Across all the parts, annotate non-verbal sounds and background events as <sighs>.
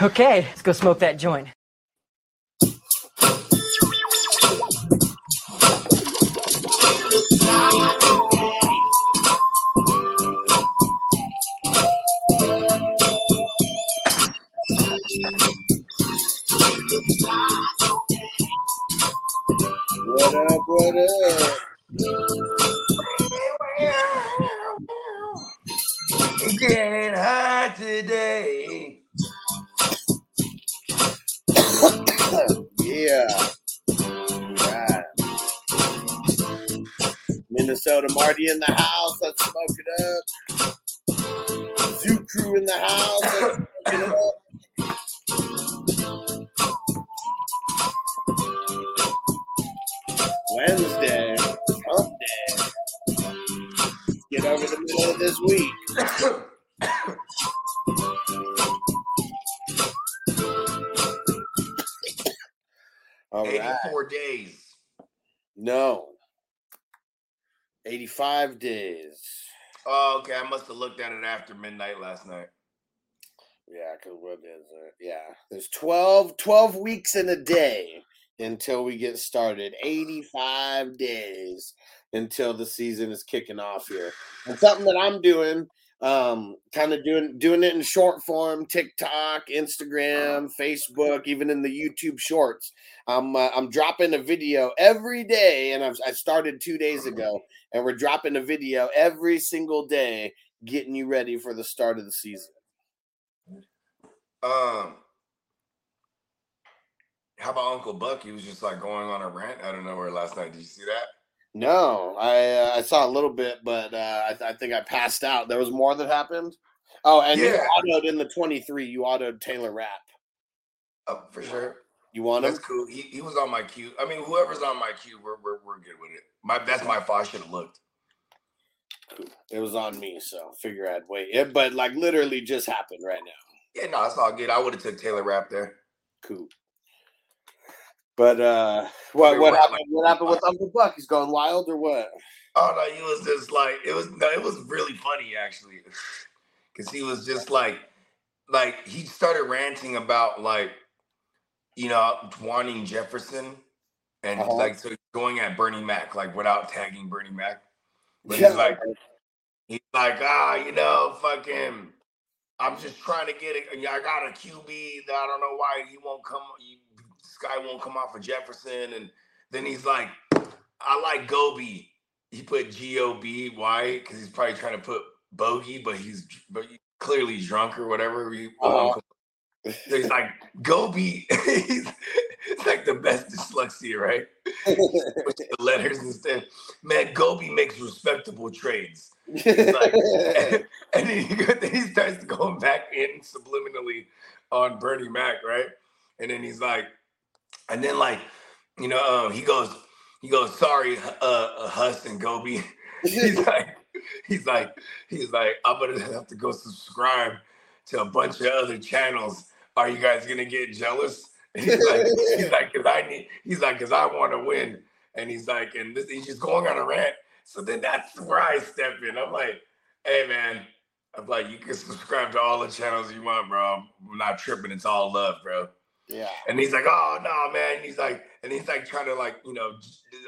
Okay, let's go smoke that joint. What up? What up? Getting high today. Yeah. Right. Minnesota Marty in the house. Let's smoke it up. Zoo crew in the house. Let's smoke it up. Wednesday, hump day. Get over the middle of this week. All right. 84 days. No. 85 days. Oh, okay. I must have looked at it after midnight last night. Yeah, because what is it? Yeah. There's 12, 12 weeks in a day until we get started. 85 days until the season is kicking off here. And something that I'm doing, um, kind of doing doing it in short form, TikTok, Instagram, Facebook, even in the YouTube shorts. I'm uh, I'm dropping a video every day, and I've, I started two days ago, and we're dropping a video every single day, getting you ready for the start of the season. Um, how about Uncle Buck? He was just like going on a rant out of nowhere last night. Did you see that? No, I uh, I saw a little bit, but uh, I, th- I think I passed out. There was more that happened. Oh, and Yeah. you autoed in the twenty three. You autoed Taylor Rapp. Oh, for sure. You want him? That's cool. He, he was on my queue. I mean, whoever's on my queue, we're we're, we're good with it. My that's my fault. I should have looked. It was on me, so figure I'd wait. Yeah, but like literally just happened right now. Yeah, no, it's all good. I would have took Taylor Rapp there. Cool. But uh, what what happened? What happened with Uncle Buck? He's going wild or what? Oh no, he was just like it was. No, it was really funny actually, <laughs> because he was just like, like he started ranting about like, you know, wanting Jefferson, and Uh-huh. like so going at Bernie Mac like without tagging Bernie Mac. But Yeah. he's like, he's like, ah, you know, fucking. I'm just trying to get it. I got a QB that I don't know why he won't come. You, guy won't come off of Jefferson, and then he's like, I like Gobi. He put G O B Y because he's probably trying to put bogey, but he's but clearly drunk or whatever. He, Uh-huh. so he's like Gobi. <laughs> he's it's like the best dyslexia, right? The letters instead. Man, Gobi makes respectable trades. He's like, and, <laughs> <laughs> and then, he, then he starts going back in subliminally on Bernie Mac, right? And then he's like, and then like, you know, um, he goes, he goes, sorry, uh, uh Huss and Gobi. <laughs> he's <laughs> like, he's like, he's like, I'm gonna have to go subscribe to a bunch of other channels. Are you guys gonna get jealous? <laughs> And he's like, he's like, cause I need, he's like, cause I want to win. And he's like, and this, he's just going on a rant. So then that's where I step in. I'm like, hey man, I'm like, you can subscribe to all the channels you want, bro. I'm not tripping. It's all love, bro. Yeah. And he's like, oh no, man. He's like, and he's like trying to like you know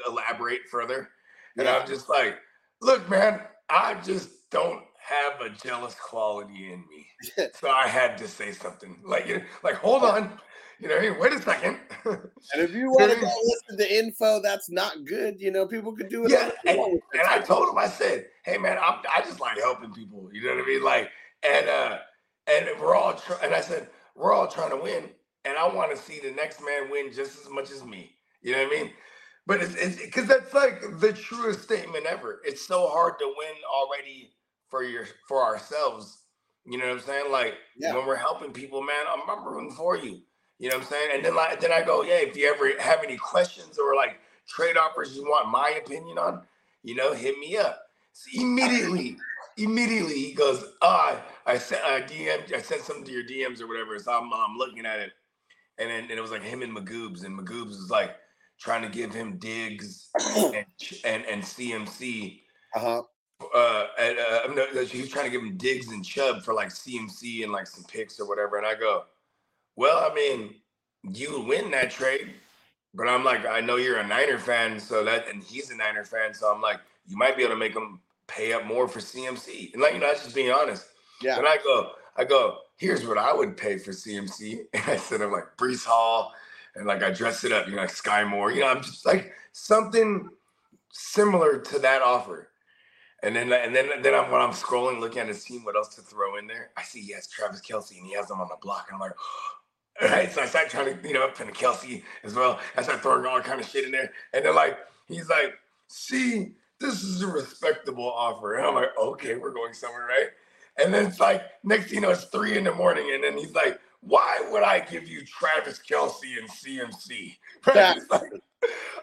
elaborate further, and Yeah. I'm just like, look, man, I just don't have a jealous quality in me, <laughs> so I had to say something like, you know, like hold on, you know, hey, wait a second. And if you <laughs> want to go listen to the info that's not good, you know, people could do it. Yeah, and, and I told him, I said, "Hey, man, I'm, I just like helping people. You know what I mean? Like, and uh, and we're all, try- and I said, we're all trying to win, and I want to see the next man win just as much as me. You know what I mean? But it's it's because that's like the truest statement ever. It's so hard to win already for your for ourselves. You know what I'm saying? Like Yeah. when we're helping people, man, I'm, I'm rooting for you. You know what I'm saying? And then like then I go, yeah, if you ever have any questions or like trade offers you want my opinion on, you know, hit me up. So immediately, immediately he goes, ah, I sent I DM, I sent something to your DMs or whatever. So I'm, I'm looking at it, and then and it was like him and Magoobs, and Magoobs was like trying to give him Diggs <coughs> and and, and CMC. Uh-huh. Uh, and, uh, I'm he was trying to give him Diggs and Chubb for like CMC and like some picks or whatever. And I go, well, I mean, you would win that trade, but I'm like, I know you're a Niner fan, so that, and he's a Niner fan, so I'm like, you might be able to make him pay up more for CMC. And like, you know, that's just being honest. Yeah. And I go, I go, here's what I would pay for CMC. <laughs> And I said, I'm like Breece Hall, and like I dress it up, you know, like Sky Moore. You know, I'm just like something similar to that offer. And then, and then, then I'm when I'm scrolling, looking at his team, what else to throw in there? I see he has Travis Kelce and he has him on the block, and I'm like, <gasps> all right. So I start trying to, you know, put Kelce as well. I start throwing all kind of shit in there, and then like he's like, see, this is a respectable offer, and I'm like, okay, we're going somewhere, right? And then it's like next thing you know, it's three in the morning, and then he's like, why would I give you Travis Kelce and CMC? <laughs> Right? Like,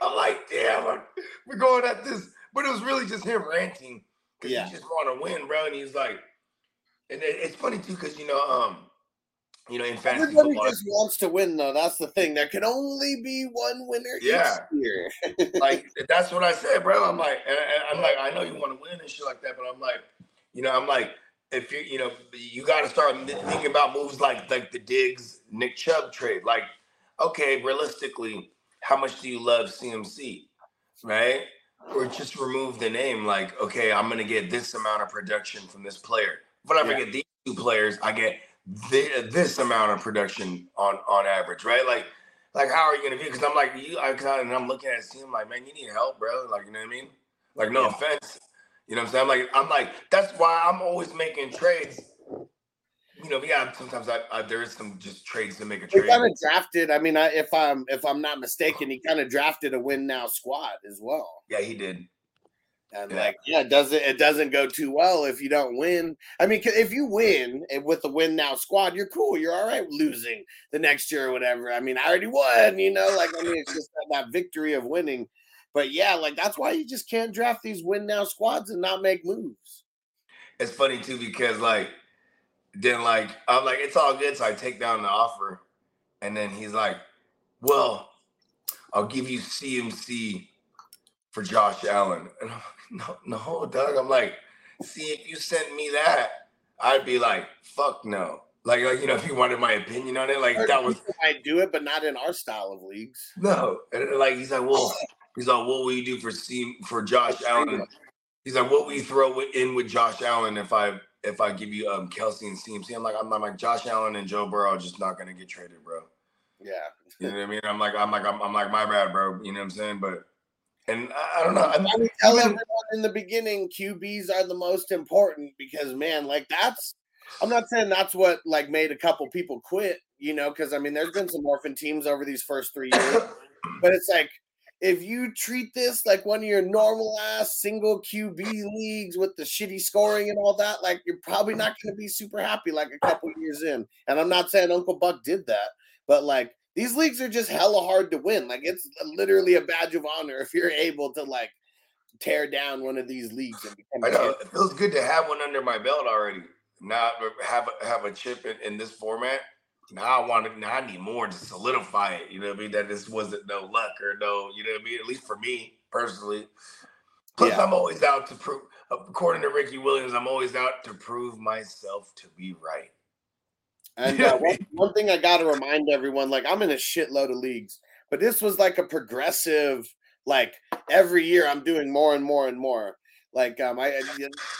I'm like, damn, we're going at this, but it was really just him ranting because Yeah. he just want to win, bro. And he's like, and it- it's funny too because you know, um, you know, in fantasy Everybody football, just wants to win, though. That's the thing. There can only be one winner Yeah. <laughs> like that's what I said, bro. I'm like, and, and I'm like, I know you want to win and shit like that, but I'm like, you know, I'm like, if you, you know, you got to start thinking about moves like like the Diggs Nick Chubb trade. Like, okay, realistically, how much do you love CMC, right? Or just remove the name. Like, okay, I'm gonna get this amount of production from this player. If I Yeah. get these two players, I get thi- this amount of production on on average, right? Like, like how are you gonna view? Because I'm like you, I, I- and I'm looking at team like, man, you need help, bro. Like, you know what I mean? Like, no Yeah. offense, you know what I'm saying? I'm like, I'm like, that's why I'm always making trades. You know, yeah, sometimes I, I there is some just trades to make a He trade. kind of drafted. I mean, I, if I'm if I'm not mistaken, he kind of drafted a win now squad as well. Yeah, he did. And Yeah. like, yeah, it doesn't it doesn't go too well if you don't win. I mean, if you win and with the win now squad, you're cool. You're all right losing the next year or whatever. I mean, I already won. You know, like I mean, it's just that, that victory of winning. But yeah, like that's why you just can't draft these win now squads and not make moves. It's funny too because like then like I'm like it's all good, so I take down the offer, and then he's like, "Well, I'll give you CMC for Josh Allen," <laughs> and I'm like, "No, no, Doug." I'm like, "See, if you sent me that, I'd be like, fuck no." Like, like you know, if you wanted my opinion on it, like that was I do it, but not in our style of leagues. no. And like he's like, well, <laughs> he's like, what will you do for C for Josh Allen? He's like, what will you throw in with Josh Allen if I if I give you um Kelce and CMC? I'm like, I'm, I'm like Josh Allen and Joe Burrow are just not gonna get traded, bro. Yeah. You know what I mean? I'm like, I'm like, I'm, I'm like, my bad, bro. You know what I'm saying? But and I, I don't know. I I'm, mean, tell everyone in the beginning, QBs are the most important because man, like that's I'm not saying that's what like made a couple people quit, you know, because I mean there's been some orphan teams over these first three years, but it's like if you treat this like one of your normal ass single QB leagues with the shitty scoring and all that, like you're probably not going to be super happy like a couple years in. And I'm not saying Uncle Buck did that, but like these leagues are just hella hard to win. Like it's literally a badge of honor if you're able to like tear down one of these leagues and become I know it feels good to have one under my belt already. Not have a, have a chip in, in this format. Now I want to. Now I need more to solidify it. You know what I mean? That this wasn't no luck or no. You know what I mean? At least for me personally. Plus, Yeah. I'm always out to prove. According to Ricky Williams, I'm always out to prove myself to be right. <laughs> And uh, one, one thing I got to remind everyone, like I'm in a shitload of leagues, but this was like a progressive. Like every year, I'm doing more and more and more. Like um, I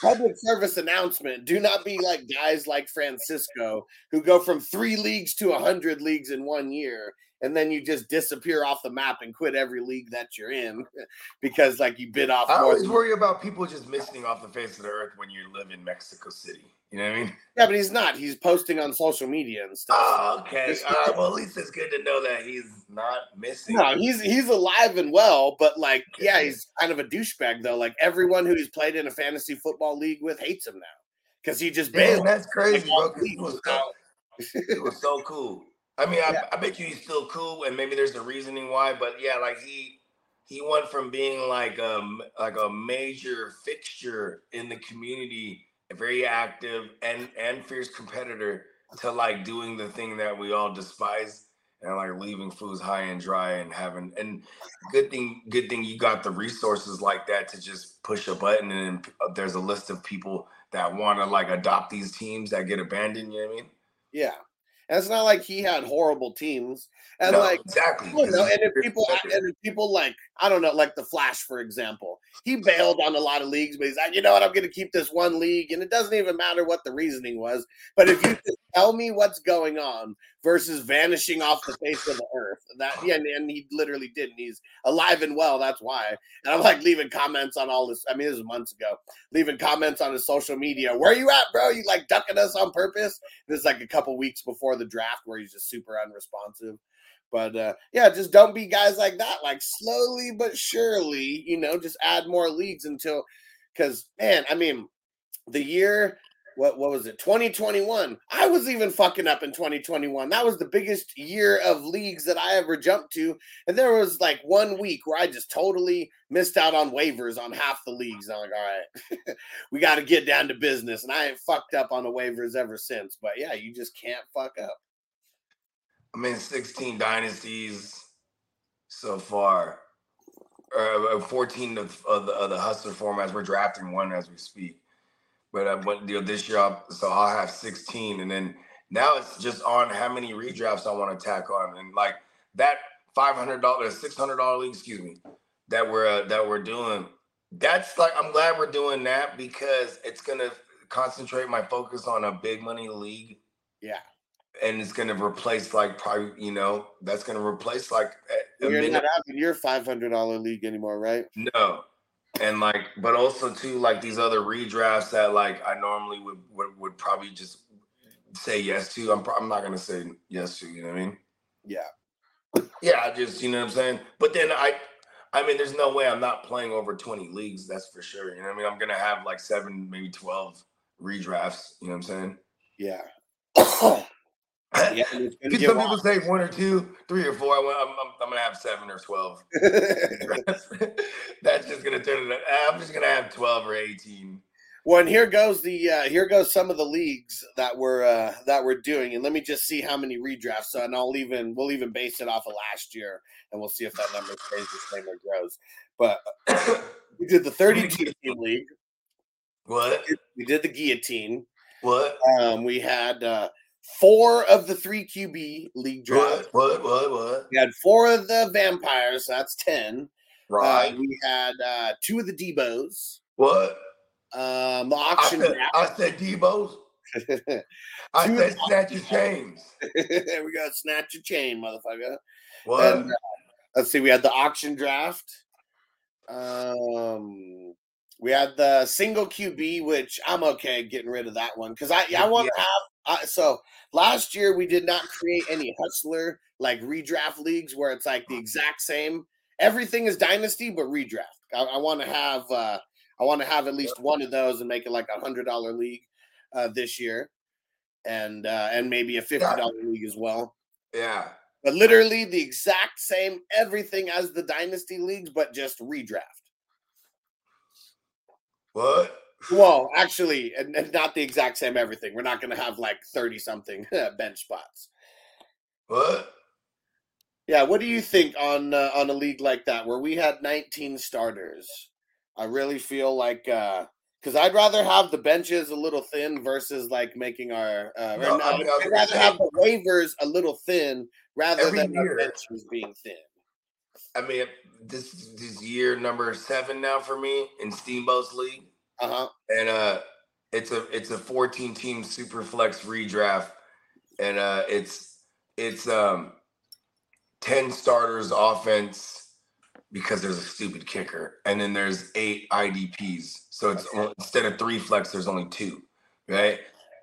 public service announcement: Do not be like guys like Francisco who go from three leagues to a hundred leagues in one year, and then you just disappear off the map and quit every league that you're in <laughs> because like you bit off I always than- worry about people just missing off the face of the earth when you live in Mexico City. You know what I mean? <laughs> Yeah, but he's not. He's posting on social media and stuff. Oh, okay. All right. Well, at least it's good to know that he's not missing. No, he's he's alive and well, but like, yeah, he's kind of a douchebag though. Like everyone who he's played in a fantasy football league with hates him now because he just Man, that's crazy, bro. He was, so, he was so cool. I mean, I, I bet you he's still cool, and maybe there's a reasoning why. But yeah, like he he went from being like um like a major fixture in the community, very active and and fierce competitor, to like doing the thing that we all despise and like leaving foods high and dry and having and good thing good thing you got the resources like that to just push a button and uh, there's a list of people that want to like adopt these teams that get abandoned. You know what I mean? Yeah, and it's not like he had horrible teams, and No, like exactly. you know, and if people and if people like I don't know, like the Flash, for example, he bailed on a lot of leagues, but he's like, you know what, I'm going to keep this one league, and it doesn't even matter what the reasoning was. But if you tell me what's going on versus vanishing off the face of the earth, that yeah, and, and he literally didn't. He's alive and well. That's why. And I'm like leaving comments on all this. I mean, this was months ago. Leaving comments on his social media. Where are you at, bro? You like ducking us on purpose? This is like a couple weeks before the draft, where he's just super unresponsive. But uh, yeah, just don't be guys like that. Like slowly but surely, you know, just add more leagues until, because man, I mean, the year what what was it? 2021 i was even fucking up in 2021 that was the biggest year of leagues that i ever jumped to. And there was like one week where i just totally missed out on waivers on half the leagues. I'm like all right <laughs> we got to get down to business. And i ain't fucked up on the waivers ever since. But yeah you just can't fuck up. I'm in 16 dynasties so far. Uh, 14 of, of the of the hustler formats. We're drafting one as we speak. But I went you know, this year, I'll- so I'll have 16, and then now it's just on how many redrafts I want to tack on, and like that 500 dollar, 600 dollar league, excuse me, that we're uh, that we're doing. That's like I'm glad we're doing that because it's gonna concentrate my focus on a big money league. Yeah. And it's gonna replace like probably you know that's gonna replace like you're minimum- not having your $500 league anymore right? No and like but also too like these other redrafts that like i normally would would, would probably just say yes to i'm, I'm not gonna say yes to you know what i mean? Yeah. Yeah i just you know what i'm saying? But then i i mean there's no way i'm not playing over 20 leagues that's for sure you know what i mean? I'm gonna have like seven maybe 12 redrafts you know what i'm saying? Yeah <coughs> <coughs> yeah it's Some get people say one or two, three or four. I want- I'm, I'm, I'm gonna have seven or twelve. <laughs> That's just gonna turn it. Up. I'm just gonna have twelve or eighteen. Well, and here goes the uh, here goes some of the leagues that we're uh, that we're doing, and let me just see how many redrafts. So, and I'll even we'll even base it off of last year, and we'll see if that number stays the same or grows. But <coughs> we did the 32 team league. What? We did the guillotine. What? Um, we had uh, four of the three QB league draft. What? What? What? What? We had four of the vampires. So that's ten. Right. Uh, we had uh, two of the Debos. what? Um, the I auction said, draft. I said Debo's. <laughs> I said snatch your chains. <laughs> there we go. Snatch your chain, motherfucker. What? And, uh, let's see. We had the auction draft. Um, we had the single QB, which I'm okay getting rid of that one because I I want to have. Uh, so last year we did not create any hustler like redraft leagues where it's like the exact same. Everything is dynasty, but redraft. I, I want to have. uh I want to have at least one of those and make it like a hundred dollar league uh, this year, and uh, and maybe a fifty dollar league as well yeah. but literally the exact same everything as the dynasty leagues, but just redraft. What? Well, actually, and, and not the exact same everything. We're not going to have like thirty something <laughs> bench spots. What? Yeah, what do you think on uh, on a league like that where we had nineteen starters? I really feel like uh because I'd rather have the benches a little thin versus like making our. Uh, No, I no, mean, I I'd gonna rather have the waivers a little thin rather than year- benches being thin. I mean, this this year number seven now for me in Steamboat's league, Uh huh. and uh, it's a it's a 14 team super flex redraft, and uh, it's it's um 10 starters offense because there's a stupid kicker, and then there's eight IDPs, so it's on- instead of three flex, there's only two, right?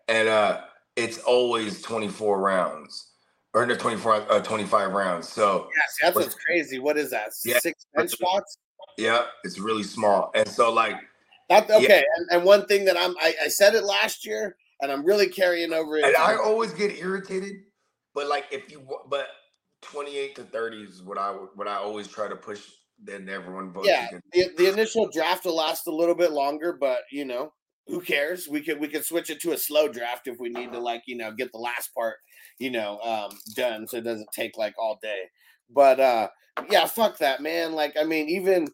And uh, it's always 24 rounds. Or no, 24, uh, 25 rounds. So Yes, that's what's crazy. What is that? Yeah. Six bench spots? Yeah, it's really small. And so like That, Yeah. okay. And, and one thing that I'm, I, I said it last year, and I'm really carrying over it. and I always get irritated, but like if you but 28 to 30 is what I what I always try to push then everyone votes yeah, the, the initial draft will last a little bit longer, but you know, who cares? We could we could switch it to a slow draft if we need to like, you know, get the last part, you know, um done so it doesn't take like all day. But uh yeah, fuck that, man. Like, I mean, even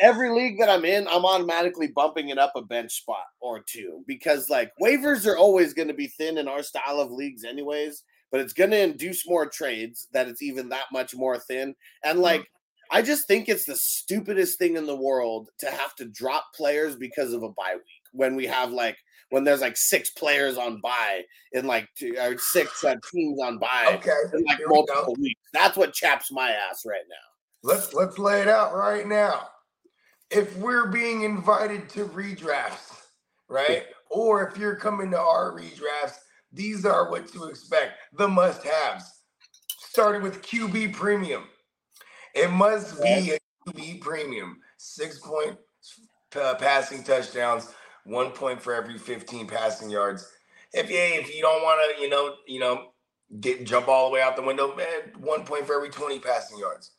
every league that I'm in, I'm automatically bumping it up a bench spot or two because like waivers are always going to be thin in our style of leagues, anyways. But it's going to induce more trades that it's even that much more thin. And like, I just think it's the stupidest thing in the world to have to drop players because of a bye week when we have like when there's like six players on bye in like two, or six uh, teams on bye Okay, in like here we multiple weeks. That's what chaps my ass right now. Let's let's lay it out right now. If we're being invited to redrafts, right? Or if you're coming to our redrafts, these are what to expect. The must-haves. Starting with QB premium. It must be a QB premium. Six point uh, passing touchdowns, one point for every 15 passing yards. If you if you don't want to, you know, you know, get jump all the way out the window, man, one point for every 20 passing yards.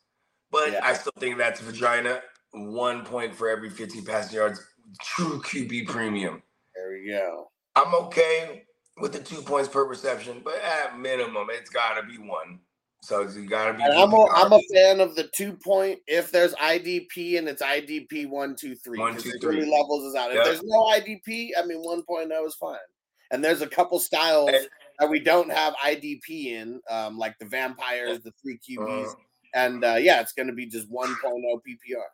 But Yeah. I still think that's vagina. One point for every 15 passing yards. True QB premium. There we go. I'm okay with the two points per reception, but at minimum, it's got to be one. So it's got to be. I'm a, I'm a fan of the two point if there's IDP and it's IDP one two three. One, two, three. levels us out. If Yep. there's no IDP, I mean 1.0 point oh is fine. And there's a couple styles And- that we don't have IDP in, um, like the vampires, the three QBs, Uh, and uh, yeah, it's going to be just 1.0 point PPR.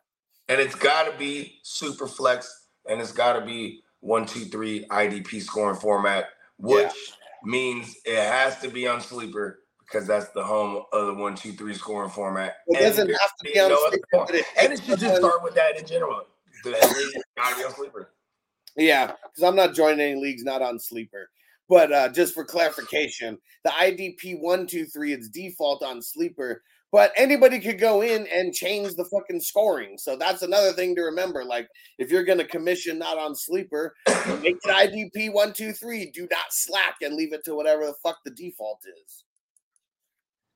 And it's got to be super flex, and it's got to be one, two, three IDP scoring format, which Yeah. means it has to be on sleeper because that's the home of the one, two, three scoring format. It And doesn't have to be on sleeper, but it- and it should just start with that in general. The got to be on sleeper. Yeah, because I'm not joining any leagues not on sleeper. But uh, just for clarification, the IDP one two three it's default on sleeper, but anybody could go in and change the fucking scoring. So that's another thing to remember. Like if you're gonna commission not on sleeper, make it IDP one two three. Do not slack and leave it to whatever the fuck the default is.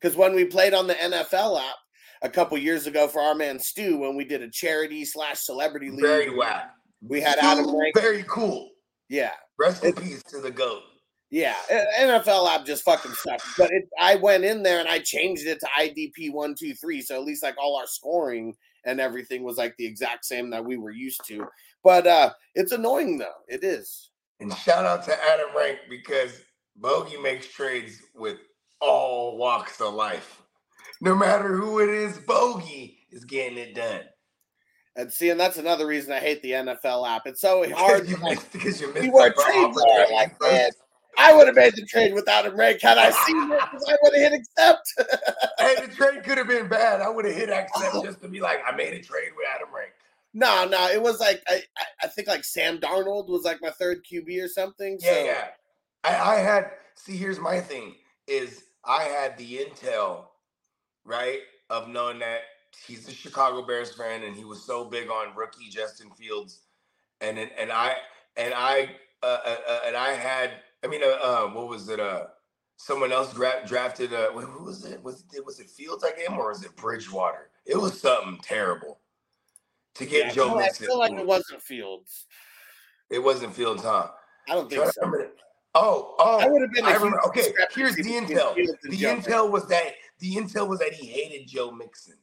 Because when we played on the NFL app a couple years ago for our man Stu, when we did a charity slash celebrity league, Very whack. we had Adam Rank. Very cool. Yeah. Rest in peace to the goat. Yeah, NFL app just fucking sucks. But it, I went in there and I changed it to IDP one two three, so at least like all our scoring and everything was like the exact same that we were used to. But uh it's annoying though. It is. And shout out to Adam Rank because Bogey makes trades with all walks of life. No matter who it is, Bogey is getting it done. And see, and that's another reason I hate the NFL app. It's so <laughs> hard. Because you like, missed, because you missed out on trades Like. I would have made the trade without him rank had I seen it because <laughs> I would have hit accept. Hey, the trade could have been bad. I would have hit accept just to be like, I made a trade with Adam Rank. no, no, it was like I, I, think like Sam Darnold was like my third QB or something. Yeah, so, yeah. I, I had see. Here's my thing: is I had the intel, right, of knowing that he's a Chicago Bears fan and he was so big on rookie Justin Fields, and then- and I and I uh, uh, uh, and I had. I mean, uh, uh, what was it? Uh, someone else dra- drafted. Uh, who who was it? Was it was it Fields I gave him or was it Bridgewater? It was something terrible to get Yeah, I Joe I Mixon. feel like it wasn't Fields. It wasn't Fields, huh? I don't think so. Oh, oh, I would have been. I remember. Okay, here's the intel. The Joe intel was that the intel was that he hated Joe Mixon,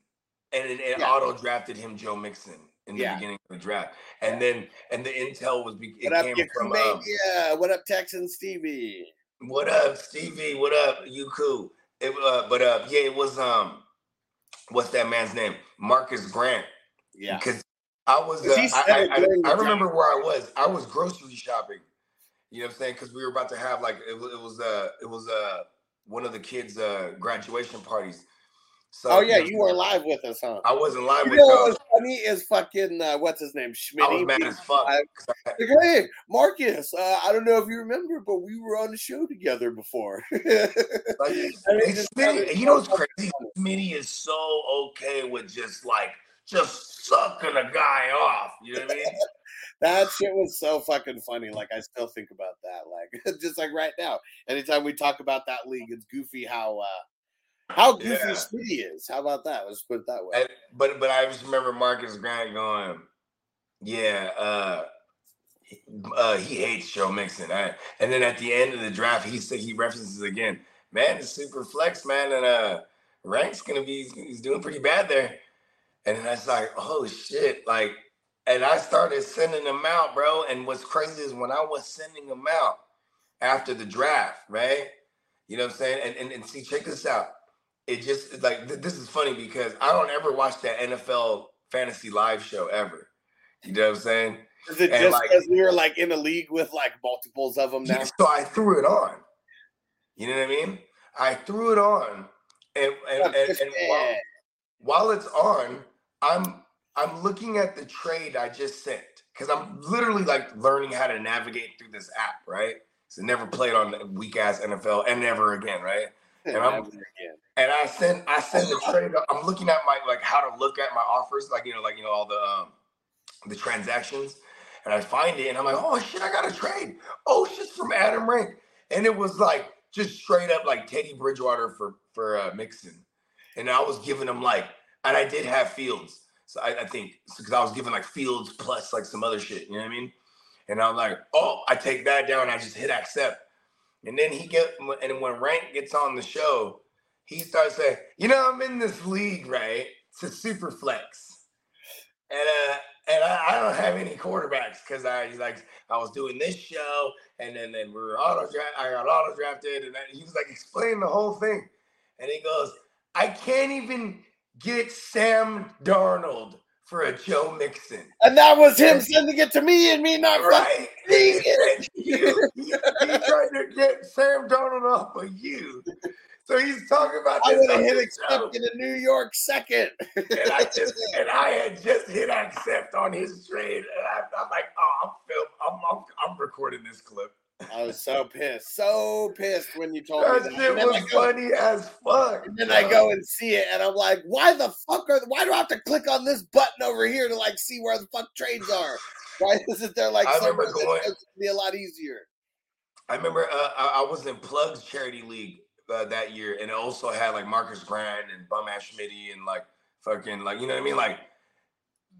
and and, and Yeah. auto drafted him Joe Mixon in the Yeah. beginning of the draft, and then and the intel was it What came from um, Yeah. What up, Texan Stevie? what up Stevie, what up you cool, it, uh, but uh yeah it was um what's that man's name? Marcus Grant. Yeah. Because I was, uh, I, I, I, I remember where I was. I was grocery shopping. You know what I'm saying? Because we were about to have like it, was- it was uh it was uh one of the kids' uh graduation parties. So Oh yeah, know, you were live with us, huh? I wasn't live You with know y'all. was funny is fucking uh, what's his name, Schmidt. I was mad as fuck. <laughs> Like, hey, Marcus, uh, I don't know if you remember, but we were on the show together before. <laughs> Like, I mean, hey, just- Smitty, you know what's crazy? Smitty is so okay with just like just sucking a guy off. You know what I mean? <laughs> that shit was so fucking funny. Like I still think about that. Like just like right now, anytime we talk about that league, it's goofy how uh how <laughs> goofy Yeah. Smitty is. How about that? Let's put it that way. And, but but I just remember Marcus Grant going, yeah, uh, he- uh, he hates Joe Mixon. I, and then at the end of the draft, he said he references again, man, it's super flex, man, and uh, Rank's gonna be he's doing pretty bad there. And then I was like, oh shit, like, and I started sending them out, bro. And what's crazy is when I was sending them out after the draft, right? You know what I'm saying? And and, and see, check this out it just like th- this is funny because I don't ever watch that NFL fantasy live show ever. You know what I'm saying? Is it and, just like- because we were like in a league with like multiples of them now? So I threw it on. You know what I mean? I threw it on, and and, and, and while, while it's on, I'm I'm looking at the trade I just sent because I'm literally like learning how to navigate through this app, right? So never played on weak ass NFL and never again, right? And I'm- and I send I send the <laughs> trade. I'm looking at my like how to look at my offers, like you know, like you know all the um the transactions, and I find it, and I'm like, oh shit, I got a trade. Oh shit, from Adam Rank, and it was like just straight up like Teddy Bridgewater for for uh, Mixon, and I was giving him like, and I did have Fields, so I, I think because I was giving like Fields plus like some other shit, you know what I mean? And I'm like, oh, I take that down. I just hit accept. And then he get and when Rank gets on the show, he starts saying, "You know, I'm in this league, right? It's a super flex, and uh, and I, I don't have any quarterbacks because I he's like I was doing this show, and then then we were auto draft. I got auto drafted, and then he was like explaining the whole thing, and he goes, I can't even get Sam Darnold for a Joe Mixon. And that was him sending it to me and me not Right? You, he, he <laughs> tried to get Sam Darnold off of you. So he's talking about I would have hit accept in a New York second. and I <laughs> just and I had just hit accept on his trade, and I, I'm like, oh, I'm film, I'm, I'm I'm recording this clip. I was so pissed, so pissed when you told That me that. shit And then, I was go, funny as fuck. and then I go and see it, and I'm like, why the fuck are? Why do I have to click on this button over here to like see where the fuck trades are? Why isn't there like I remember going- be a lot easier? I remember uh, I, I was in Plugs Charity League uh, that year, and it also had like Marcus Grant and Bum Ash Schmitty and like fucking like you know what I mean, like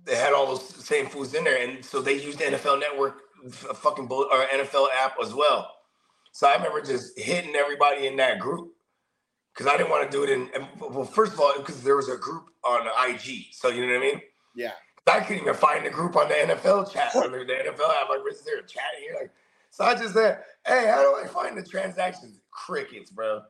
they had all those same foods in there, and so they used the NFL Network f- fucking bull, or NFL app as well. So I remember just hitting everybody in that group because I didn't want to do it in. and- Well, first of all, because there was a group on IG, so you know what I mean. Yeah. I couldn't even find the group on the NFL chat. On the NFL app, like, is there a chat here? Like, so I just said, "Hey, how do I find the transactions?" Crickets, bro.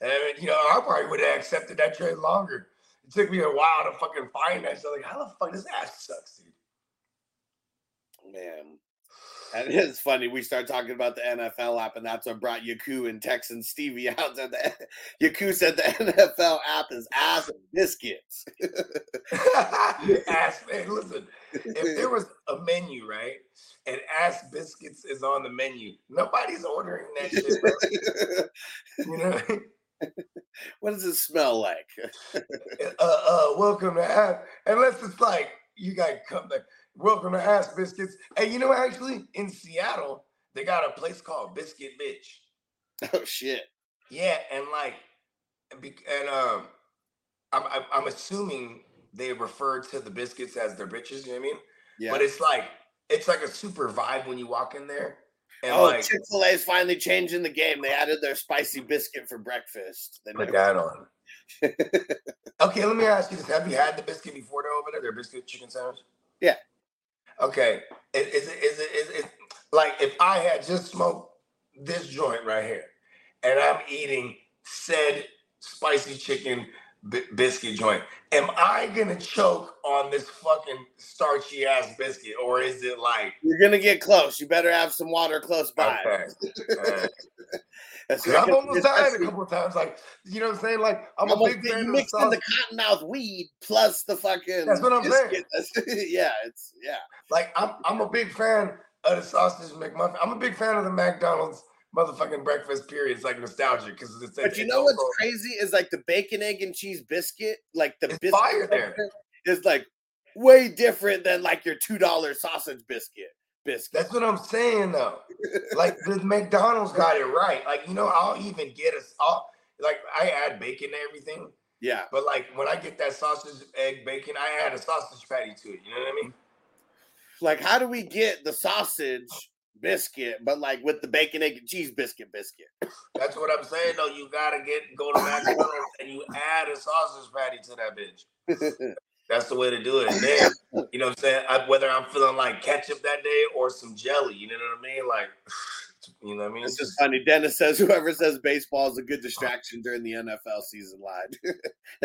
And you know, I probably would have accepted that trade longer. It took me a while to fucking find that. So like, how the fuck this ass sucks, dude? Man. And it's funny, we start talking about the NFL app, and that's what brought Yaku and Tex and Stevie <laughs> out. Said the, <laughs> Yaku said the <laughs> NFL app is ass biscuits. ass man, listen. If there was a menu, right, and ass biscuits is on the menu, nobody's ordering that shit, bro. You know. what does it smell like? uh, uh, welcome to ass. Unless it's like you got come like, welcome to ass biscuits. Hey, you know, actually in Seattle, they got a place called Biscuit Bitch. <laughs> Oh shit! Yeah, and like, and um, I'm I'm, I'm assuming they refer to the biscuits as their bitches. You know what I mean? Yeah. But it's like it's like a super vibe when you walk in there. And oh, like, Chick Fil A is finally changing the game. They added their spicy biscuit for breakfast. They put that on. <laughs> okay, let me ask you this: Have you had the biscuit before though over there? Their biscuit chicken sandwich? Yeah. Okay. Is, is it is it like if I had just smoked this joint right here, and I'm eating said spicy chicken bi- biscuit joint. Am I gonna choke on this fucking starchy ass biscuit, or is it like You're gonna get close. You better have some water close by. okay? <laughs> I've almost died a couple of times. Like you know what I'm saying? Like I'm a almost big get- fan you of the the cottonmouth weed plus the fucking. That's what I'm saying. <laughs> yeah, it's yeah. Like I'm I'm a big fan of the sausage McMuffin. I'm a big fan of the McDonald's motherfucking breakfast. Period. It's like nostalgic because it's. But it's you know what's crazy is like the bacon, egg, and cheese biscuit. Like the It's biscuit fire there. is like way different than like your two dollar sausage biscuit. Biscuit. That's what I'm saying though. like the McDonald's got it right. Like you know, I'll even get a. Like I add bacon to everything, yeah. but like when I get that sausage, egg, bacon, I add a sausage patty to it. You know what I mean? Like, how do we get the sausage biscuit, but like with the bacon, egg, and cheese biscuit biscuit? That's what I'm saying though. You gotta get go to McDonald's and you add a sausage patty to that bitch. <laughs> That's the way to do it. And then, you know what I'm saying? I, whether I'm feeling like ketchup that day or some jelly, you know what I mean? Like, <sighs> you know what I mean? It's It's just just, funny. Dennis says whoever says baseball is a good distraction during the NFL season line,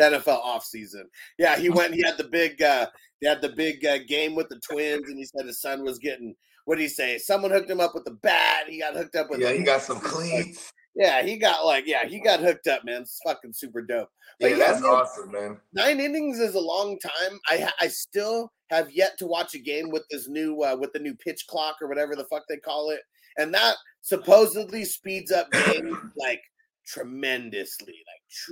<laughs> NFL off season. Yeah, he went. He had the big. uh He had the big uh, game with the Twins, and he said his son was getting. What did he say? Someone hooked him up with a bat. He got hooked up with. yeah, a- he got some <laughs> cleats. Yeah, he got like. Yeah, he got hooked up, man. It's fucking super dope. But Yeah, yeah, that's man, awesome, man. nine innings is a long time. I I still have yet to watch a game with this new uh, with the new pitch clock or whatever the fuck they call it, and that supposedly speeds up <coughs> games like tremendously.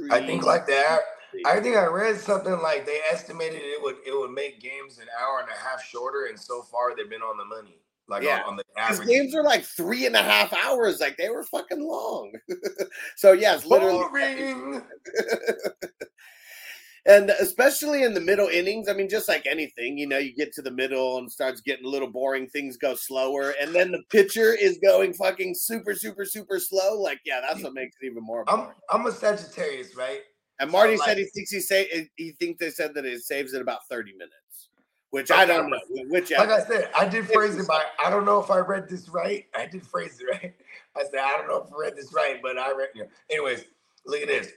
Like I think like that. I think I read something like they estimated it would it would make games an hour and a half shorter, and so far they've been on the money. Like Yeah. on, on the These average. games are like three and a half hours. Like they were fucking long. <laughs> so yes, literally. Boring. <laughs> And especially in the middle innings, I mean, just like anything, you know, you get to the middle and starts getting a little boring, things go slower, and then the pitcher is going fucking super, super, super slow. Like, yeah, that's what makes it even more I'm. I'm a Sagittarius, right? And Marty so, said he thinks he say he thinks they said that it saves it about 30 minutes, which I don't know. Which Like I said, I did phrase it by I don't know if I read this right. I did phrase it <laughs> right. I said I don't know if I read this right, but I read. You know. Anyways, look at this.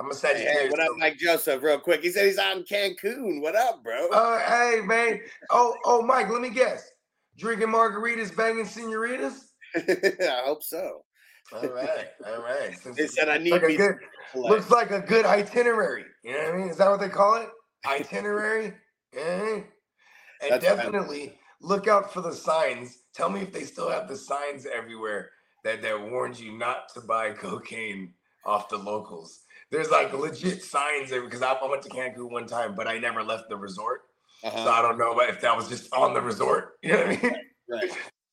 I'm a Hey, Sagittarius. what up, Mike Joseph? Real quick, he said he's out in Cancun. What up, bro? Uh, hey man. Oh, oh, Mike. Let me guess. Drinking margaritas, banging senoritas. <laughs> I hope so. All right, all right. <laughs> They said I need Like good, looks like a good itinerary. You know what I mean? Is that what they call it? Itinerary. yeah. And That's definitely look out for the signs. Tell me if they still have the signs everywhere that that warns you not to buy <laughs> cocaine off the locals. There's like legit signs there because I, I went to Cancun one time, but I never left the resort, so Uh-huh. I don't know if that was just on the resort. <laughs> You know what I mean? Right.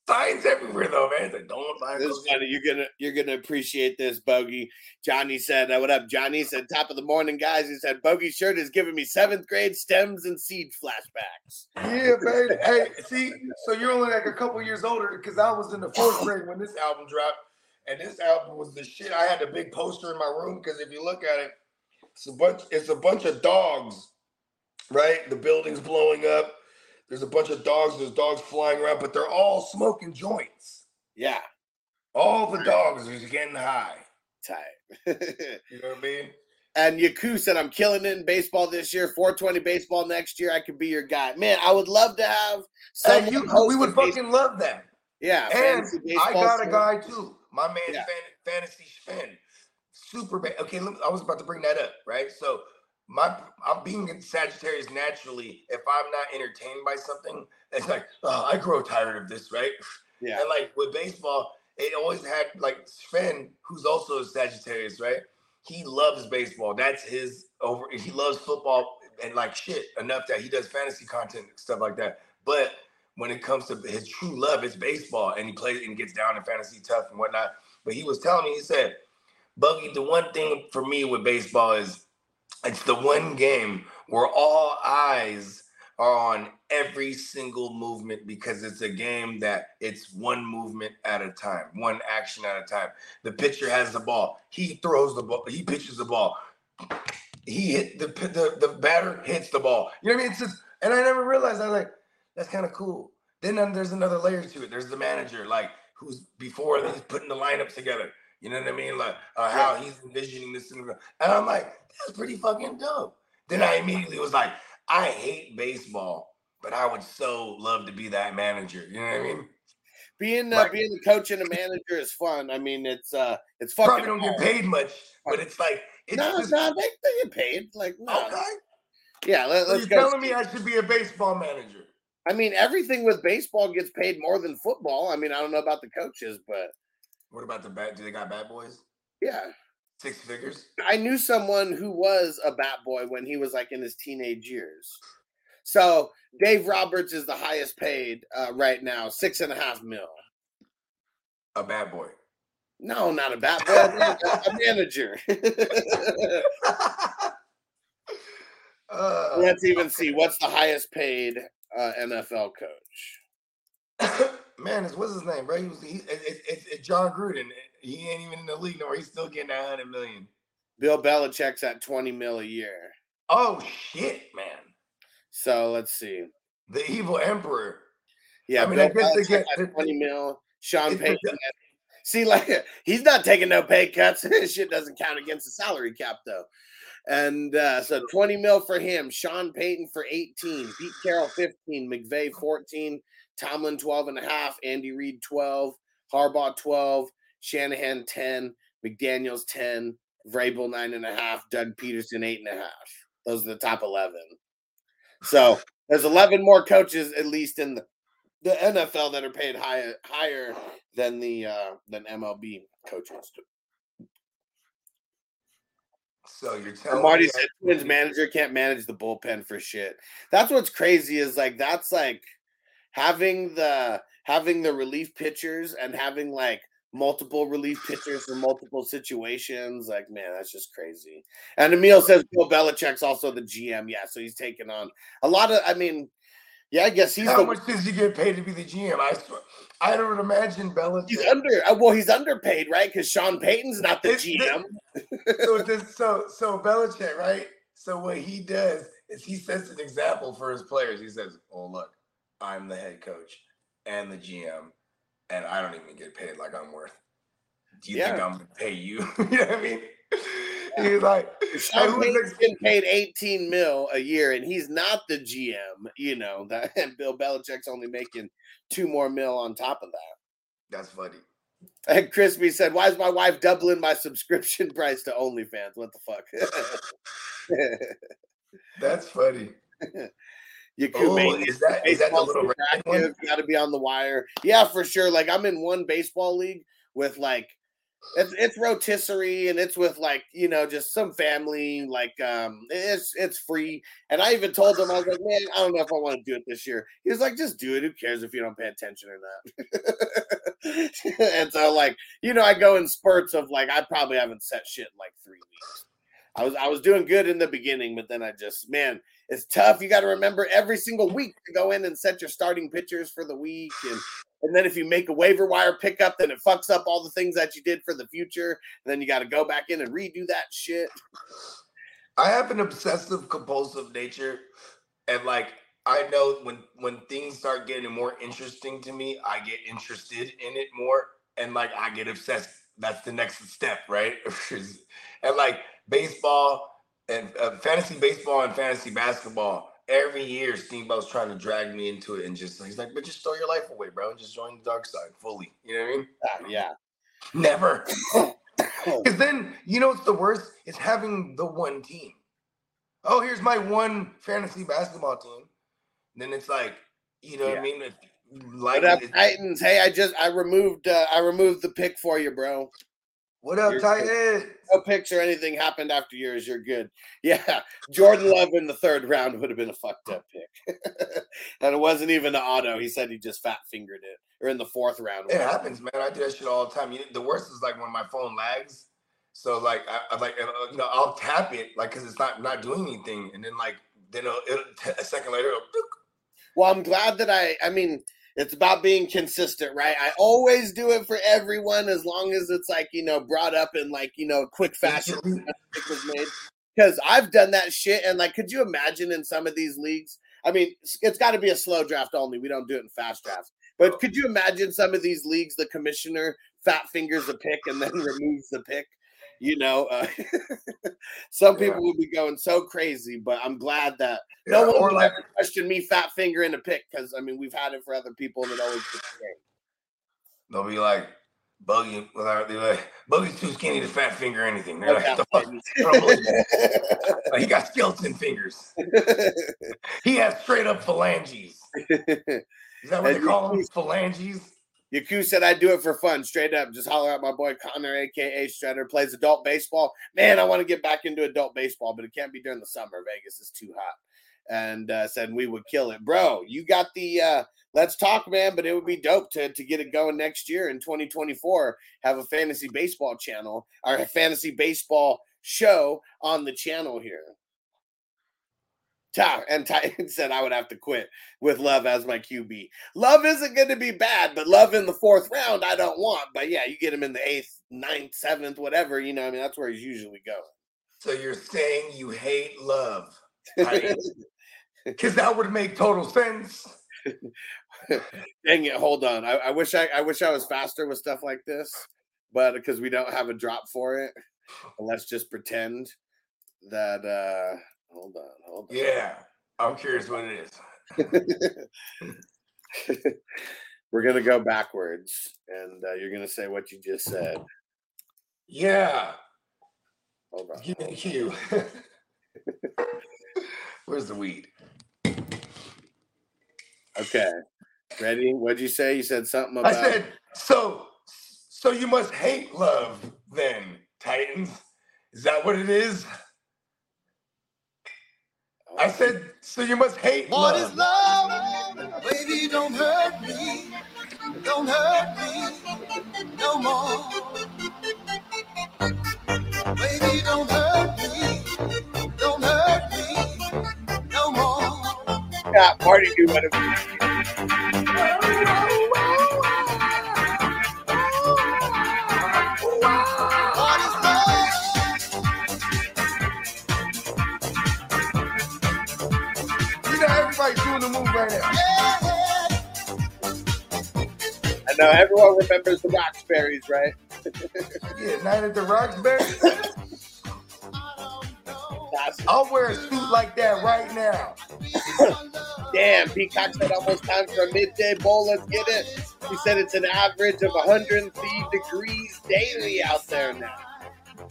Signs everywhere though, man. It's like, don't buy This is funny. You're gonna you're gonna appreciate this, Bogey. Johnny said, uh, "What up, Johnny?" Said, "Top of the morning, guys." He said, "Bogey's shirt is giving me seventh grade stems and seed flashbacks." Yeah, man. Hey, see, so you're only like a couple years older because I was in the fourth <laughs> grade when this album dropped, and this album was the shit. I had a big poster in my room because if you look at it, it's a bunch. It's a bunch of dogs, right? The building's blowing up. There's a bunch of dogs. There's dogs flying around, but they're all smoking joints. Yeah, All the dogs are getting high. tight. <laughs> You know what I mean? and Yaku said, "I'm killing it in baseball this year. 420 baseball next year. I could be your guy, man. I would love to have Hey, you, we would fucking love that. yeah, And I baseball got a guy too. My man, Yeah. fan, fantasy fan, super bad. Okay, let me- I was about to bring that up, right? So my, I'm being a Sagittarius naturally. If I'm not entertained by something, it's like, oh, I grow tired of this, right? Yeah, And like with baseball, it always had like Sven, who's also a Sagittarius, right? He loves baseball. That's his over. He loves football and like shit enough that he does fantasy content and stuff like that. But when it comes to his true love, it's baseball, and he plays and gets down in fantasy tough and whatnot. But he was telling me, he said, "Buggy, the one thing for me with baseball is it's the one game where all eyes are on every single movement because it's a game that it's one movement at a time, one action at a time. The pitcher has the ball, he throws the ball, he pitches the ball, he hit the the, the batter hits the ball. You know what I mean? It's just, and I never realized. I was like, that's kind of cool. Then um, there's another layer to it. There's the manager, like who's before he's putting the lineups together. You know what I mean? Like uh, how he's envisioning this, and I'm like, that's pretty fucking dope. Then I immediately was like, I hate baseball, but I would so love to be that manager. You know what I mean? Being uh, Like- being a coach and a manager is fun. I mean, it's uh, it's fucking. Probably don't get paid much, but it's like it's no, just no, they, they get paid. Like no, okay. yeah. Let, So us you're go. telling me I should be a baseball manager? I mean, everything with baseball gets paid more than football. I mean, I don't know about the coaches, but What about the bat? Do they got bad boys? yeah, Six figures? I knew someone who was a bat boy when he was like in his teenage years. So Dave Roberts is the highest paid uh, right now, six and a half mil. A bad boy. No, not a bat boy, a a manager. Uh, <laughs> Let's even see what's the highest paid uh, NFL coach. <laughs> Man, it's what's his name, bro? He was he, it, it, it's it's Jon Gruden. He ain't even in the league no more. He's still getting that hundred million. Bill Belichick's at twenty mil a year. Oh shit, man! So let's see. The evil emperor. Yeah, I mean, Bill I guess they get- twenty mil. Sean Payton. at- see, like <laughs> he's not taking no pay cuts. <laughs> His shit doesn't count against the salary cap though. And uh, so 20 mil for him, Sean Payton for 18, Pete Carroll 15, McVay 14, Tomlin 12 and a half, Andy Reid 12, Harbaugh 12, Shanahan 10, McDaniels 10, Vrabel nine and a half, Doug Pederson eight and a half. Those are the top 11. So there's 11 more coaches at least in the, the NFL that are paid higher higher than the uh, than MLB coaches. So you're telling Marty me said Twins manager can't manage the bullpen for shit. That's what's crazy is like that's like having the having the relief pitchers and having like multiple relief pitchers for multiple situations. Like, man, that's just crazy. And Emil says Bill Belichick's also the GM. Yeah, so he's taking on a lot of I mean, yeah, I guess he's how the much does he get paid to be the GM? I I don't imagine Belichick. he's under uh, well, he's underpaid, right? Because Sean Payton's not the It's the- GM. so <laughs> this so so Belichick, right? So what he does is he sets an example for his players. He says, "Oh look, I'm the head coach and the GM, and I don't even get paid like I'm worth. Do you think I'm gonna pay you? <laughs> you know what I mean?" He's like, Sean who's Payton's getting paid 18 mil a year, and he's not the GM. You know that, <laughs> and Bill Belichick's only making two more mil on top of that. "That's funny." And Crispy said, "Why is my wife doubling my subscription <laughs> price to OnlyFans? What the fuck?" That's funny. You Oh, is that is that the little red one? Got to be on the wire. Yeah, for sure. Like I'm in one baseball league with like it's it's rotisserie and it's with like you know just some family like um it's it's free and i even told him i was like man i don't know if i want to do it this year he was like just do it who cares if you don't pay attention or not <laughs> and so like you know i go in spurts of like i probably haven't set shit in like three weeks i was i was doing good in the beginning but then i just man it's tough you got to remember every single week to go in and set your starting pitchers for the week and and then if you make a waiver wire pickup, then it fucks up all the things that you did for the future. And then you got to go back in and redo that shit. I have an obsessive compulsive nature, and like I know when when things start getting more interesting to me, I get interested in it more, and like I get obsessed. That's the next step, right? <laughs> and like baseball and uh, fantasy baseball and fantasy basketball. Every year, Steamboat's trying to drag me into it, and just he's like, "But just throw your life away, bro. and Just join the dark side fully." You know what I mean? Ah, yeah. Never. <coughs> Because then, you know what's the worst? Is having the one team. Oh, here's my one fantasy basketball team. then it's like, you know what I mean? It's like, up, Titans? Hey, I just I removed uh, I removed the pick for you, bro. What up, Titan? No picks or anything happened after yours. You're good. <laughs> Yeah, Jordan Love in the third round would have been a fucked up pick, <laughs> and it wasn't even an auto. He said he just fat fingered it, or in the fourth round. It happens, man. I do that shit all the time. You, the worst is like when my phone lags. So like, I, I like, uh, you know, I'll tap it like because it's not not doing anything, and then like, then it'll, it'll, a second later, it'll, Well, I'm glad that I. I mean, it's about being consistent, right? I always do it for everyone as long as it's like you know brought up in like you know quick fashion. Mm-hmm. <laughs> was made because I've done that shit. And like, could you imagine in some of these leagues? I mean, it's- it's got to be a slow draft only. We don't do it in fast drafts. But could you imagine some of these leagues, the commissioner fat fingers a pick and then <laughs> removes the pick. You know, uh, <laughs> some Yeah. people would be going so crazy, but I'm glad that no one like ever question me fat finger in a pick because I mean we've had it for other people and it always great. they'll be like, Buggy, they're like, Buggy's too skinny to fat finger anything. They're No like, the fuck? baby. I don't believe it. Like, he got skeleton fingers. <laughs> He has straight up phalanges. <laughs> Is that what And they call them? Phalanges? Yaku said I do it for fun, straight up. Just holler at my boy Connor, aka Shredder, plays adult baseball. Man, I want to get back into adult baseball, but it can't be during the summer. Vegas is too hot. And uh, said we would kill it, bro. You got the uh, let's talk, man. But it would be dope to to get it going next year in 2024. Have a fantasy baseball channel or a fantasy baseball show on the channel here. And Titan <laughs> said I would have to quit with Love as my QB. Love isn't going to be bad, but Love in the fourth round I don't want. But yeah, you get him in the eighth, ninth, seventh, whatever. You know, I mean that's where he's usually going. So you're saying you hate love? <laughs> Because that would make total sense. <laughs> Dang it! Hold on. I, I wish I I wish I was faster with stuff like this, but because we don't have a drop for it, let's just pretend that. uh Hold on, hold on. Yeah, I'm curious what it is. <laughs> We're gonna go backwards, and uh, you're gonna say what you just said. Yeah, Hold on. a cue. <laughs> Where's the weed? Okay. Ready? What'd you say? You said something about. I said, so, so you must hate love then, Titans. Is that what it is? I said, so you must hate What love. is love? Baby, don't hurt me. Don't hurt me no more. Baby, don't hurt me. Don't hurt me no more. Yeah, Marty knew what it was. Doing the move right now. I know everyone remembers the Roxberries, right? <laughs> Yeah, Night at the Roxbury. <laughs> I'll wear a suit like that right now. Damn, Peacock said almost time for a midday bowl. Let's get it. He said it's an average of 103 degrees daily out there now.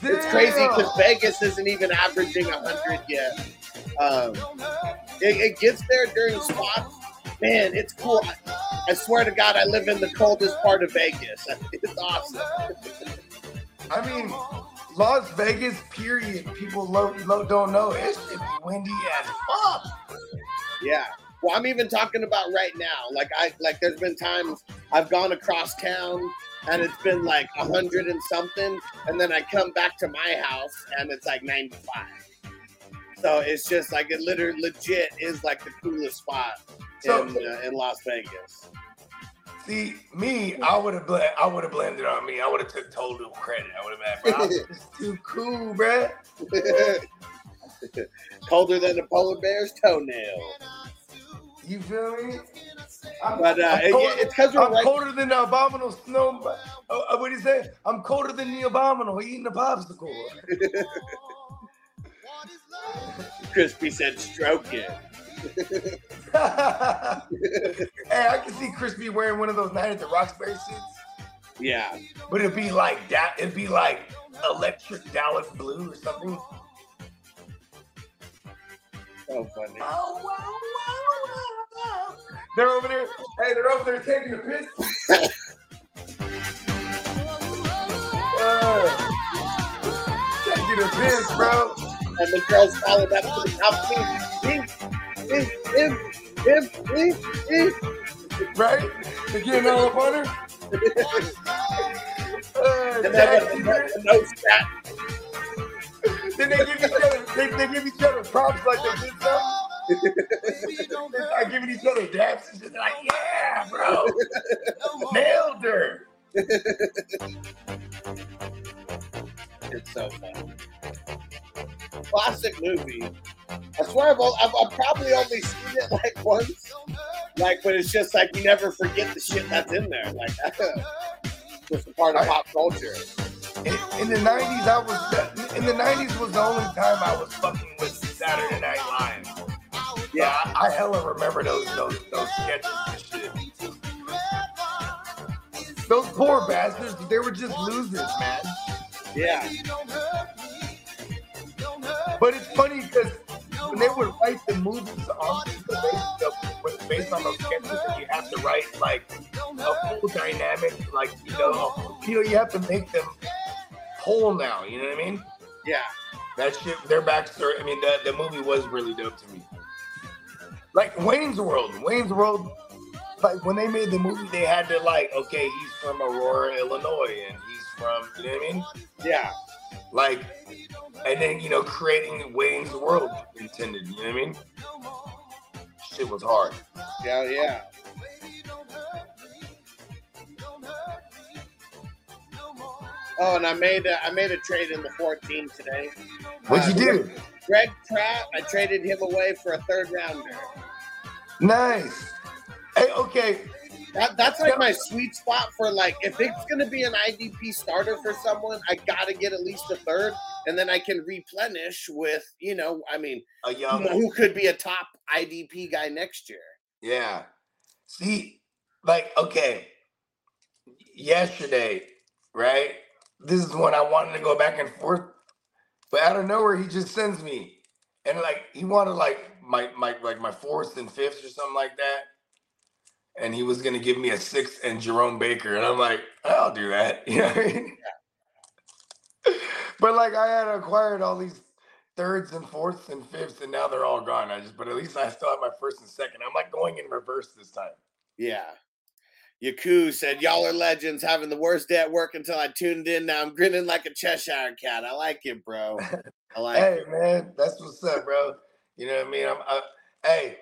It's crazy because Vegas isn't even averaging 100 yet. Um, it, it gets there during spots. Man, it's cool. I, I swear to God, I live in the coldest part of Vegas. <laughs> It's awesome. I mean, Las Vegas, period. People lo- lo- don't know. It's windy as fuck. Yeah. Well, I'm even talking about right now. Like I like there's been times I've gone across town and it's been like a hundred and something, and then I come back to my house and it's like 95. So it's just like it literally legit is like the coolest spot So- in uh, in Las Vegas. See, me, I would have bl- I would have blended on me. I would have took total credit. I would have been, bro, it's too cool, bruh. <laughs> Colder than a polar bear's toenail. You feel me? I'm, But uh, I'm it- colder, it's because I'm right. colder than the abominable snow. Uh, uh, what do you say? I'm colder than the abominable eating a popsicle. <laughs> Crispy said, "Stroke it." <laughs> hey, I can see Crispy wearing one of those Night at the Roxbury suits, Yeah. but it'd be like that. It'd be like electric Dallas blue or something. So funny. They're over there. Hey, they're over there taking a piss. Uh, <laughs> taking a piss, bro. And the girls followed up to the top. Right? They're getting all up on her. Uh, And then taxi, the, the nose stat. then they give each other they, they give each other props like they did something. They start giving each other daps and shit. They're like, yeah, bro. Nailed her. <laughs> It's so fun. Classic movie. I swear I've, I've, I've probably only seen it like once. Like, but it's just like you never forget the shit that's in there. Like, <laughs> just a part of pop culture. In, in the '90s, I was in the '90s was the only time I was fucking with Saturday Night Live. Yeah. I, I hella remember those those those sketches and shit. Those poor bastards, they were just losers, man. Yeah. But it's funny because when they would write the movies on the based, based on those sketches, you have to write like a full dynamic, like you know, you know, you have to make them whole now. You know what I mean? Yeah. That shit, their backstory. I mean, the the movie was really dope to me. Like Wayne's World, Wayne's World. Like when they made the movie, they had to like, okay, he's from Aurora, Illinois, and he's from, you know what I mean? Yeah. Like, and then you know, creating Wayne's World intended. You know what I mean? Shit was hard. Yeah. Yeah. Oh, and I made a, I made a trade in the 14 today. What'd you Uh, do? Greg Pratt, I traded him away for a third rounder. Nice. Hey, okay. That, that's like my sweet spot for like if it's gonna be an IDP starter for someone, I gotta get at least a third, and then I can replenish with you know, I mean, A young who could be a top IDP guy next year. Yeah. See, like, okay, yesterday, right? This is when I wanted to go back and forth, but out of nowhere, he just sends me, and like he wanted like my my like my fourth and fifth or something like that, and he was gonna give me a sixth and Jerome Baker, and I'm like, I'll do that, <laughs> you know. What I mean? but like I had acquired all these thirds and fourths and fifths, and now they're all gone. I just, but at least I still have my first and second. I'm like going in reverse this time. Yeah. Yaku said, Y'all are legends, having the worst day at work until I tuned in. Now I'm grinning like a Cheshire cat. I like it, bro. I like <laughs> hey it. man, that's what's up, bro. You know what I mean? I'm, I, hey,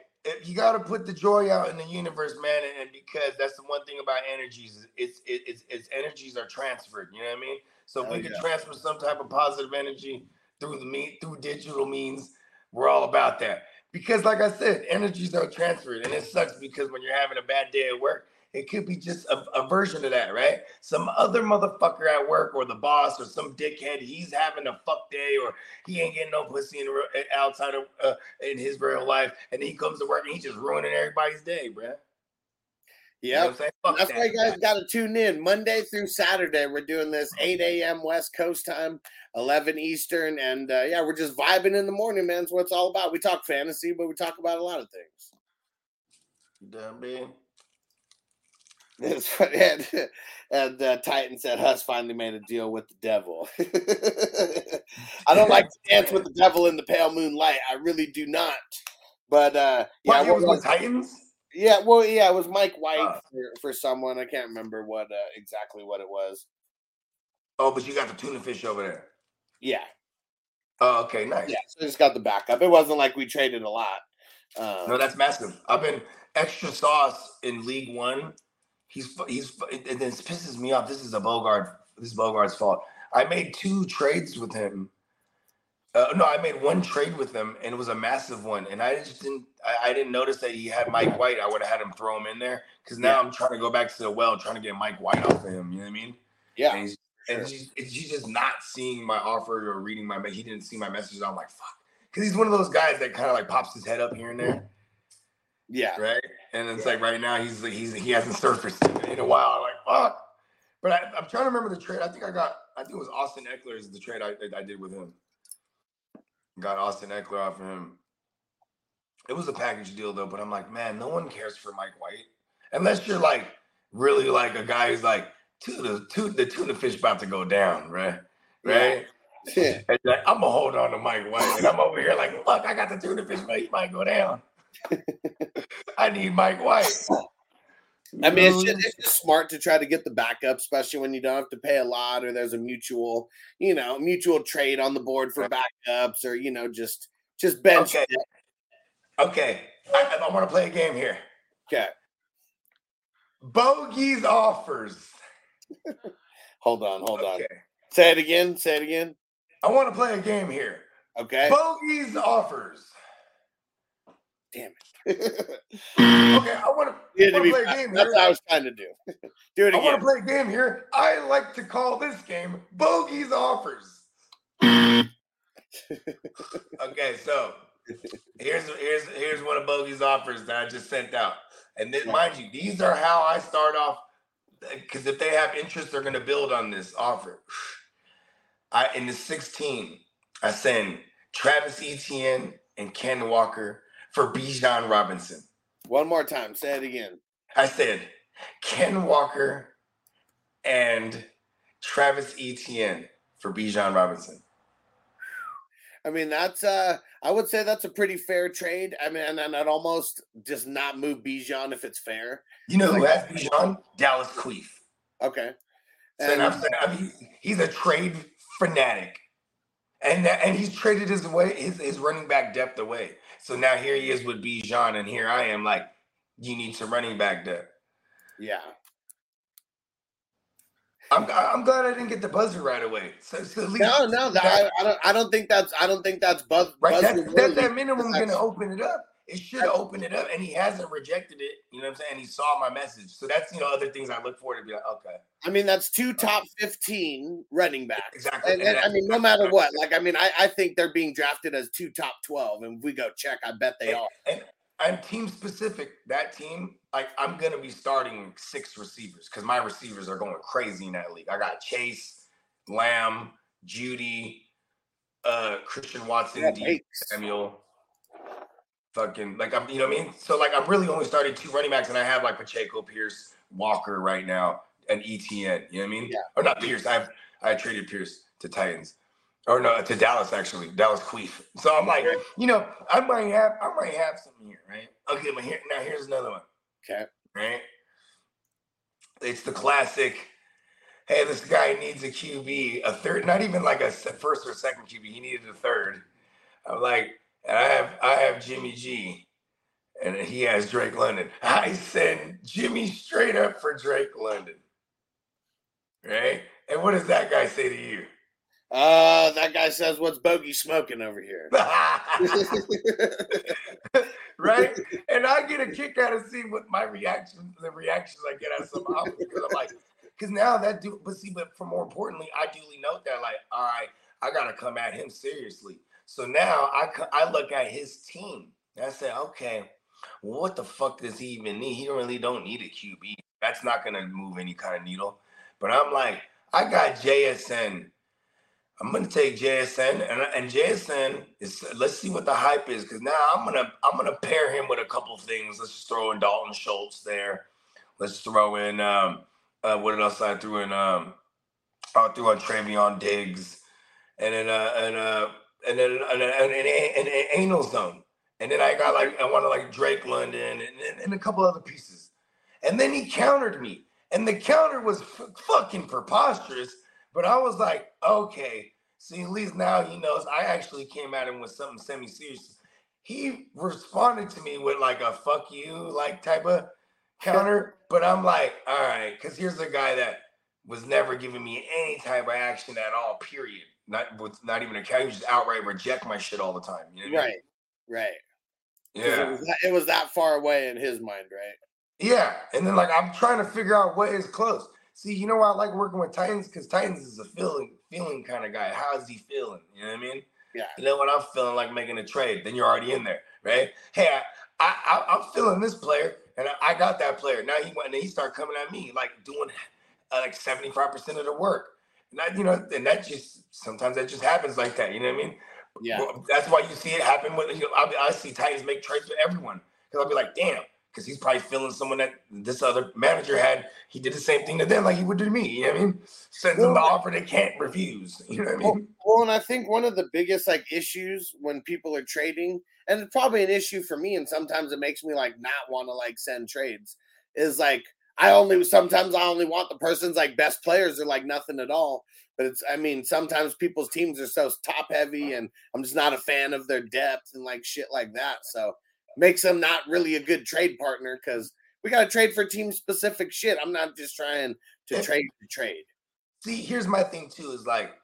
you got to put the joy out in the universe, man, and, because that's the one thing about energies, it's it's it's energies are transferred. You know what I mean? So if Oh, we can transfer some type of positive energy through the me through digital means, we're all about that. Because like I said, energies are transferred, and it sucks because when you're having a bad day at work, it could be just a, a version of that, right? Some other motherfucker at work, or the boss, or some dickhead, he's having a fuck day, or he ain't getting no pussy in outside of uh, in his real life, and he comes to work and he's just ruining everybody's day, bruh. You know Yep. what I'm saying? Fuck That's that. why you guys got to tune in Monday through Saturday. We're doing this 8 a.m. West Coast time, 11 Eastern, and uh, yeah, we're just vibing in the morning, man. That's what it's all about. We talk fantasy, but we talk about a lot of things. You done, man? <laughs> And and uh, Titan said Huss finally made a deal with the devil. <laughs> I don't like to dance with the devil in the pale moonlight. I really do not. But uh, yeah, What, it was Titans? yeah, well, yeah, it was Mike White Ah. for, for someone. I can't remember what uh, exactly what it was. Oh, but you got the tuna fish over there. Yeah, Oh, okay, nice. yeah. So I just got the backup. It wasn't like we traded a lot. Um, No, that's massive. I've been extra sauce in League One. He's he's it, this pisses me off. This is a Bogart. This is Bogart's fault. I made two trades with him. Uh, no, I made one trade with him, and it was a massive one. And I just didn't. I, I didn't notice that he had Mike White. I would have had him throw him in there because now I'm trying to go back to the well, trying to get Mike White off of him. You know what I mean? yeah, And he's, and he's, he's just not seeing my offer or reading my. He didn't see my messages. I'm like, fuck, because he's one of those guys that kind of like pops his head up here and there yeah. right? And it's like right now he's he's he hasn't surfaced in a while. I'm like fuck. But I, I'm trying to remember the trade. I think I got. I think it was Austin Ekeler is the trade I I did with him. Got Austin Ekeler off of him. It was a package deal though, but I'm like, man, no one cares for Mike White unless you're like really like a guy who's like tuna, tuna the tuna fish about to go down, right? Right. Yeah. And like, I'm gonna hold on to Mike White, and I'm over here like, fuck, I got the tuna fish, but he might go down. <laughs> I need Mike White. <laughs> I mean, it's just, it's just smart to try to get the backup, especially when you don't have to pay a lot or there's a mutual, you know, mutual trade on the board for backups or you know, just just bench. Okay. it. Okay, I, I want to play a game here. Okay, Bogey's offers. <laughs> hold on, hold on. Say it again. Say it again. I want to play a game here. Okay. Bogey's offers. Damn it. <laughs> Okay, I want to Yeah, to be play a game That's here. what I was trying to do. <laughs> Do it I want to play a game here. I like to call this game Bogey's Offers. <laughs> okay, so here's here's here's one of Bogey's offers that I just sent out. And then, mind you, these are how I start off. Because if they have interest, they're going to build on this offer. I in the 16, I send Travis Etienne and Ken Walker for Bijan Robinson. One more time. Say it again. I said Ken Walker and Travis Etienne for Bijan Robinson. I mean, that's uh I would say that's a pretty fair trade. I mean, and, and I'd almost just not move Bijan if it's fair. You know who has Bijan? Dallas Queef. Okay. So And I'm saying, I mean, he's a trade fanatic, and that, and he's traded his way his, his running back depth away. So now here he is with Bijan, and here I am like, you need some running back there. yeah. I'm I'm glad I didn't get the buzzer right away. So, so at least No, no, that, I, I don't I don't think that's I don't think that's buzz right, buzzer that's, that's worthy. at minimum going to open it up. It should open it up, and he hasn't rejected it. You know what I'm saying? He saw my message, so that's you know other things I look for to be like, okay, I mean, that's two top 15 running backs. exactly. And, And I mean, no matter what, like, I mean, I, I think they're being drafted as two top 12. And if we go check, I bet they and, are. and I'm team specific. That team, like I'm gonna be starting six receivers because my receivers are going crazy in that league. I got Chase, Lamb, Jeudy, uh, Christian Watson, Yeah, Deebo Samuel. Fucking like I'm, you know what I mean. So like I'm really only starting two running backs, and I have like Pacheco, Pierce, Walker right now, and Etienne. You know what I mean? Yeah. Or not Pierce. I've I traded Pierce to Titans, or no to Dallas actually. Dallas Queef. So I'm like, you know, I might have I might have something here, right? Okay, but here now here's another one, Okay. right? It's the classic. Hey, this guy needs a QB, a third, not even like a first or second QB. He needed a third. I'm like, I have I have Jimmy G, and he has Drake London. I send Jimmy straight up for Drake London, right? And what does that guy say to you? Uh, that guy says, What's Bogey smoking over here? <laughs> <laughs> right? And I get a kick out of seeing what my reaction, the reactions I get out of some offers because I'm like, because now that dude. but see, but for more importantly, I duly note that like, all right, I gotta come at him seriously. So now I I look at his team I say, okay, well, what the fuck does he even need? He really don't need a QB. That's not gonna move any kind of needle. But I'm like, I got JSN. I'm gonna take JSN and and JSN is let's see what the hype is because now I'm gonna I'm gonna pair him with a couple things. Let's throw in Dalton Schultz there. Let's throw in um uh what else I threw in um I threw on Trevon Diggs and then uh and uh and then and and, and, and anal zone. And then I got like I wanted like Drake London and, and, and a couple other pieces. And then he countered me. And the counter was f- fucking preposterous. But I was like, okay. See, at least now he knows I actually came at him with something semi-serious. He responded to me with like a fuck you, like type of counter. But I'm like, all right, because here's a guy that was never giving me any type of action at all, period. Not with not even a. He just outright reject my shit all the time. You know what I mean? right. Right. 'Cause It Yeah. was, that, it was that far away in his mind, right? Yeah, and then like I'm trying to figure out what is close. See, you know why I like working with Titans because Titans is a feeling feeling kind of guy. How is he feeling? You know what I mean? Yeah. You know what I'm feeling like making a trade. Then you're already in there, right? Hey, I, I, I I'm feeling this player, and I, I got that player. Now he went and he started coming at me like doing uh, like 75 percent of the work. You know, and that just sometimes that just happens like that. You know what I mean? Yeah. Well, that's why you see it happen with you know. I, I see Titans make trades with everyone because I'll be like, damn, because he's probably feeling someone that this other manager had. He did the same thing to them like he would do to me. You know what I mean? Sends them the offer they can't refuse. <laughs> You know what I Well, mean? well, and I think one of the biggest like issues when people are trading, and it's probably an issue for me, and sometimes it makes me like not want to like send trades, is like I only sometimes I only want the person's like best players are like nothing at all. But it's I mean sometimes people's teams are so top heavy, and I'm just not a fan of their depth and like shit like that. So makes them not really a good trade partner because we got to trade for team specific shit. I'm not just trying to trade to trade. See, here's my thing too: is like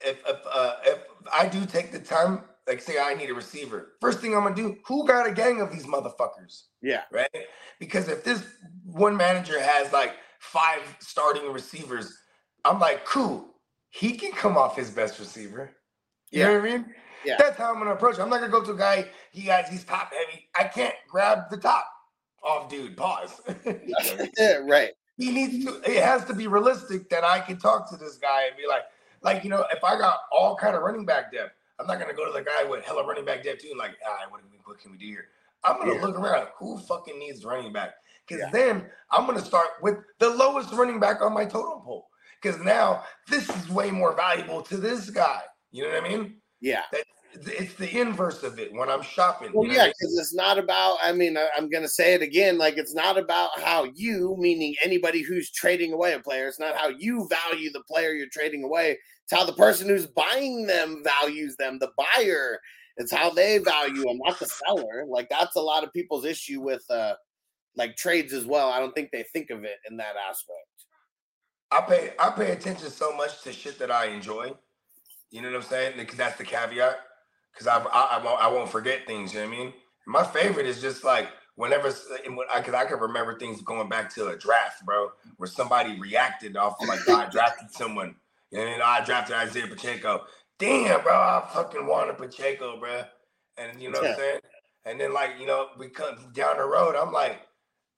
if if uh, if I do take the time, like say I need a receiver, first thing I'm gonna do, who got a gang of these motherfuckers? Yeah. right? Because if this one manager has like five starting receivers. I'm like, cool. He can come off his best receiver. You know what I mean? Yeah. That's how I'm gonna approach. it. I'm not gonna go to a guy. He has he's top heavy. I can't grab the top off, dude. Pause. Yeah, <laughs> right. he needs to. It has to be realistic that I can talk to this guy and be like, like you know, if I got all kind of running back depth, I'm not gonna go to the guy with hella running back depth too. And like, ah, what, what can we do here? I'm gonna Yeah. look around. Who fucking needs running back? Because Yeah. then I'm gonna start with the lowest running back on my totem pole. Because now this is way more valuable to this guy. You know what I mean? Yeah. It's the inverse of it when I'm shopping. Well, yeah, what I mean? because it's not about. I mean, I, I'm going to say it again. Like, it's not about how you, meaning anybody who's trading away a player, it's not how you value the player you're trading away. It's how the person who's buying them values them. The buyer, it's how they value them, not the seller. Like, that's a lot of people's issue with, uh like trades as well. I don't think they think of it in that aspect. I pay I pay attention so much to shit that I enjoy. You know what I'm saying? Because that's the caveat. Because I, I I won't I won't forget things. You know what I mean? My favorite is just like whenever because I can remember things going back to a draft, bro, where somebody reacted off of like I drafted someone. You know I mean? I drafted Isaiah Pacheco. Damn, bro, I fucking wanted Pacheco, bro. And you know what I'm saying? And then like you know we come down the road, I'm like,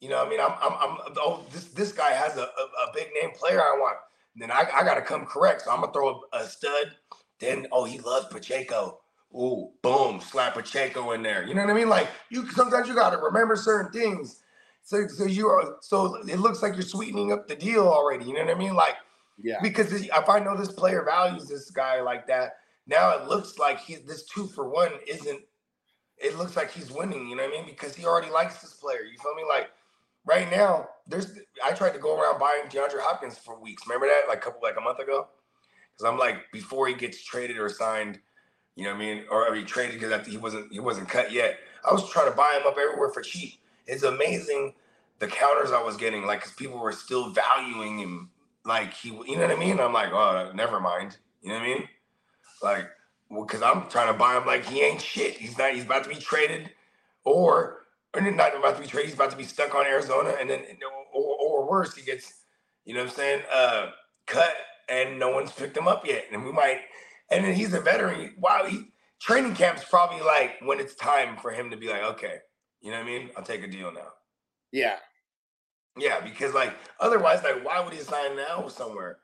you know, what I mean, I'm, I'm, I'm, oh, this, this guy has a, a, a big name player I want. Then I, I got to come correct. So I'm gonna throw a, a stud. Then, oh, he loves Pacheco. Ooh, boom, slap Pacheco in there. You know what I mean? Like you, sometimes you got to remember certain things. So, so you are, so it looks like you're sweetening up the deal already. You know what I mean? Like Yeah. because if I know this player values this guy like that, now it looks like he's this two for one isn't. It looks like he's winning. You know what I mean? Because he already likes this player. You feel me? Like right now, there's. I tried to go around buying DeAndre Hopkins for weeks. Remember that? Like a couple, like a month ago. Because I'm like, before he gets traded or signed, you know what I mean, or he traded because he wasn't he wasn't cut yet. I was trying to buy him up everywhere for cheap. It's amazing the counters I was getting, like, because people were still valuing him, like he, you know what I mean. I'm like, oh, never mind. You know what I mean? Like, because I'm trying to buy him like he ain't shit. He's not. He's about to be traded, or or not about to be traded. He's about to be stuck on Arizona, and then or, or worse, he gets, you know what I'm saying, uh, cut, and no one's picked him up yet, and we might. And then he's a veteran. Wow, he training camp's probably like when it's time for him to be like, okay, you know what I mean? I'll take a deal now. Yeah. Yeah, because like otherwise, like why would he sign now somewhere?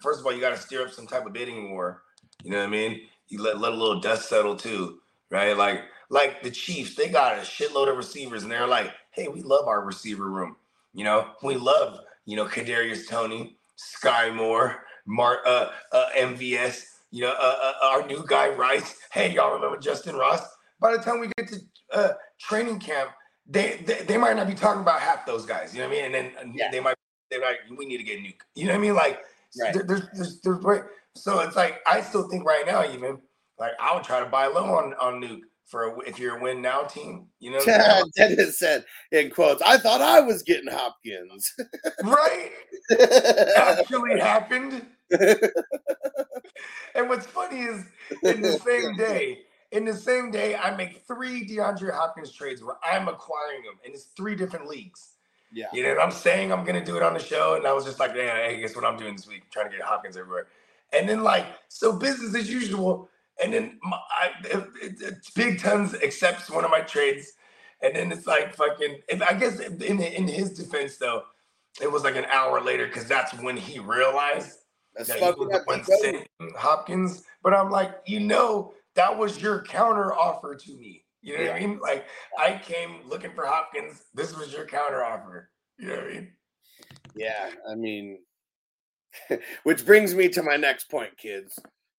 First of all, you got to steer up some type of bidding war. You know what I mean? You let let a little dust settle too, right? Like like the Chiefs, they got a shitload of receivers, and they're like, hey, we love our receiver room. You know, we love you know Kadarius Toney, Skyy Moore, Mark, uh, uh, MVS. You know, uh, uh, our new guy Rice. Hey, y'all remember Justin Ross? By the time we get to uh, training camp, they, they they might not be talking about half those guys. You know what I mean? And then Yeah. they might they might we need to get Nuk. You know what I mean? Like Right. there- there's, there's there's. So it's like I still think right now even like I would try to buy low on on Nuk for a, if you're a win now team. You know, what I'm saying? <laughs> Dennis said in quotes, I thought I was getting Hopkins. right? <laughs> Actually happened. <laughs> And what's funny is in the same day, in the same day, I make three DeAndre Hopkins trades where I'm acquiring them, and it's three different leagues. yeah. You know, and I'm saying I'm gonna do it on the show, and I was just like, yeah, hey, guess what I'm doing this week? I'm trying to get Hopkins everywhere. And then like, so business as usual. And then my, I, it, it, Big Tons accepts one of my trades, and then it's like fucking. If, I guess in in his defense though, it was like an hour later because that's when he realized That's that he was the one Hopkins. But I'm like, you know, that was your counter offer to me. You know what I mean? Like I came looking for Hopkins. This was your counter offer. You know what I mean? Yeah, I mean, <laughs> which brings me to my next point, kids.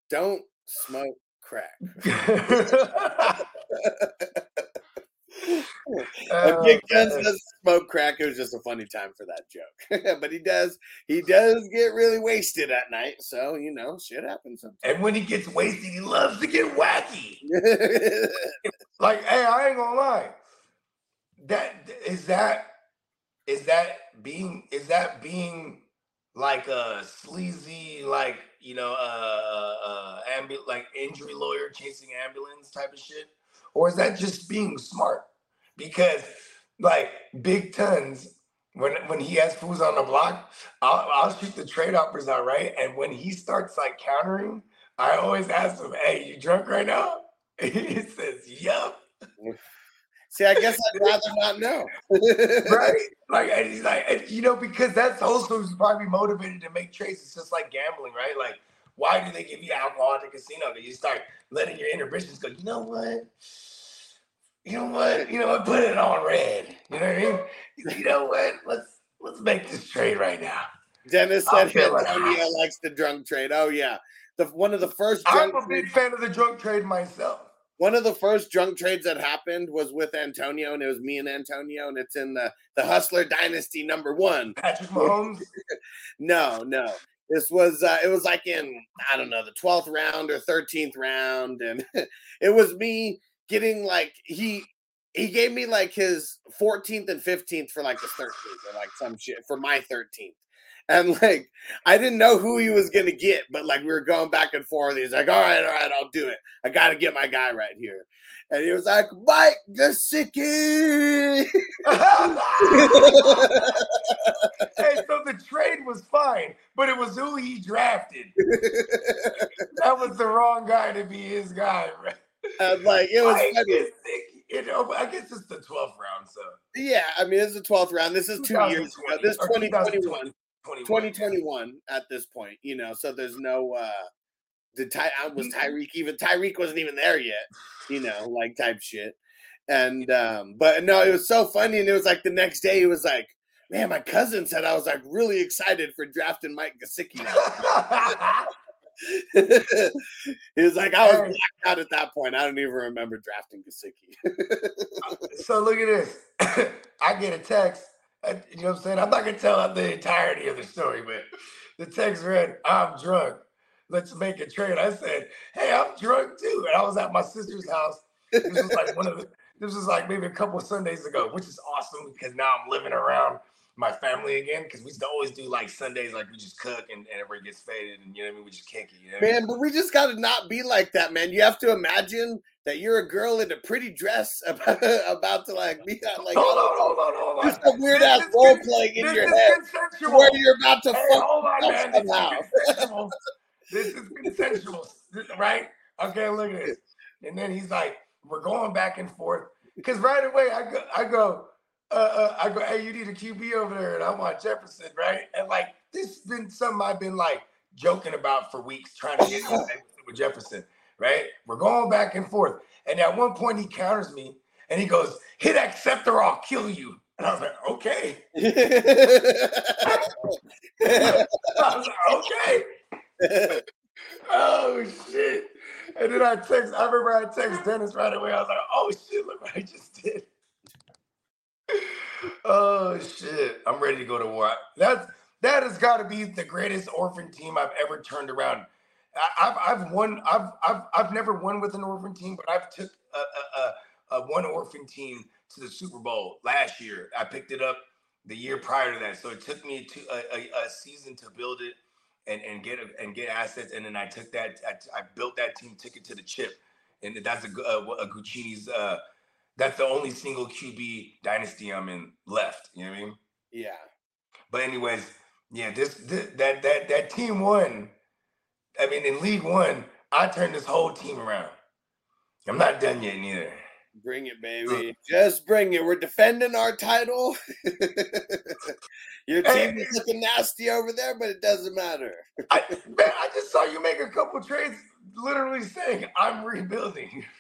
Don't smoke crack. A big Uh, Guns doesn't smoke crack. It was just a funny time for that joke. <laughs> but he does, he does get really wasted at night. So you know, shit happens Sometimes. and when he gets wasted, he loves to get wacky. <laughs> Like, hey, I ain't gonna lie. That is that is that being is that being like a sleazy like you know uh uh ambu- like injury lawyer chasing ambulance type of shit or is that just being smart because like big tons when when he has fools on the block, I'll, I'll shoot the trade offers out right, and when he starts like countering, I always ask him, "Hey, you drunk right now?" <laughs> he says, "Yup." See, I guess I'd rather not know. <laughs> right? Like, and he's like, you know, because that's also he's probably motivated to make trades. It's just like gambling, right? Like, why do they give you alcohol at the casino? That you start letting your inhibitions go. You know what? You know what? You know what? Put it on red. You know what I mean? You know what? Let's let's make this trade right now. Dennis said Antonio likes the drunk trade. Oh yeah, the one of the first I'm a big fan of the drunk trade myself. One of the first drunk trades that happened was with Antonio, and it was me and Antonio, and it's in the the Hustler Dynasty number one. Patrick Mahomes. <laughs> No, no. This was uh, it was like in I don't know the twelfth round or thirteenth round, and <laughs> it was me getting like he he gave me like his fourteenth and fifteenth for like the thirteenth or like some shit for my thirteenth. And like I didn't know who he was gonna get, but like we were going back and forth. He's like, "All right, all right, I'll do it. I got to get my guy right here." And he was like, "Mike Gesicki." <laughs> hey, so the trade was fine, but it was who he drafted. that was the wrong guy to be his guy, right? and like it was Like, funny. it's- you know, I guess it's the 12th round, so Yeah, I mean, it's the 12th round. This is two years ago. This or 2021. 21. 2021 at this point, you know, so there's no uh the Ty uh, was Tyreek even Tyreek wasn't even there yet, you know, like type shit. And um, but no, it was so funny, and it was like the next day he was like, Man, my cousin said I was like really excited for drafting Mike Gesicki. <laughs> he was like, I was blacked out at that point. I don't even remember drafting Gesicki. so look at this. <coughs> I get a text. You know what I'm saying? I'm not gonna tell the entirety of the story, but the text read, "I'm drunk. Let's make a trade." I said, "Hey, I'm drunk too," and I was at my sister's house. This was like one of the. This was like maybe a couple Sundays ago, which is awesome because now I'm living around my family again. Because we used to always do like Sundays, like we just cook and, and everybody gets faded, and you know what I mean. We just kick it. You know what I mean? Man, but we just got to not be like that, man. You have to imagine that you're a girl in a pretty dress <laughs> about, about to like be out like Hold on, hold on, hold on. just a weird This ass role playing in your head consensual. where you're about to Hey, fuck hold on, man. This is consensual. This is consensual, right? Okay, look at this. And then he's like, "We're going back and forth." Because right away, I go, I go, uh, uh, I go, "Hey, you need a QB over there," and I want Jefferson, right? And like, this has been something I've been like joking about for weeks, trying to get with Jefferson, right? We're going back and forth, and at one point he counters me, and he goes, "Hit accept or I'll kill you." And I was like, "Okay." <laughs> I was like, "Okay." <laughs> Oh shit! And then I text. I remember I text Dennis right away. I was like, "Oh shit! Look what I just did." <laughs> Oh shit! I'm ready to go to war. That's that has got to be the greatest orphan team I've ever turned around. I've I've won. I've I've I've never won with an orphan team, but I've took a a, a, a one orphan team to the Super Bowl last year. I picked it up the year prior to that, so it took me to a, a, a season to build it and and get and get assets, and then I took that. I, I built that team, took it to the chip, and that's a, uh, a Guccini's. Uh, that's the only single QB dynasty I'm in left. You know what I mean? yeah. But anyways, yeah, this, this that that that team won. I mean, in League One, I turned this whole team around. I'm not done yet neither. Bring it, baby. Just bring it. We're defending our title. <laughs> Your team is looking nasty over there, but it doesn't matter. I, man, I just saw you make a couple trades, literally saying I'm rebuilding. <laughs>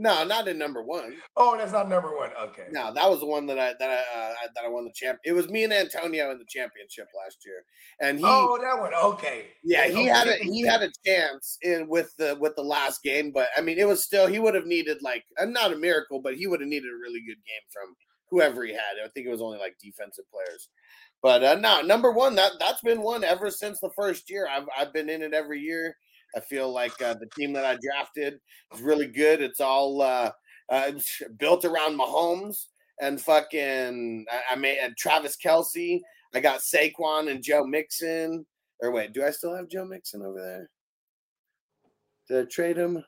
No, not in number one. Oh, that's not number one. Okay. No, that was the one that I that I uh, that I won the champ. It was me and Antonio in the championship last year, and he oh, that one. Okay. Yeah, he Okay. had a he had a chance in with the with the last game, but I mean, it was still he would have needed like not a miracle, but he would have needed a really good game from whoever he had. I think it was only like defensive players. But uh, no, number one that that's been one ever since the first year. I've I've been in it every year. I feel like uh, the team that I drafted is really good. It's all uh, uh, built around Mahomes and fucking I, I made and Travis Kelce. I got Saquon and Joe Mixon. Or wait, do I still have Joe Mixon over there? Did I trade him?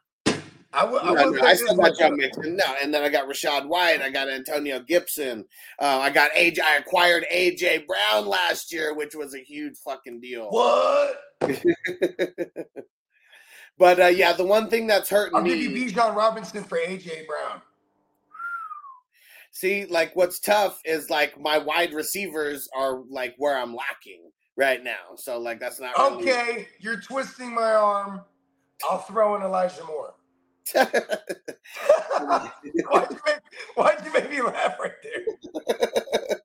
I No, no, I still got Joe. Mixon. No, and then I got Rachaad White. I got Antonio Gibson. Uh, I got AJ. I acquired AJ Brown last year, which was a huge fucking deal. What? <laughs> but uh, yeah, the one thing that's hurting me. I'll me. give you Bijan Robinson for AJ Brown. See, like what's tough is like my wide receivers are like where I'm lacking right now. So like that's not really- Okay, you're twisting my arm. I'll throw in Elijah Moore. <laughs> why'd, you make, why'd you make me laugh right there? <laughs>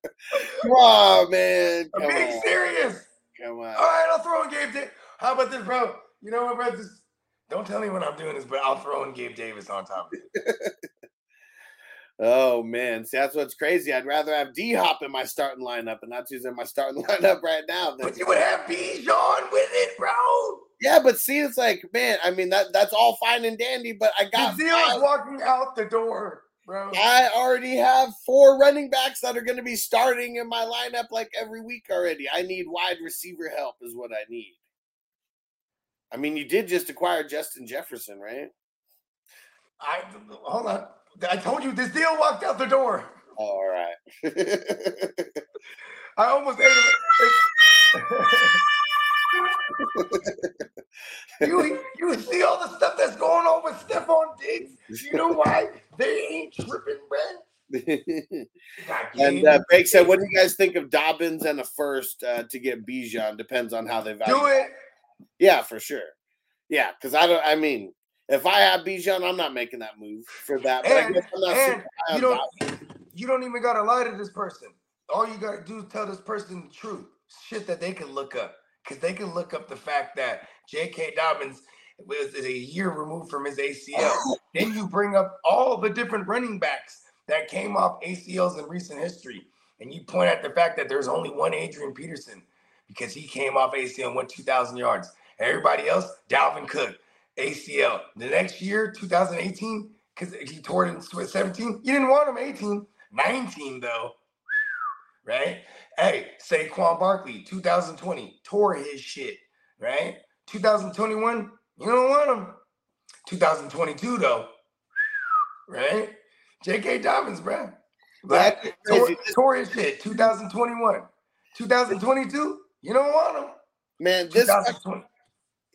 Come on, man. I'm being on. serious. Come on. All right, I'll throw in Gabe Davis. How about this, bro? You know what, bro? Just don't tell me when I'm doing this, but I'll throw in Gabe Davis on top of it. <laughs> Oh man, see that's what's crazy. I'd rather have D Hop in my starting lineup, and who's in my starting <laughs> lineup right now. Than, But you would have Bijan with it, bro. yeah, but see, it's like, man, I mean that that's all fine and dandy, but I got Ezekiel's walking out the door, bro. I already have four running backs that are going to be starting in my lineup like every week already. I need wide receiver help, is what I need. I mean, you did just acquire Justin Jefferson, right? I hold on. I told you this deal walked out the door. All right. <laughs> I almost ate it. <laughs> you, you see all the stuff that's going on with Stefon Diggs? You know why? They ain't tripping, man. <laughs> and uh, Bake said, "What do you guys think of Dobbins and a first uh, to get Bijan? Depends on how they value. Do it. Yeah, for sure. Yeah, because I don't. I mean, if I have Bijan, I'm not making that move for that. But I And, guess I'm not and you don't you don't even gotta lie to this person. All you gotta do is tell this person the truth. Shit that they can look up. Because they can look up the fact that J.K. Dobbins was is a year removed from his ACL. <laughs> then you bring up all the different running backs that came off ACLs in recent history. And you point at the fact that there's only one Adrian Peterson because he came off ACL and went 2,000 yards. Everybody else, Dalvin Cook, ACL. The next year, 2018, because he tore it in 17, you didn't want him 18. 19, though, right? Hey, Saquon Barkley, 2020, tore his shit, right? 2021, you don't want him. 2022, though, right? J.K. Dobbins, bro. That's tore, tore his shit. 2021, 2022, you don't want him. Man, this fuck- 2020.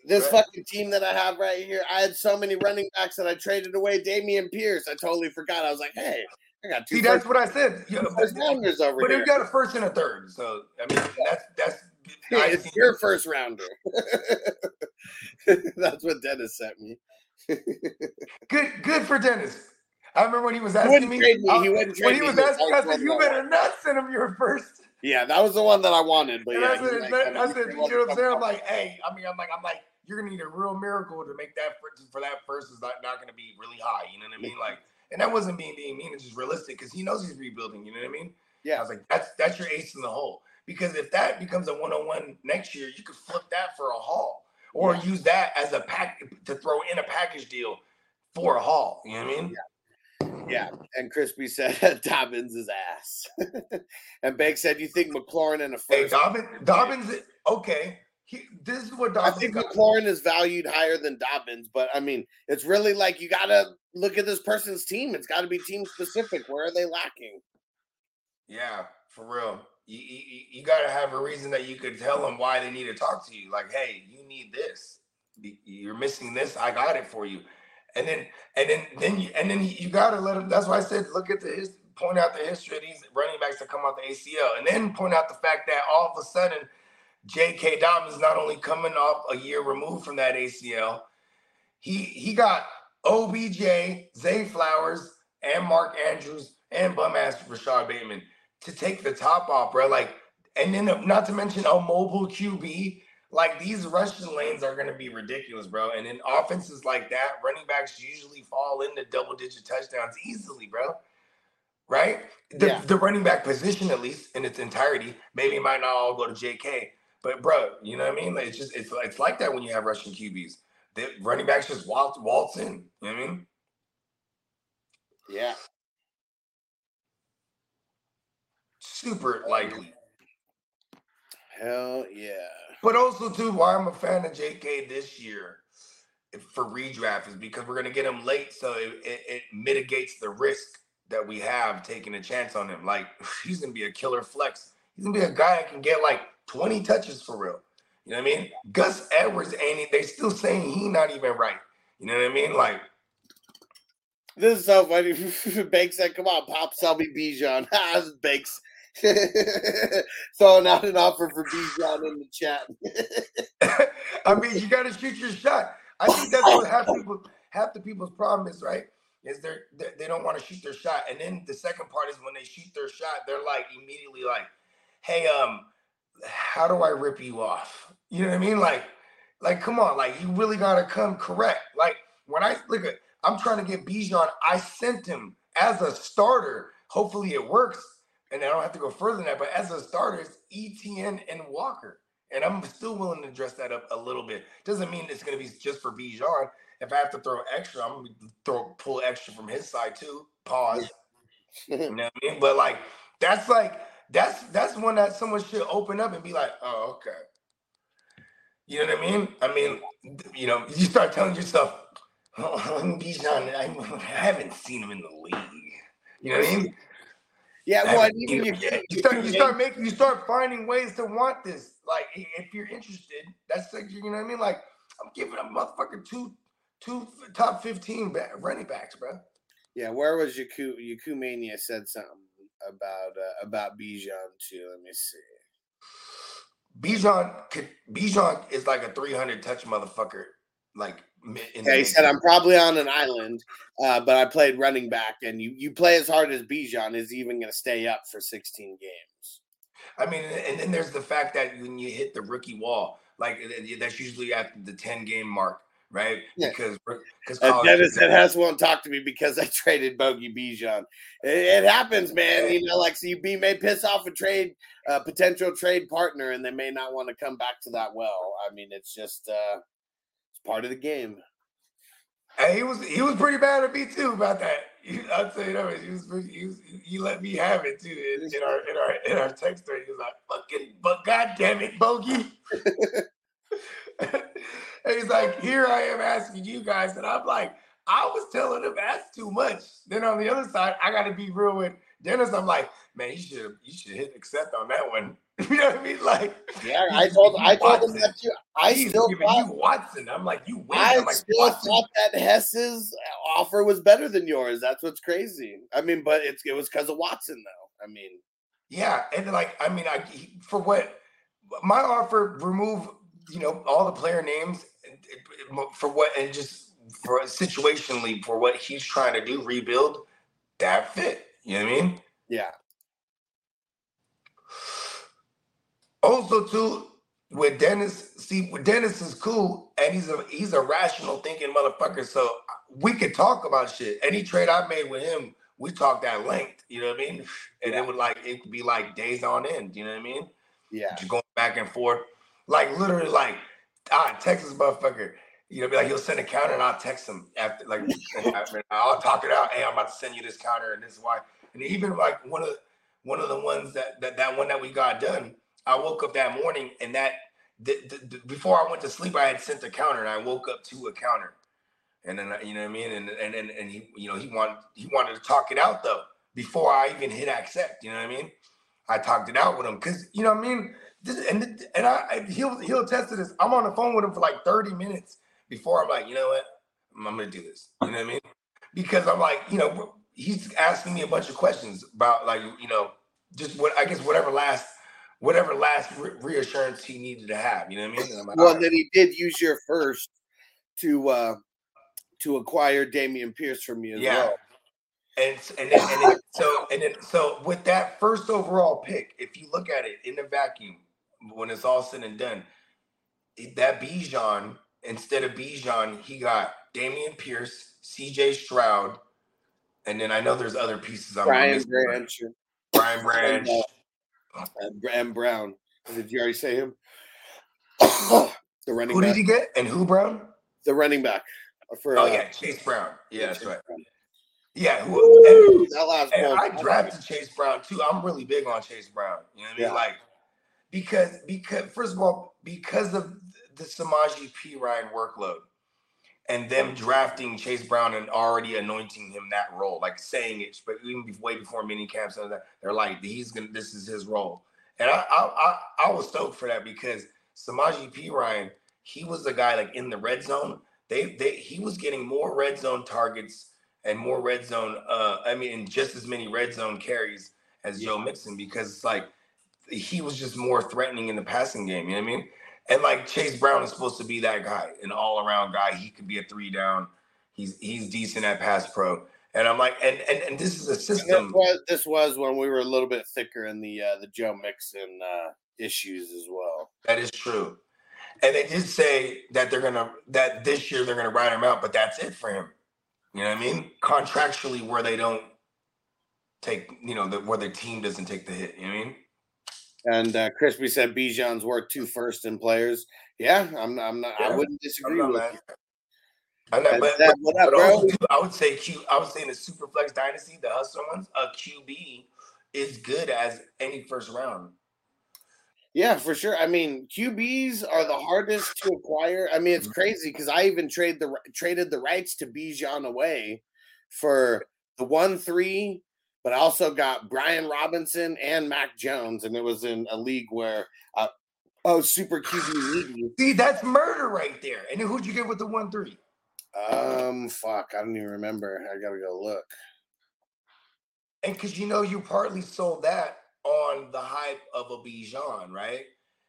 this Right. fucking team that I have right here, I had so many running backs that I traded away. Dameon Pierce, I totally forgot. I was like, hey, I got two See, that's what I said. Yeah, first rounders over But you got a first and a third, so I mean that's that's. <laughs> Yeah, it's your first rounder. <laughs> that's what Dennis sent me. <laughs> Good, good for Dennis. I remember when he was asking wouldn't me. me. He uh, when he was asking, I said, "You better not send him your first. Yeah, that was the one that I wanted. But And yeah, I said, like, that- I said, you know what I'm saying? I'm like, hey, I mean, I'm like, I'm like, you're gonna need a real miracle to make that for, for that first is not, not gonna be really high. You know what I mean? Like, and that wasn't being being mean. It's just realistic because he knows he's rebuilding. You know what I mean? Yeah. I was like, that's that's your ace in the hole. Because if that becomes a one-on-one next year, you could flip that for a haul, or Yeah. use that as a pack to throw in a package deal for a haul. You know what I mean? yeah. Yeah, um, and Crispy <laughs> said Dobbins is ass. <laughs> and Bake said, you think McLaurin in a Hey, first? Dobbins, Dobbins, okay. He, this is what I think. McLaurin is valued higher than Dobbins, but I mean, it's really like you got to look at this person's team. It's got to be team specific. Where are they lacking? Yeah, for real. You, you, you got to have a reason that you could tell them why they need to talk to you. Like, hey, you need this. You're missing this. I got it for you. And then, and then, then you, and then you got to let them. That's why I said, look at the point out the history of these running backs that come out the ACL, and then point out the fact that all of a sudden, J.K. Dobbins not only coming off a year removed from that ACL, he he got OBJ, Zay Flowers, and Mark Andrews and bum ass Rashod Bateman to take the top off, bro. Like, and then not to mention a mobile QB. Like these rushing lanes are gonna be ridiculous, bro. And in offenses like that, running backs usually fall into double digit touchdowns easily, bro. Right? The, Yeah. the running back position, at least in its entirety, maybe it might not all go to JK, but bro, you know what I mean? Like, it's just it's it's like that when you have rushing QBs. The running backs just waltz waltz in. You know what I mean? Yeah. Super likely. Hell yeah. But also too, why I'm a fan of JK this year for redraft is because we're gonna get him late, so it, it, it mitigates the risk that we have taking a chance on him. Like <laughs> he's gonna be a killer flex. He's gonna be a guy that can get like 20 touches for real. You know what I mean? Gus Edwards ain't they still saying he not even right. You know what I mean? Like This is so funny. <laughs> Banks said, "Come on, pop, sell me Bijan." <laughs> Banks. <laughs> Throwing out an offer for Bijan in the chat. <laughs> I mean, you got to shoot your shot. I think that's what half people, half the people's problem is, right? Is they're, they they don't want to shoot their shot, and then the second part is when they shoot their shot, they're like immediately like, "Hey, um, how do I rip you off?" You know what I mean? Like, like, come on, like you really gotta come correct. Like when I look at, I'm trying to get Bijan. I sent him as a starter. Hopefully it works, and I don't have to go further than that. But as a starter, it's Etienne and Walker. And I'm still willing to dress that up a little bit. Doesn't mean it's going to be just for Bijan. If I have to throw extra, I'm going to throw pull extra from his side too. Pause. you <laughs> know what I mean? But like that's like that's that's one that someone should open up and be like, oh, okay. You know what I mean? I mean, you know, you start telling yourself, oh, Bijan, I, I haven't seen him in the league. You know what I mean? Yeah, well, haven't and seen even him your, you start you start making you start finding ways to want this. Like if you're interested, that's like you know what I mean. Like I'm giving a motherfucker two two top fifteen back, running backs, bro. yeah. Where was Yaku? Yaku Mania said something about uh, about Bijan too. Let me see. Bijan could Bijan is like a 300 touch motherfucker. Like Yeah, he said I'm probably on an island, uh, but I played running back, and you you play as hard as Bijan is even going to stay up for 16 games. I mean, and then there's the fact that when you hit the rookie wall, like that's usually at the 10 game mark, right? Yeah. Because because college Dennis said Hess won't talk to me because I <laughs> traded Bogey Bijan. It, it happens, man. You know, like so you be may piss off a trade, uh, potential trade partner, and they may not want to come back to that well. I mean, it's just uh, part of the game. Hey, he was he was pretty bad at me too about that. I'll tell you that he was pretty, he was he let me have it too in, in our in our in our text thread. He was like, "Fucking, but god damn it, bogey." <laughs> and he's like, "Here I am asking you guys," and I'm like, "I was telling him that's too much." Then on the other side, I got to be real with Dennis. I'm like, "Man, you should you should hit accept on that one." <laughs> you know what I mean? Like, Yeah, I told I told him that too. I He's still giving thought you Watson. I'm like, you win. I I'm like, still Watson. thought that Hess's offer was better than yours. That's what's crazy. I mean, but it's it was because of Watson, though. I mean, Yeah, and like I mean, I for what my offer remove you know all the player names for what and just for situationally for what he's trying to do rebuild that fit. You know what I mean? yeah, Also, too with Dennis, see, with Dennis is cool and he's a he's a rational thinking motherfucker. So we could talk about shit. Any trade I made with him, we talked at length. You know what I mean? <laughs> And it would like it could be like days on end. You know what I mean? yeah. just going back and forth. Like literally, like ah, Texas motherfucker. You know, be like he'll send a counter and I'll text him after like <laughs> I'll talk it out. Hey, I'm about to send you this counter and this is why. And even like one of one of the ones that that, that one that we got done, I woke up that morning and that the, the, the- before I went to sleep, I had sent a counter and I woke up to a counter. And then you know what I mean, and and and, and he you know he wanted he wanted to talk it out though before I even hit accept. You know what I mean? I talked it out with him because you know what I mean. This, and and I he'll he'll attest to this. I'm on the phone with him for like 30 minutes before I'm like, you know what, I'm, I'm gonna do this. You know what I mean? Because I'm like, you know, he's asking me a bunch of questions about like, you know, just what I guess whatever last whatever last re- reassurance he needed to have. You know what I mean? Like, Well, right. then he did use your first to uh to acquire Dameon Pierce from me as Yeah. well. And and then, and then so and then so with that first overall pick, if you look at it in the vacuum, when it's all said and done, that Bijan instead of Bijan, he got Dameon Pierce, C.J. Stroud, and then I know there's other pieces. I'm Brian. Branch Brian Branch. And Brown. Did you already say him? the running Who back. did he get? And who Brown? the running back for Oh uh, yeah, Chase Brown. Yeah, that's Chase right. Brown. Yeah, who? Woo, And, that last And I drafted Chase Brown too. I'm really big on Chase Brown. You know what I mean? Yeah. Like because because first of all, because of the Samaje Perine workload, and them drafting Chase Brown and already anointing him that role, like saying it, but even before, way before mini camps, and that, they're like, he's gonna, this is his role, and I, I, I, I was stoked for that because Samaje Perine, he was the guy like in the red zone. They, they, he was getting more red zone targets and more red zone. Uh, I mean, and just as many red zone carries as Joe Mixon because it's like he was just more threatening in the passing game. You know what I mean? And like Chase Brown is supposed to be that guy, an all around guy. He could be a three down. He's he's decent at pass pro. And I'm like, and and, and this is a system. This was, this was when we were a little bit thicker in the uh, the Joe Mixon uh, issues as well. That is true. And they did say that they're gonna that this year they're gonna ride him out, but that's it for him. You know what I mean? Contractually, where they don't take, you know, the, where the team doesn't take the hit. You know what I mean? And uh, Crispy said Bijan's worth two first in players. Yeah, I'm not. I'm not. I wouldn't I'm disagree not with you. I'm not, but, Zeb, but, up, but also, I would say Q. I would say in the Superflex Dynasty, the hustler ones, a QB is good as any first round. Yeah, for sure. I mean, QBs are the hardest to acquire. I mean, it's Mm-hmm. crazy because I even trade the traded the rights to Bijan away for the one three, but I also got Brian Robinson and Mac Jones, and it was in a league where uh, oh super QB needy. See, that's murder right there. And then who'd you get with the one three? Um, fuck, I don't even remember. I gotta go look. And because you know you partly sold that on the hype of a Bijan, right?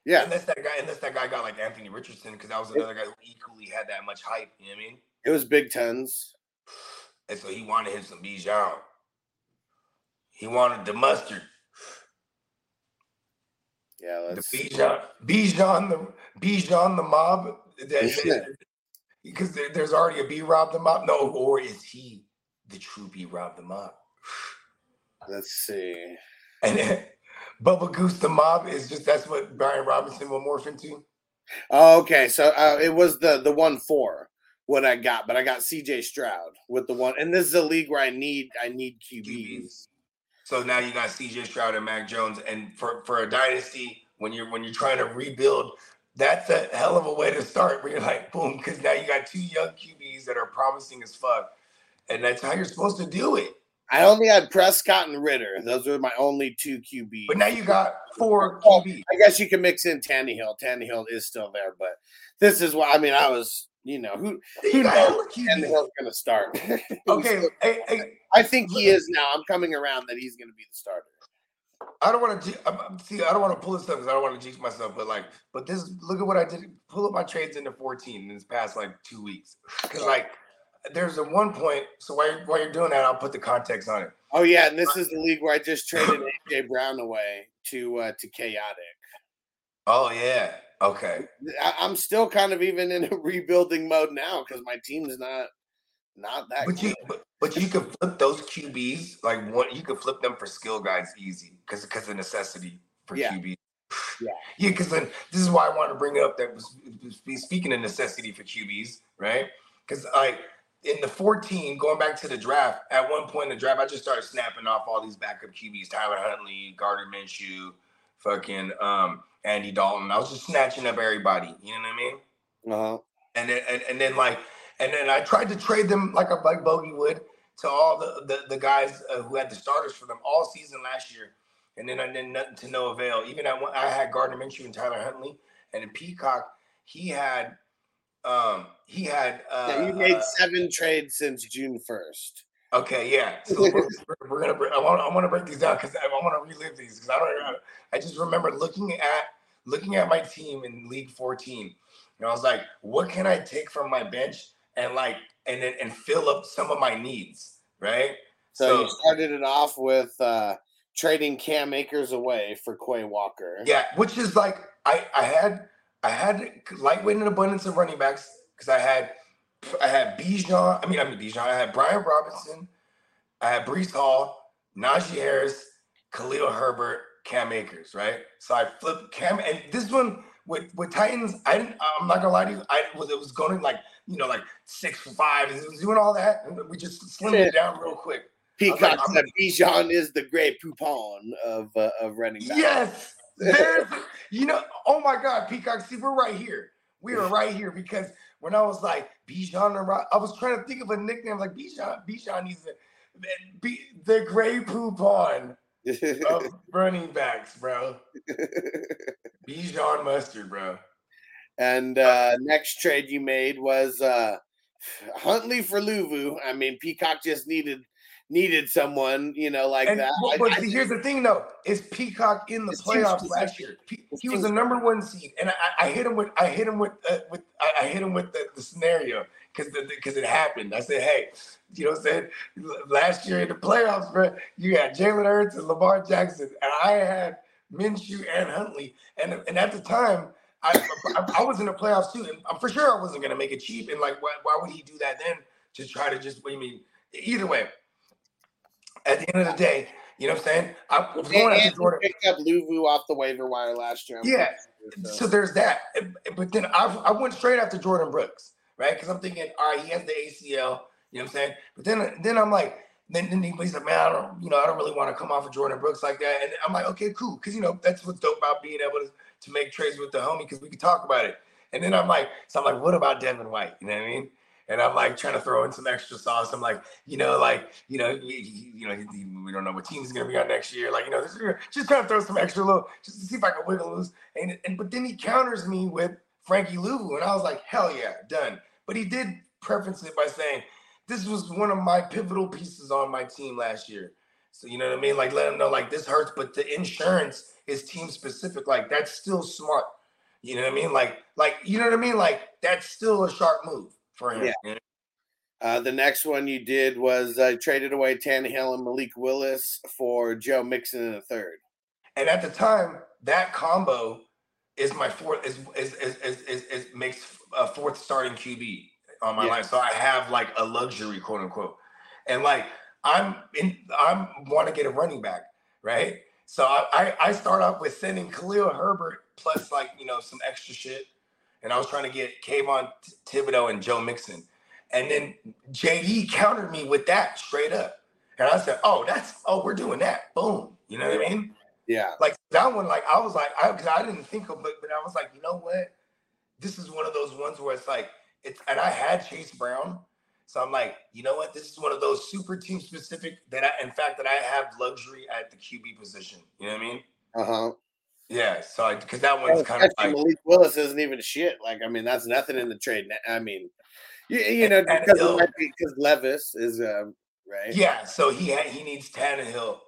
Yeah, Unless that guy, unless that guy got like Anthony Richardson, because that was another guy who equally had that much hype. You know what I mean? it was Big Tens. And so he wanted him some Bijan. He wanted the mustard, Yeah, the let's. Bijan, Bijan the Bijan the mob. Because there's already a B Rob the mob. No, or is he the true B Rob the mob? Let's see. And then Bubba Goose the mob is just that's what Brian Robinson will morph into. Oh, okay. So uh, it was the the one four what I got, but I got CJ Stroud with the one, and this is a league where I need I need QBs. QBs. So now you got CJ Stroud and Mac Jones, and for for a dynasty, when you're when you're trying to rebuild, that's a hell of a way to start. Where you're like, boom, because now you got two young QBs that are promising as fuck, and that's how you're supposed to do it. I only had Prescott and Ridder. Those were my only two QBs. But now you got four QBs. I guess you can mix in Tannehill. Tannehill is still there, but this is what I mean. I was, you know, who who knows QBs. Tannehill's going to start? <laughs> Okay, hey, hey, I think he is now. I'm coming around that he's going to be the starter. I don't want to see. I don't want to pull this stuff because I don't want to jinx myself. But like, but this look at what I did. Pull up my trades into 14 in this past like two weeks. Because like, there's a one point. So while you're, while you're doing that, I'll put the context on it. Oh yeah, and this is the league where I just traded AJ Brown away to uh, to chaotic. Oh yeah. Okay. I, I'm still kind of even in a <laughs> rebuilding mode now because my team's not not that. But you good. but, but you could flip those QBs like one. You could flip them for skill guys easy because because of necessity for Yeah. QBs. Yeah. <sighs> Yeah, because then this is why I wanted to bring up that was speaking of necessity for QBs, right? Because I in the 14, going back to the draft, at one point in the draft, I just started snapping off all these backup QBs: Tyler Huntley, Gardner Minshew, fucking um, Andy Dalton. I was just snatching up everybody. You know what I mean? Uh-huh. and then and, and then like and then I tried to trade them like a like Bogey would to all the the, the guys uh, who had the starters for them all season last year, and then I did nothing to no avail. Even I, I had Gardner Minshew and Tyler Huntley, and in Peacock he had um he had uh, Yeah, you made uh, seven trades since June first. Okay, yeah. So we're, <laughs> we're- gonna. Break, I want. I want to break these down because I, want to relive these because I don't. I just remember looking at looking at my team in League 14, and I was like, what can I take from my bench and like and and fill up some of my needs, right? So, you started it off with uh, trading Cam Akers away for Quay Walker. Yeah, which is like I I had I had lightweight and abundance of running backs because I had I had Bijan. I mean I mean Bijan. I had Brian Robinson. I had Breece Hall, Najee Harris, Khalil Herbert, Cam Akers. Right. So I flipped Cam, and this one with with Titans. I didn't. I'm not gonna lie to you. I was it was going like you know like six for five. It was doing all that. and We just slimmed it down real quick. Peacock like, said Bijan is the Grey Poupon of uh, of running back. Yes, there's, you know, oh my God, Peacock, see, we're right here. We are right here because when I was like Bijan and Ro- I was trying to think of a nickname like Bijan. Bijan needs to be the Grey Poupon of <laughs> running backs, bro. Bijan Mustard, bro. and uh, next trade you made was uh, Huntley for Luvu. I mean, Peacock just needed needed someone, you know, like And that. but, I- I here's the thing, though: is Peacock in the playoffs last year? He was the number one seed, and I, I hit him with I hit him with uh, with I, hit him with the, the scenario because because it happened. I said, hey, you know, what I'm saying last year in the playoffs, bro, you had Jalen Hurts and Lamar Jackson, and I had Minshew and Huntley, and and at the time. I, I, I was in the playoffs too, and I'm for sure I wasn't gonna make it cheap. And like, why, why would he do that then? To try to just, what do you mean? Either way, at the end of the day, you know what I'm saying? I was going after Jordan. picked up Luvu off the waiver wire last year. I'm Yeah. sure, So there's that. But then I, I went straight after Jordyn Brooks, right? Because I'm thinking, all right, he has the ACL, you know what I'm saying? But then then I'm like, then, then he's like, man, I don't, you know, I don't really want to come off of Jordyn Brooks like that. And I'm like, okay, cool. Because, you know, that's what's dope about being able to, to make trades with the homie because we can talk about it. And then I'm like, so I'm like, what about Devin White? You know what I mean? And I'm like trying to throw in some extra sauce. I'm like, you know, like, you know, you, you know, we don't know what team he's gonna be on next year. Like, you know, just, just trying to throw some extra little, just to see if I can wiggle loose. And and but then he counters me with Frankie Luvu, and I was like, hell yeah, done. But he did preference it by saying, this was one of my pivotal pieces on my team last year. So you know what I mean? Like, let him know like this hurts, but the insurance is team specific. Like that's still smart. You know what I mean? Like, like you know what I mean? Like that's still a sharp move for him. Yeah. Uh, the next one you did was uh, traded away Tannehill and Malik Willis for Joe Mixon in a third. And at the time, that combo is my fourth is is is is, is, is makes a fourth starting QB on my Yeah. line. So I have like a luxury, quote unquote. And like I'm in I'm want to get a running back, right? So I I start off with sending Khalil Herbert plus like you know some extra shit. And I was trying to get Kayvon Thibodeaux and Joe Mixon. And then JD countered me with that straight up. And I said, Oh, that's oh, we're doing that. Boom. You know what I mean? Yeah. like that one, like I was like, I because I didn't think of it, but I was like, you know what? This is one of those ones where it's like it's and I had Chase Brown. So I'm like, you know what? This is one of those super team specific that I in fact that I have luxury at the QB position. You know what I mean? Uh huh. Yeah. So because that one's kind of like Malik Willis isn't even shit. Like, I mean, that's nothing in the trade. I mean, you, you know, because, Hill- because Levis is um, right. yeah. So he had he needs Tannehill.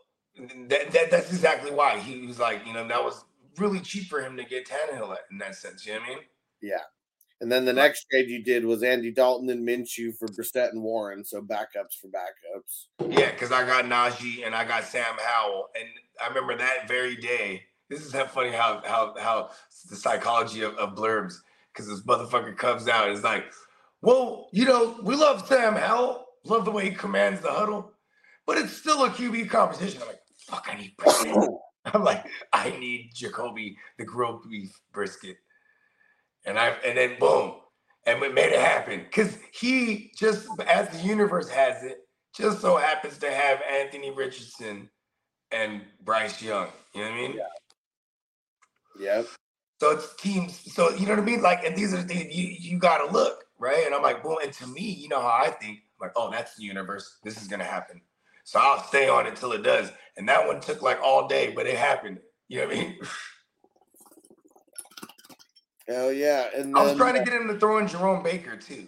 That, that that's exactly why he was like, you know, that was really cheap for him to get Tannehill in that sense. You know what I mean? Yeah. And then the next trade you did was Andy Dalton and Minshew for Brissett and Warren. So backups for backups. Yeah, because I got Najee and I got Sam Howell, and I remember that very day. This is how funny how how how the psychology of, of blurbs. Because this motherfucker comes out, it's like, well, you know, we love Sam Howell, love the way he commands the huddle, but it's still a QB competition. I'm like, fuck, I need brisket. <laughs> I'm like, I need Jacoby the grilled beef brisket, and I and then boom, and we made it happen because he just as the universe has it just so happens to have Anthony Richardson and Bryce Young. You know what I mean? Yep. So it's teams. So you know what I mean? Like, and these are the things you, you gotta look, right? And I'm like, boom. And to me, you know how I think, like, oh, that's the universe. This is gonna happen. So I'll stay on it till it does. And that one took like all day, but it happened. You know what I mean? <laughs> Hell yeah. And I was trying to get him to throw in Jerome Baker too.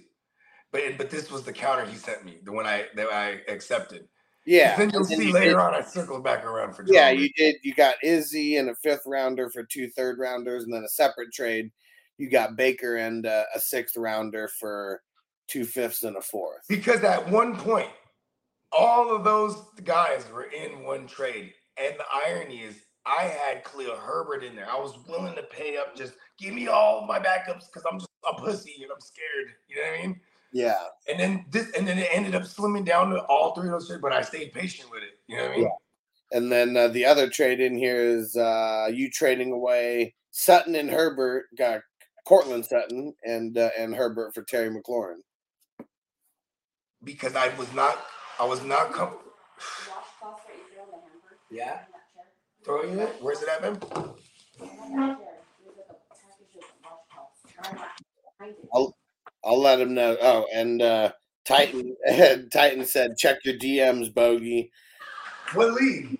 But but this was the counter he sent me, the one I that I accepted. Yeah. Then you'll see you later did- on I circled back around for Yeah, you did. You got Izzy and a fifth rounder for two third rounders, and then a separate trade. You got Baker and uh, a sixth rounder for two fifths and a fourth. Because at one point, all of those guys were in one trade. And the irony is, I had Khalil Herbert in there. I was willing to pay up, just give me all my backups because I'm just a pussy and I'm scared. You know what I mean? Yeah. And then this, and then it ended up slimming down to all three of those trades, but I stayed patient with it. You know what I mean? Yeah. And then uh, the other trade in here is uh, you trading away Sutton and Herbert, got Courtland Sutton and uh, and Herbert for Terry McLaurin. Because I was not, I was not comfortable. Yeah. Throw you it? Where's it at, man? I'll let him know. Oh, and uh Titan <laughs> Titan said, check your DMs, Bogey. What league?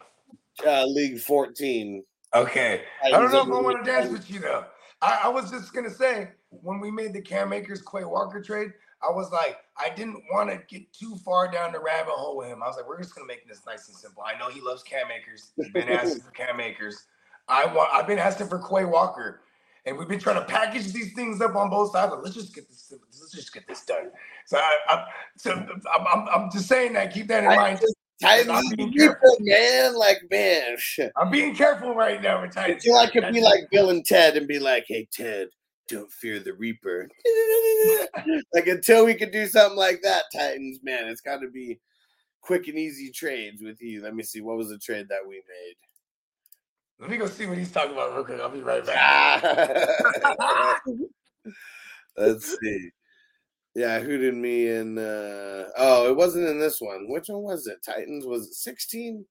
Uh, League 14. Okay. I don't know if I want to dance with you though. I, I was just gonna say when we made the Cam Akers Quay Walker trade, I was like, I didn't want to get too far down the rabbit hole with him. I was like, we're just gonna make this nice and simple. I know he loves Cam Akers. He's been asking for Cam Akers. I want. I've been asking for Quay Walker, and we've been trying to package these things up on both sides. Like, let's just get this. Let's just get this done. So, I, I, so I'm, I'm, I'm just saying that. Keep that in I mind. just- Titans I'm is being people, man. Like, man, shit. I'm being careful right now with I Titans. feel like could be like Bill and Ted and be like, hey, Ted, don't fear the Reaper. <laughs> like, until we could do something like that, Titans, man, it's got to be quick and easy trades with you. Let me see. What was the trade that we made? Let me go see what he's talking about real quick. I'll be right back. <laughs> Let's see. Yeah, who did me in? Uh, oh, it wasn't in this one. Which one was it? Titans was it sixteen?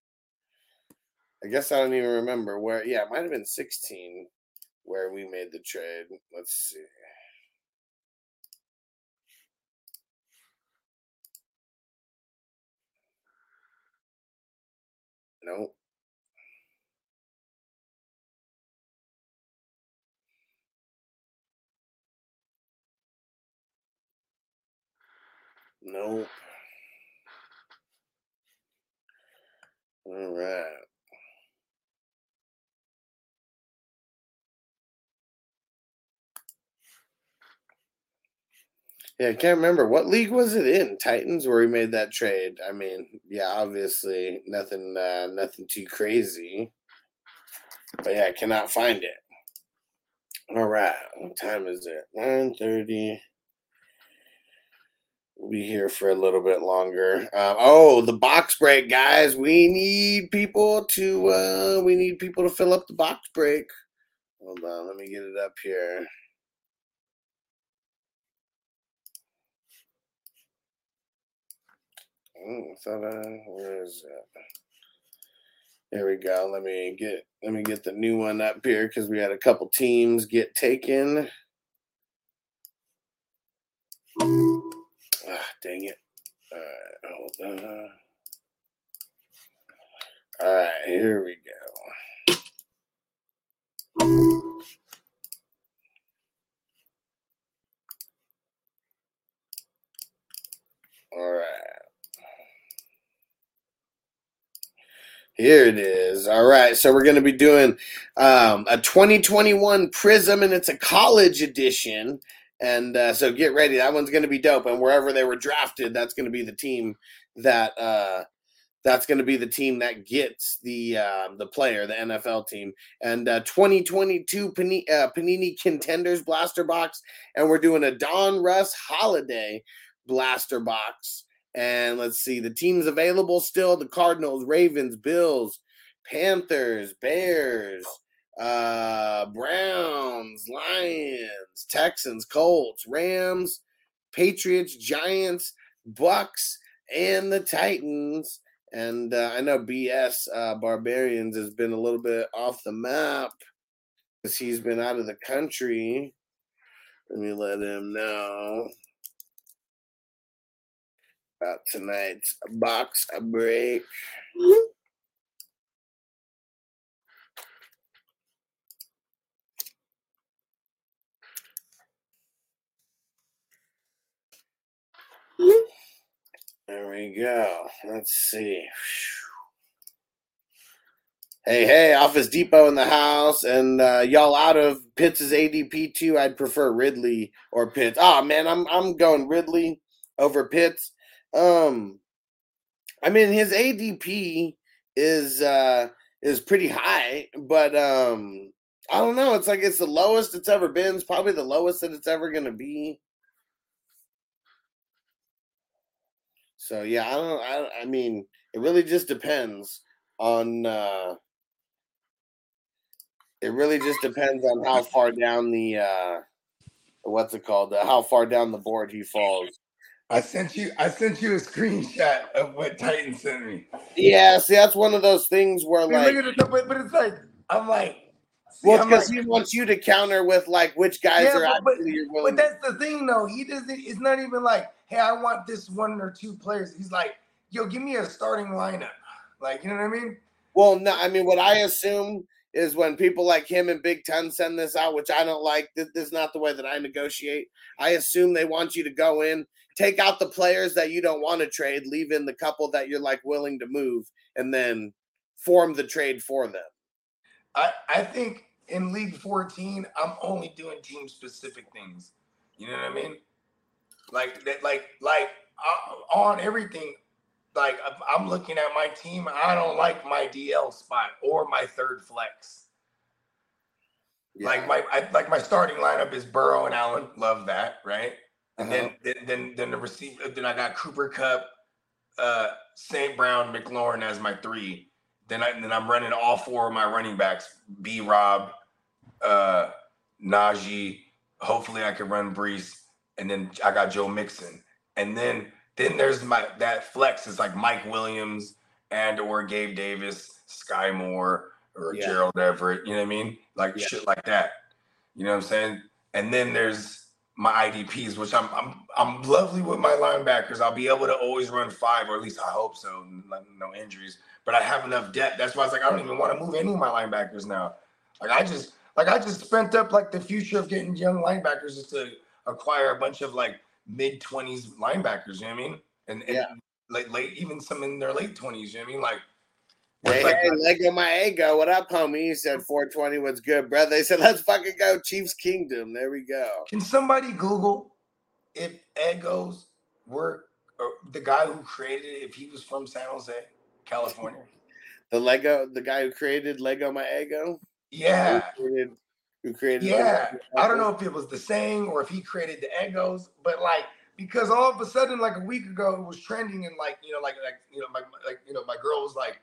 I guess I don't even remember where. Yeah, it might have been sixteen where we made the trade. Let's see. Nope. Nope. All right. Yeah, I can't remember what league was it in Titans where he made that trade. I mean, yeah, obviously nothing, uh, nothing too crazy, but yeah, I cannot find it. All right, what time is it? Nine thirty. We'll be here for a little bit longer. Um, oh, the box break, guys. We need people to. Uh, we need people to fill up the box break. Hold on, let me get it up here. Oh, I thought I, where is it? There we go. Let me get let me get the new one up here because we had a couple teams get taken. Ah, dang it. All right, hold on. All right, here we go. All right. Here it is. All right. So we're going to be doing um, a 2021 Prism, and it's a college edition. And uh, so get ready. That one's going to be dope. And wherever they were drafted, that's going to be the team that uh, that's going to be the team that gets the uh, the player, the NFL team. And uh, 2022 Panini, uh, Panini Contenders Blaster Box, and we're doing a Donruss Holiday Blaster Box. And let's see, the teams available still the Cardinals, Ravens, Bills, Panthers, Bears, uh, Browns, Lions, Texans, Colts, Rams, Patriots, Giants, Bucks, and the Titans. And uh, I know BS uh, Barbarians has been a little bit off the map because he's been out of the country. Let me let him know about tonight's box break. There we go. Let's see. Hey, hey, Office Depot in the house, and uh, y'all out of Pitts' ADP too. I'd prefer Ridley or Pitts. Oh man, I'm I'm going Ridley over Pitts. Um, I mean his ADP is uh is pretty high, but um, I don't know. It's like it's the lowest it's ever been. It's probably the lowest that it's ever gonna be. So yeah, I don't. I, I mean, it really just depends on. uh It really just depends on how far down the uh what's it called? Uh, how far down the board he falls. I sent you. I sent you a screenshot of what Titan sent me. Yeah, see, that's one of those things where I mean, like look at it, but, but it's like I'm like, Well, because like- he wants you to counter with like which guys Yeah, are but- but- actually you're But that's the thing, though. He doesn't. It's not even like, hey, I want this one or two players. He's like, yo, give me a starting lineup. Like, you know what I mean? Well, no, I mean what I assume is when people like him and Big Ten send this out, which I don't like. This, this is not the way that I negotiate. I assume they want you to go in, take out the players that you don't want to trade, leave in the couple that you're like willing to move, and then form the trade for them. I, I think in League 14, I'm only doing team specific things. You know what I mean? Like that, like, like uh, on everything. Like I'm looking at my team. I don't like my DL spot or my third flex. Like my, I, like my starting lineup is Burrow and Allen. Love that, right? And then, then, then, then the receiver. Then I got Cooper Kupp, uh, St. Brown, McLaurin as my three. Then I then I'm running all four of my running backs: B. Rob, uh, Najee. Hopefully, I can run Breece, and then I got Joe Mixon, and then then there's my that flex is like Mike Williams and or Gabe Davis, Skyy Moore, or Yeah. Gerald Everett. You know what I mean? Like Yeah. shit like that. You know what I'm saying? And then there's my IDPs, which I'm I'm I'm lovely with my linebackers. I'll be able to always run five, or at least I hope so. No, injuries, but I have enough depth. That's why I was like, I don't even want to move any of my linebackers now. Like I just like I just spent up like the future of getting young linebackers just to acquire a bunch of like mid twenties linebackers. You know what I mean? And, and Yeah. late late even some in their late twenties. You know what I mean? Like. Hey, hey, Lego my ego. What up, homie? He said 420 was good, brother. They said, let's fucking go. Chiefs Kingdom. There we go. Can somebody Google if Egos were or the guy who created it, if he was from San Jose, California? <laughs> The Lego, the guy who created Lego my ego. Yeah. Who created, who created Yeah. Lego I don't know if it was the saying or if he created the Egos, but like because all of a sudden, like a week ago, it was trending and like, you know, like like you know, my like you know, my girl was like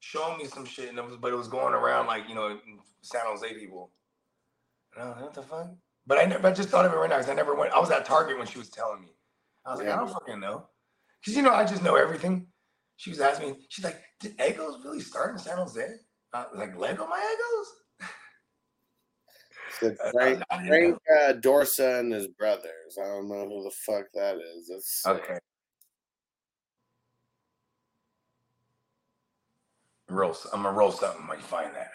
showing me some shit and it was but it was going around like, you know, San Jose people. And I was like, what the fuck? But I never I just thought of it right now because I never went. I was at Target when she was telling me. I was like, I don't fucking know. Because you know, I just know everything. She was asking me, she's like, did Egos really start in San Jose? Uh, like Lego my Egos? Frank, Frank uh, Dorsa and his brothers. I don't know who the fuck that is. That's. Okay. Roll. I'm gonna roll something when you find that.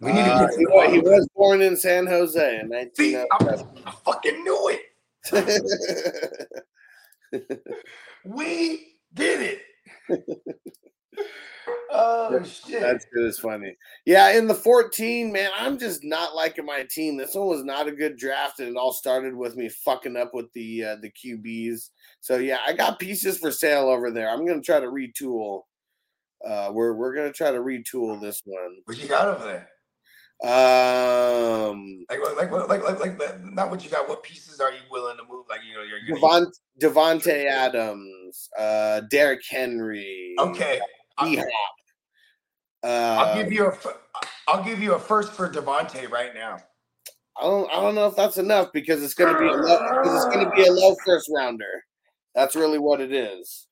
We need Uh, to he, get wa- he was born in San Jose in See, I, I fucking knew it. <laughs> We did it. <laughs> oh shit. That's good as funny. Yeah, in the 14, man, I'm just not liking my team. This one was not a good draft, and it all started with me fucking up with the uh, the QBs. So yeah, I got pieces for sale over there. I'm gonna try to retool. Uh, we're we're gonna try to retool this one. what you got over there? Um, Like, like, like, like, like, not what you got. What pieces are you willing to move? Like, you know, you're, you're Devon, Davante Adams, uh, Derrick Henry, okay. I'll, Hop. I'll Uh, give you a. I'll give you a first for Davante right now. I don't I don't know if that's enough because it's gonna be a low, because it's gonna be a low first rounder. That's really what it is.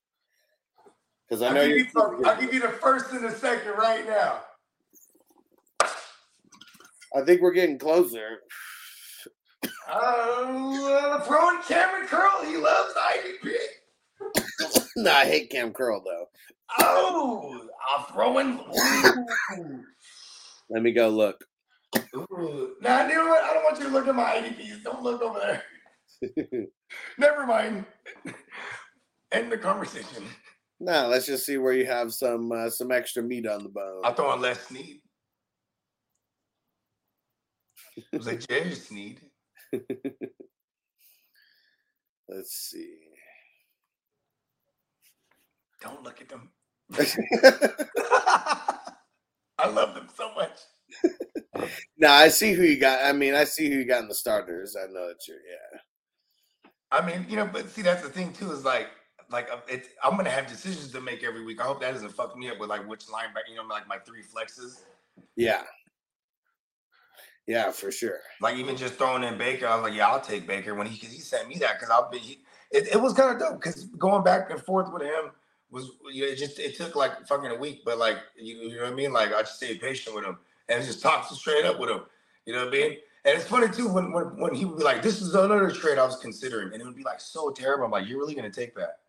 Because I I'll know give, you're you, I'll give you the first and the second right now. I think we're getting closer. Uh, throwing Kamren Curl. He loves IDP. <laughs> no, I hate Kam Curl though. Oh, I'm throwing. Let me go look. Ooh. Now, you know what? I don't want you to look at my IDPs. Don't look over there. <laughs> Never mind. End the conversation. Nah, let's just see where you have some uh, some extra meat on the bone. I'm throwing Les Snead. It was like Jerry Snead. <laughs> Let's see. Don't look at them. <laughs> <laughs> I love them so much. nah, I see who you got. I mean, I see who you got in the starters. I know that you're yeah. I mean, you know, but see, that's the thing too. Is like, like uh, it's. I'm gonna have decisions to make every week. I hope that doesn't fuck me up with like which linebacker. You know, like my three flexes. Yeah. Yeah, for sure. Like even just throwing in Baker, I was like, yeah, I'll take Baker when he because he sent me that because I'll be. He, it, it was kind of dope because going back and forth with him was you know, it just it took like fucking a week, but like you, you know what I mean. Like I just stayed patient with him, and just talks straight up with him. You know what I mean? And it's funny too when when, when he would be like, "This is another trade I was considering," and it would be like so terrible. I'm like, "You're really gonna take that?"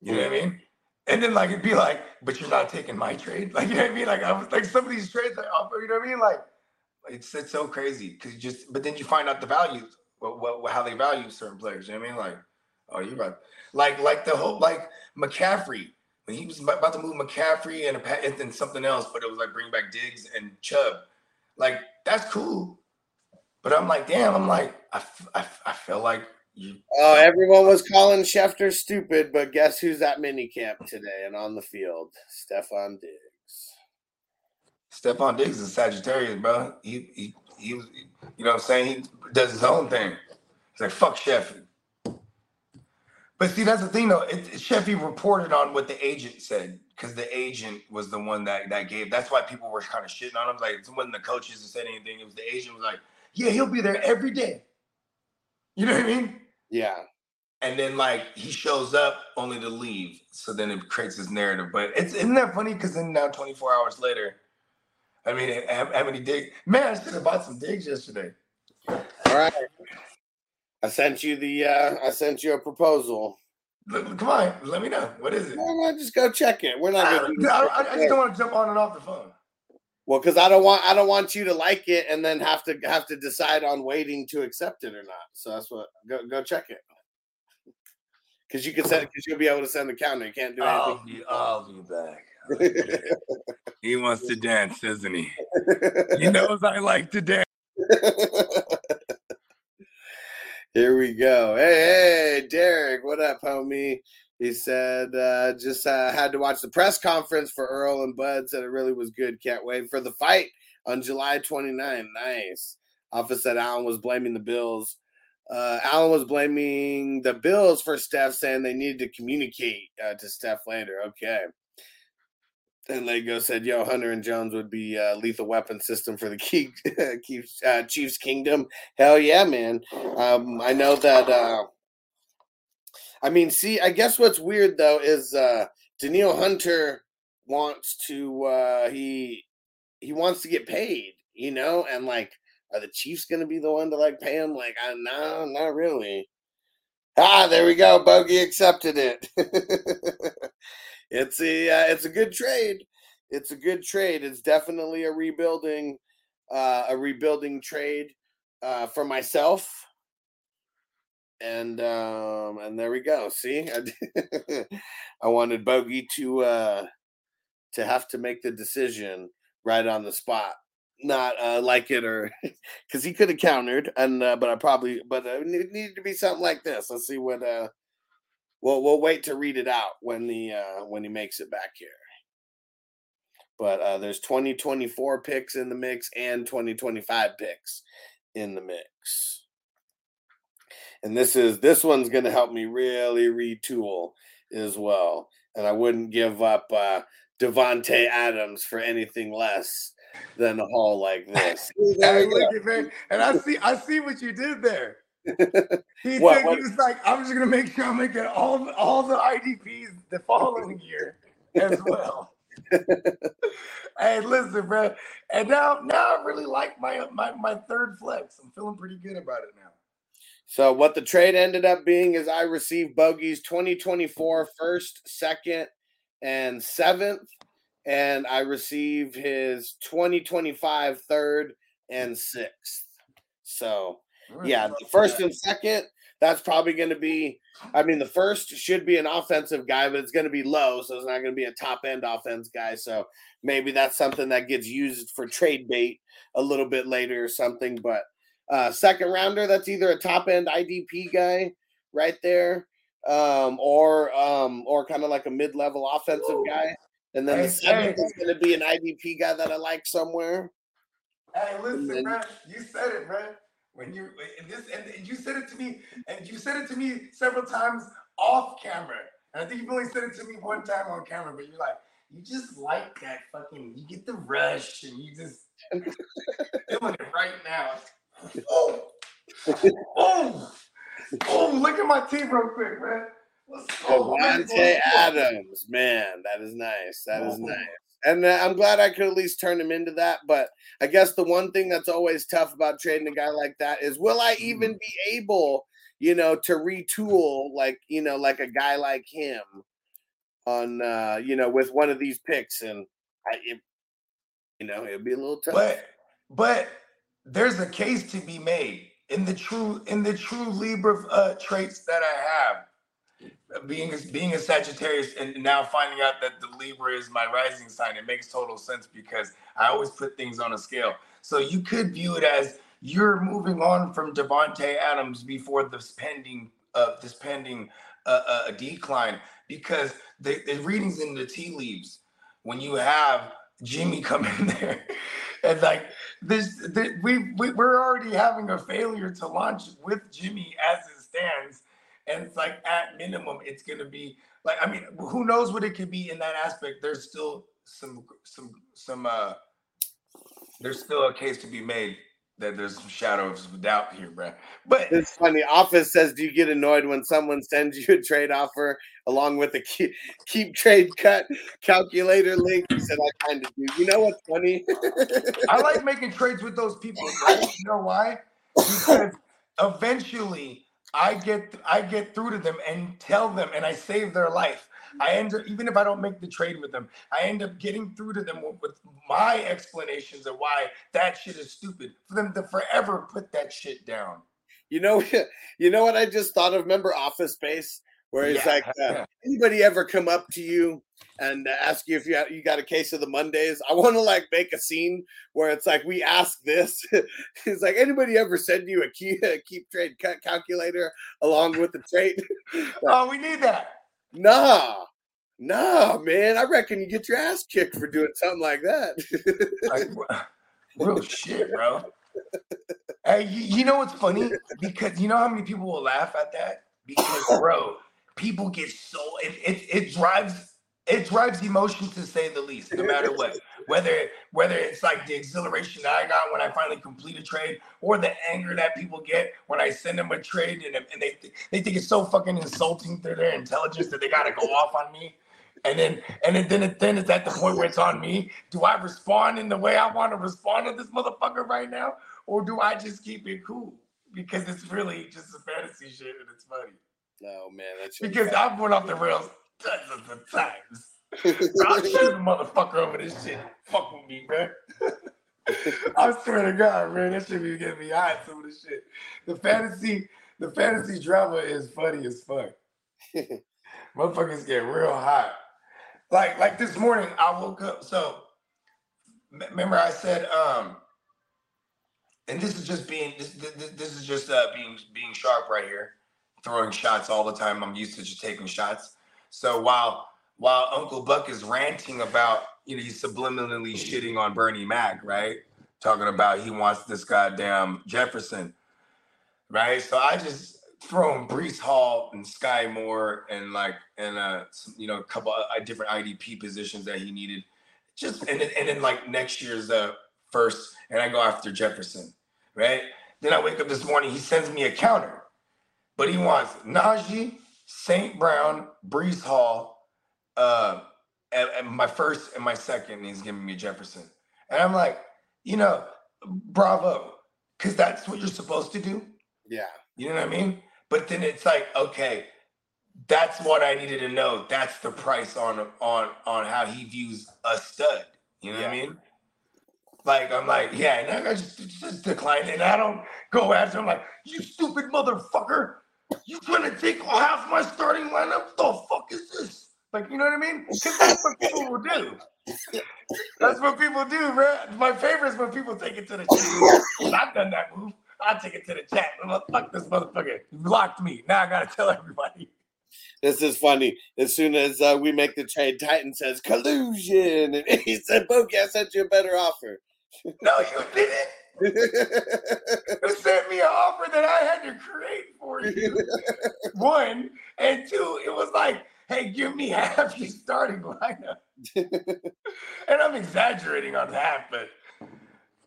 You know what I mean? And then like it'd be like, "But you're not taking my trade." <laughs> Like you know what I mean? Like I was like some of these trades I offer. You know what I mean? Like it's it's so crazy because you just but then you find out the values, what, what how they value certain players. You know what I mean? Like, oh, you're right. Like like the whole like McCaffrey when he was about to move McCaffrey and a and then something else, but it was like bring back Diggs and Chubb. Like that's cool. But I'm like, damn. I'm like, I, I, I feel like. Oh, everyone was calling Schefter stupid, but guess who's at minicamp today and on the field? Stefon Diggs. Stefon Diggs is Sagittarius, bro. He, he, he was, you know what I'm saying? He does his own thing. He's like, fuck Sheffy. But see, that's the thing, though. It- Sheffy reported on what the agent said because the agent was the one that that gave. That's why people were kind of shitting on him. Like, it wasn't the coaches that said anything. It was the agent was like, yeah, he'll be there every day. You know what I mean? Yeah. And then like he shows up only to leave. So then it creates this narrative. But it's isn't that funny? Because then now 24 hours later, I mean, how, how many digs? Man, I should have bought some digs yesterday. All right. I sent you the uh I sent you a proposal. Come on, let me know. What is it? Well, no, just go check it. We're not I, gonna I. I- I just don't want to jump on and off the phone. Well, because I don't want I don't want you to like it and then have to have to decide on waiting to accept it or not. So that's what go go check it. <laughs> Because you can send because you'll be able to send the counter. You can't do I'll anything. be, I'll be back. <laughs> He wants to dance, doesn't he? He <laughs> knows I like to dance. Here we go. Hey, hey, Derek, what up, homie? He said, uh, just uh, had to watch the press conference for Errol and Bud. Said it really was good. Can't wait for the fight on July 29. Nice. Office said Allen was blaming the Bills. Uh, Allen was blaming the Bills for Steph, saying they needed to communicate uh, to Steph later. Okay. And Lego said, "Yo, Hunter and Jones would be uh, lethal weapon system for the <laughs> Chiefs, uh, Chiefs Kingdom. Hell yeah, man! Um, I know that. I mean, see, I guess what's weird though is uh, Danielle Hunter wants to. Uh, he he wants to get paid, you know, and like, are the Chiefs to be the one to like pay him? Like, I no, not really. Ah, there we go. Bogey accepted it. <laughs> it's a uh, it's a good trade. It's a good trade. It's definitely a rebuilding uh, a rebuilding trade uh, for myself. And um, and there we go. See, I, <laughs> I wanted Bogey to uh, to have to make the decision right on the spot, not uh, like it or <laughs> because he could have countered, and uh, but I probably but uh, it needed to be something like this. Let's see what uh, we'll we'll wait to read it out when the uh, when he makes it back here. But uh, there's 2024 picks in the mix and 2025 picks in the mix. And this is this one's going to help me really retool as well. And I wouldn't give up uh, Davante Adams for anything less than a haul like <laughs> this. Hey, look and I see, I see what you did there. <laughs> He What- said what- he was like, I'm just gonna make sure I'm making all all the IDPs the following year as well. <laughs> hey, listen, bro. And now, now I really like my my my third flex. I'm feeling pretty good about it now. So what the trade ended up being is I received Bogey's 2024 first, second, and seventh, and I received his 2025 third and sixth. So yeah, the first and second, that's probably going to be. I mean, the first should be an offensive guy, but it's going to be low, so it's not going to be a top end offense guy. So maybe that's something that gets used for trade bait a little bit later or something. But uh, second rounder, that's either a top end IDP guy right there, um, or um, or kind of like a mid level offensive guy. And then Hey, the seventh hey. is going to be an IDP guy that I like somewhere. Hey, listen, then- bro. You said it, bro. When you and this and you said it to me, and you said it to me several times off camera. And I think you've only said it to me one time on camera, but you're like, you just like that fucking. You get the rush, and you just <laughs> feeling it right now. Oh, oh, oh! Look at my team real quick, man. Davante go. Adams, man, that is nice. That is nice. and uh, I'm glad I could at least turn him into that. But I guess the one thing that's always tough about trading a guy like that is, will I even be able, you know, to retool like you know, like a guy like him on, uh, you know, with one of these picks, and I, it, you know, it'd be a little tough. But but there's a case to be made in the true in the true Libra uh, traits that I have. Being being a Sagittarius and now finding out that the Libra is my rising sign, it makes total sense because I always put things on a scale. So you could view it as you're moving on from Davante Adams before this pending uh, this pending uh, uh, decline because the, the readings in the tea leaves when you have Jimmy <laughs> come in there and like this, this we, we we're already having a failure to launch with Jimmy as it stands, and it's like at minimum it's gonna be like I mean who knows what it could be in that aspect. There's still some some some uh there's still a case to be made that there's some shadows of doubt here, bro. But It's funny. Office says, "Do you get annoyed when someone sends you a trade offer along with a keep, keep trade cut calculator link?" He said, "I kind of do." You know what's funny? I like making trades with those people. Right? You know why? Because eventually I get I get through to them and tell them, and I save their life. I end up even if I don't make the trade with them, I end up getting through to them with, with my explanations of why that shit is stupid for them to forever put that shit down. you know, <laughs> you know what I just thought of. Remember Office Space, where it's Yeah. like, uh, anybody ever come up to you and uh, ask you if you you got a case of the Mondays? I want to like make a scene where it's like we ask this. <laughs> it's like anybody ever send you a key <laughs> a keep trade cut calculator along with the trade? Oh, we need that. Nah, nah, man. I reckon you get your ass kicked for doing something like that. Like, <laughs> real shit, bro. Hey, you, you know what's funny? Because you know how many people will laugh at that? Because, bro, people get so it, it it drives it drives emotion to say the least, no matter what. Whether whether it's like the exhilaration that I got when I finally complete a trade, or the anger that people get when I send them a trade and, and they they think it's so fucking insulting to their intelligence that they gotta go off on me. And then and then then, it, then it's at the point where it's on me. Do I respond in the way I want to respond to this motherfucker right now? Or do I just keep it cool? Because it's really just a fantasy shit and it's funny. no, man. That's Because I've went off the rails dozens of times. I'll shoot the motherfucker over this shit. Fuck with me, man. I swear to God, man, that shit be getting me hot. Some of this shit. The fantasy, the fantasy drama is funny as fuck. Motherfuckers get real hot. Like, like this morning, I woke up. So, remember, I said, um, and this is just being, this, this, this is just uh, being being sharp right here, throwing shots all the time. I'm used to just taking shots. So while while Uncle Buck is ranting about, you know, he's subliminally shitting on Bernie Mac, right? Talking about he wants this goddamn Jefferson, right? So I just throw in Breece Hall and Skyy Moore and like and uh you know a couple of different IDP positions that he needed, just and then, and then like next year's uh first, and I go after Jefferson, right? Then I wake up this morning, he sends me a counter, but he wants Najee, St. Brown, Breece Hall, uh, and, and my first and my second, and he's giving me Jefferson. And I'm like, you know, bravo, because that's what you're supposed to do. yeah. You know what I mean? But then it's like, okay, that's what I needed to know. That's the price on on on how he views a stud. You know what I mean? Like I'm like, yeah, and I just, just decline, and I don't go after him like, you stupid motherfucker, you to take half my starting lineup? The fuck is this? Like, you know what I mean? Because that's what people will do. That's what people do, bro. My favorite is when people take it to the chat. I've done that move. I take it to the chat. Fuck this motherfucker. You blocked me. Now I gotta tell everybody. This is funny. As soon as uh, we make the trade, Titan says collusion, and <laughs> he said, "Bokeh, I sent you a better offer." No, you didn't. Sent me an offer that I had to create for you. <laughs> One and two, it was like, hey, give me half your starting lineup. <laughs> and I'm exaggerating on half, but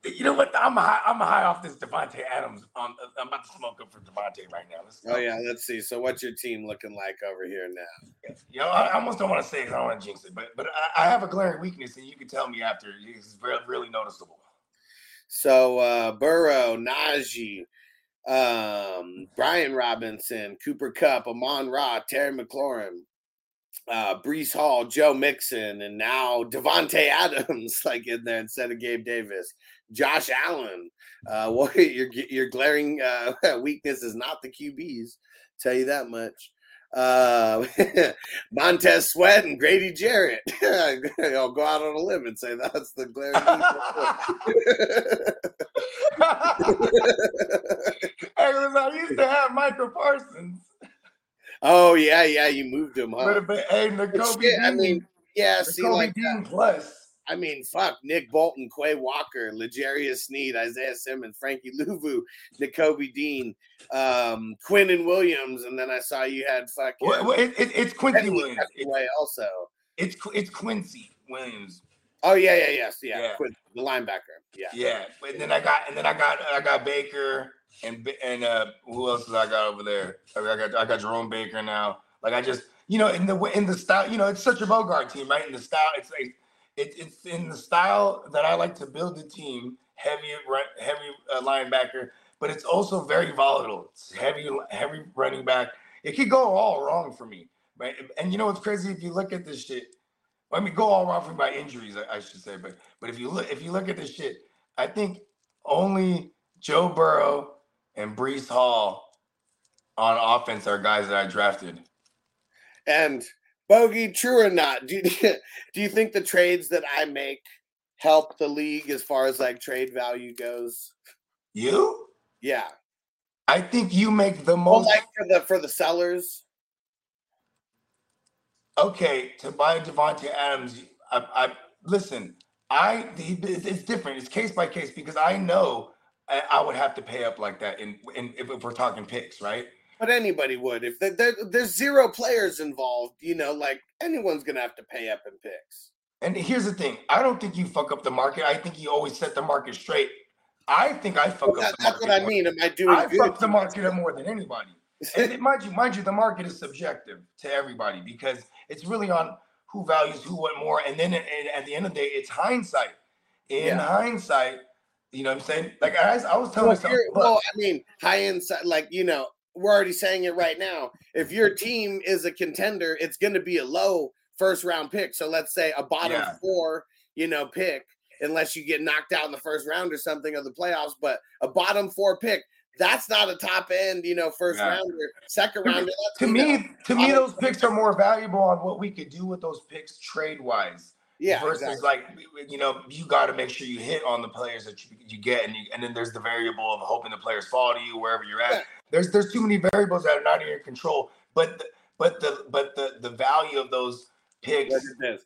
You know what? I'm high. I'm high off this Davante Adams. Um, I'm about to smoke up for Davante right now. Let's. Oh yeah, let's see. So what's your team looking like over here now? You know, I I almost don't want to say it 'cause I don't want to jinx it, but but I, I have a glaring weakness, and you can tell me after. It's really noticeable. So uh Burrow, Najee, um, Brian Robinson, Cooper Kupp, Amon Ra, Terry McLaurin, uh, Breece Hall, Joe Mixon, and now Davante <laughs> Adams, like in there instead of Gabe Davis. Josh Allen. Uh, <laughs> what your your glaring uh, <laughs> weakness is not the QBs. Tell you that much. Uh, <laughs> Montez Sweat and Grady Jarrett. <laughs> I'll go out on a limb and say that's the glaring weakness. <laughs> Hey, listen, I used to have Michael Parsons, oh yeah, yeah, you moved him, huh? but, but hey, But Nakobe shit, I mean, yeah, see, Nakobe like Dean plus. I mean, fuck, Nick Bolton, Quay Walker, L'Jarius Sneed, Isaiah Simmons, Frankie Luvu, Nakobe Dean, um, and Williams, and then I saw you had fucking Well, well, it, it, it's Quincy Williams. It- also. it's it's Quincy Williams. Oh yeah, yeah, yes, yeah, Yeah. Quin- the linebacker, yeah. Yeah, but then I got and then I got I got Baker and and uh who else did I got over there? I got I got Jerome Baker now. Like I just you know in the in the style you know it's such a Bogart team right in the style it's like it, it's in the style that I like to build the team heavy heavy uh, linebacker but it's also very volatile. It's heavy heavy running back. It could go all wrong for me, right? And you know what's crazy if you look at this shit. I mean, go all wrong for me by injuries, I, I should say. But but if you look if you look at this shit, I think only Joe Burrow and Breece Hall on offense are guys that I drafted. And Bogey, true or not, do you, <laughs> do you think the trades that I make help the league as far as like trade value goes? You? Yeah. I think you make the Well, most. like for the for the sellers. okay, to buy Davante Adams, I, I listen. I it's different. It's case by case because I know I, I would have to pay up like that. In, in if, if we're talking picks, right? But anybody would if there, there, there's zero players involved. You know, like anyone's gonna have to pay up in picks. And here's the thing: I don't think you fuck up the market. I think you always set the market straight. I think I fuck Well, up that's what I mean. Am I doing I fuck the market up more than anybody. <laughs> And it- mind you, mind you, the market is subjective to everybody because it's really on who values who what more. And then at, at the end of the day, it's hindsight. In Yeah. hindsight, you know what I'm saying? Like I, I was telling Well, myself, well, I mean, high si- like you know, we're already saying it right now. If your team is a contender, it's going to be a low first round pick. So let's say a bottom Yeah. four, you know, pick, unless you get knocked out in the first round or something of the playoffs. But a bottom four pick, that's not a top end, you know, first Yeah. rounder, second To me- rounder. To me, to me, those picks are more valuable on what we could do with those picks trade wise. Yeah, versus exactly. like you know you got to make sure you hit on the players that you, you get and, you, and then there's the variable of hoping the players fall to you wherever you're at Yeah. there's there's too many variables that are not in your control but the, but the but the the value of those picks Look at.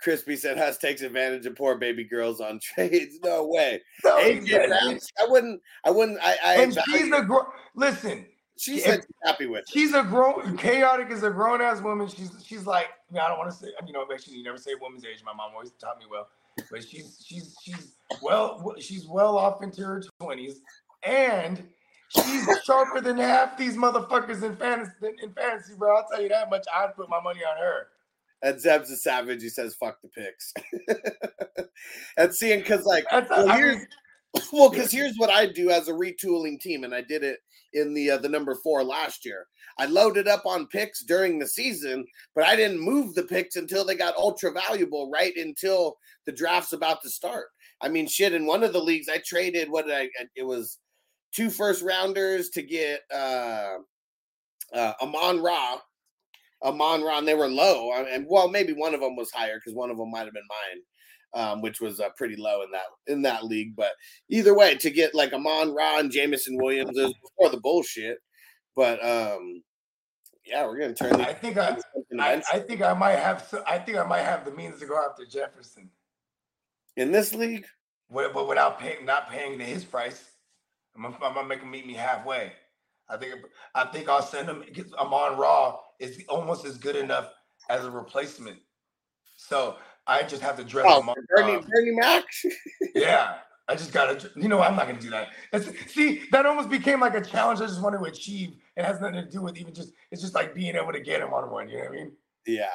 Crispy said Huss takes advantage of poor baby girls on <laughs> trades. No way. No, AJ exactly. I wouldn't. I wouldn't. I. I and she's a gro- listen she said she's happy with. It. she's a grown chaotic is a grown ass woman she's she's like I, mean, I don't want to say you know actually you never say a woman's age my mom always taught me well but she's she's she's well she's well off into her 20s and she's sharper than half these motherfuckers in fantasy in fantasy bro i'll tell you that much i'd put my money on her And Zeb's a savage. He says, "Fuck the picks." <laughs> and seeing because like, That's well, I here's mean, <laughs> well, because here's what I do as a retooling team, and I did it in the uh, the number four last year. I loaded up on picks during the season, but I didn't move the picks until they got ultra valuable, right until the draft's about to start. I mean, shit. In one of the leagues, I traded what I? It was two first rounders to get uh, uh, Amon Ra. Amon Ra, they were low, and well, maybe one of them was higher because one of them might have been mine, um, which was uh, pretty low in that in that league. But either way, to get like Amon Ra and Jameson Williams is before the bullshit. But um, yeah, we're gonna turn i think I, I i think i might have I think i might have the means to go after jefferson in this league. But without paying not paying to his price i'm gonna, I'm gonna make him meet me halfway i think i think i'll send him because amon ra is almost as good enough as a replacement so i just have to dress Oh, him up Bernie uh, Bernie Mac. <laughs> yeah I just gotta, you know, I'm not gonna do that. That's, see, that almost became like a challenge I just want to achieve. It has nothing to do with even just, it's just like being able to get him on one. You know what I mean? Yeah.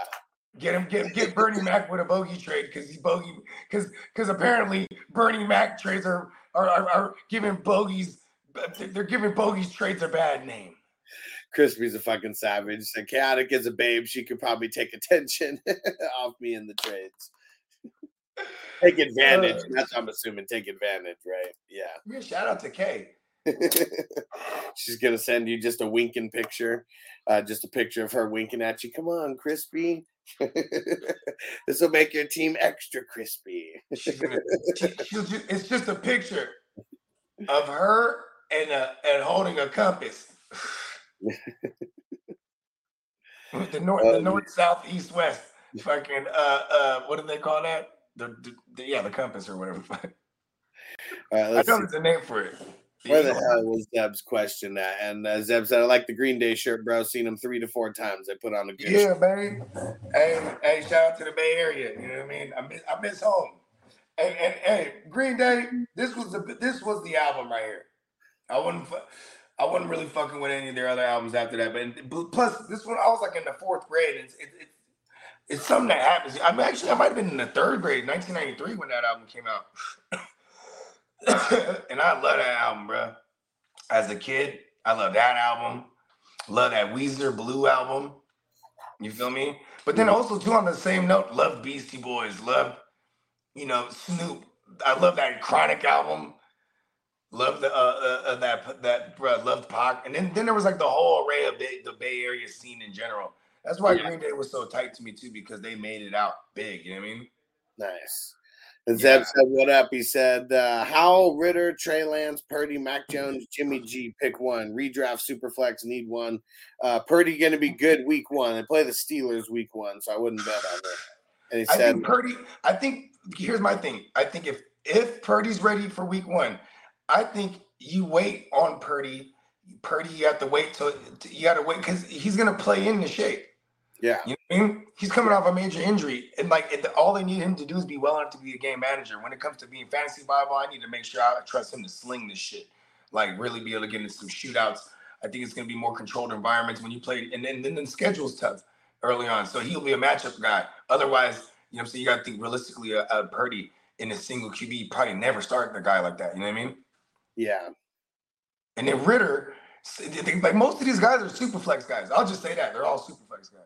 Get him, get get Bernie Mac with a bogey trade because he's bogey because because apparently Bernie Mac trades are are, are are giving bogeys they're giving bogeys trades a bad name. Crispy's a fucking savage. And chaotic is a babe. She could probably take attention <laughs> off me in the trades. take advantage. Uh, That's what I'm assuming. Take advantage, right? Yeah. Shout out to Kay. <laughs> She's gonna send you just a winking picture, uh, just a picture of her winking at you. Come on, crispy. <laughs> this will make your team extra crispy. Gonna, she, she'll ju- it's just a picture of her and a, and holding a compass. <sighs> the north, the Um, north, south, east, west. Fucking uh uh, what do they call that? The, the, the- yeah, the compass or whatever. All right, I let's know see. there's a name for it. Where the hell was Zeb's question at? And uh, Zeb said, I like the Green Day shirt, bro. Seen them three to four times. They put on a good Yeah, man. Hey, hey, shout out to the Bay Area. You know what I mean? I miss, I miss home. And, and hey, Green Day. This was the this was the album right here. I fu- I wasn't really fucking with any of their other albums after that. But plus, this one I was like in the fourth grade. It's it, it, it's something that happens. I'm actually I might have been in the third grade, 1993, when that album came out. <coughs> and I love that album, bro. As a kid, I love that album. Love that Weezer Blue album. You feel me? But then mm. also too on the same note, love Beastie Boys, love you know Snoop. I love that Chronic album. Love the uh, uh, uh that that uh, loved Pac, and then then there was like the whole array of Bay, the Bay Area scene in general. That's why Yeah. Green Day was so tight to me too because they made it out big. You know what I mean? Nice. And Yeah. Zeb said, "What up?" He said, uh, "Howell, Ridder, Trey Lance, Purdy, Mac Jones, Jimmy G. Pick one. Redraft Superflex. Need one. Uh, Purdy going to be good week one. They play the Steelers week one, so I wouldn't bet on it." And he I said, think Purdy. I think here's my thing. I think if if Purdy's ready for week one, I think you wait on Purdy. Purdy, you have to wait till you got to wait because he's gonna play in the shape. "Yeah, You know what I mean? He's coming off a major injury, and like it, all they need him to do is be well enough to be a game manager. When it comes to being fantasy Bible, I need to make sure I trust him to sling this shit, like really be able to get into some shootouts. I think it's going to be more controlled environments when you play, and then then the schedule's tough early on, so he'll be a matchup guy. Otherwise, you know, what I'm saying you got to think realistically. A, a Purdy in a single QB probably never starting a guy like that. You know what I mean? Yeah, And then Ridder, like most of these guys are super flex guys. I'll just say that they're all super flex guys.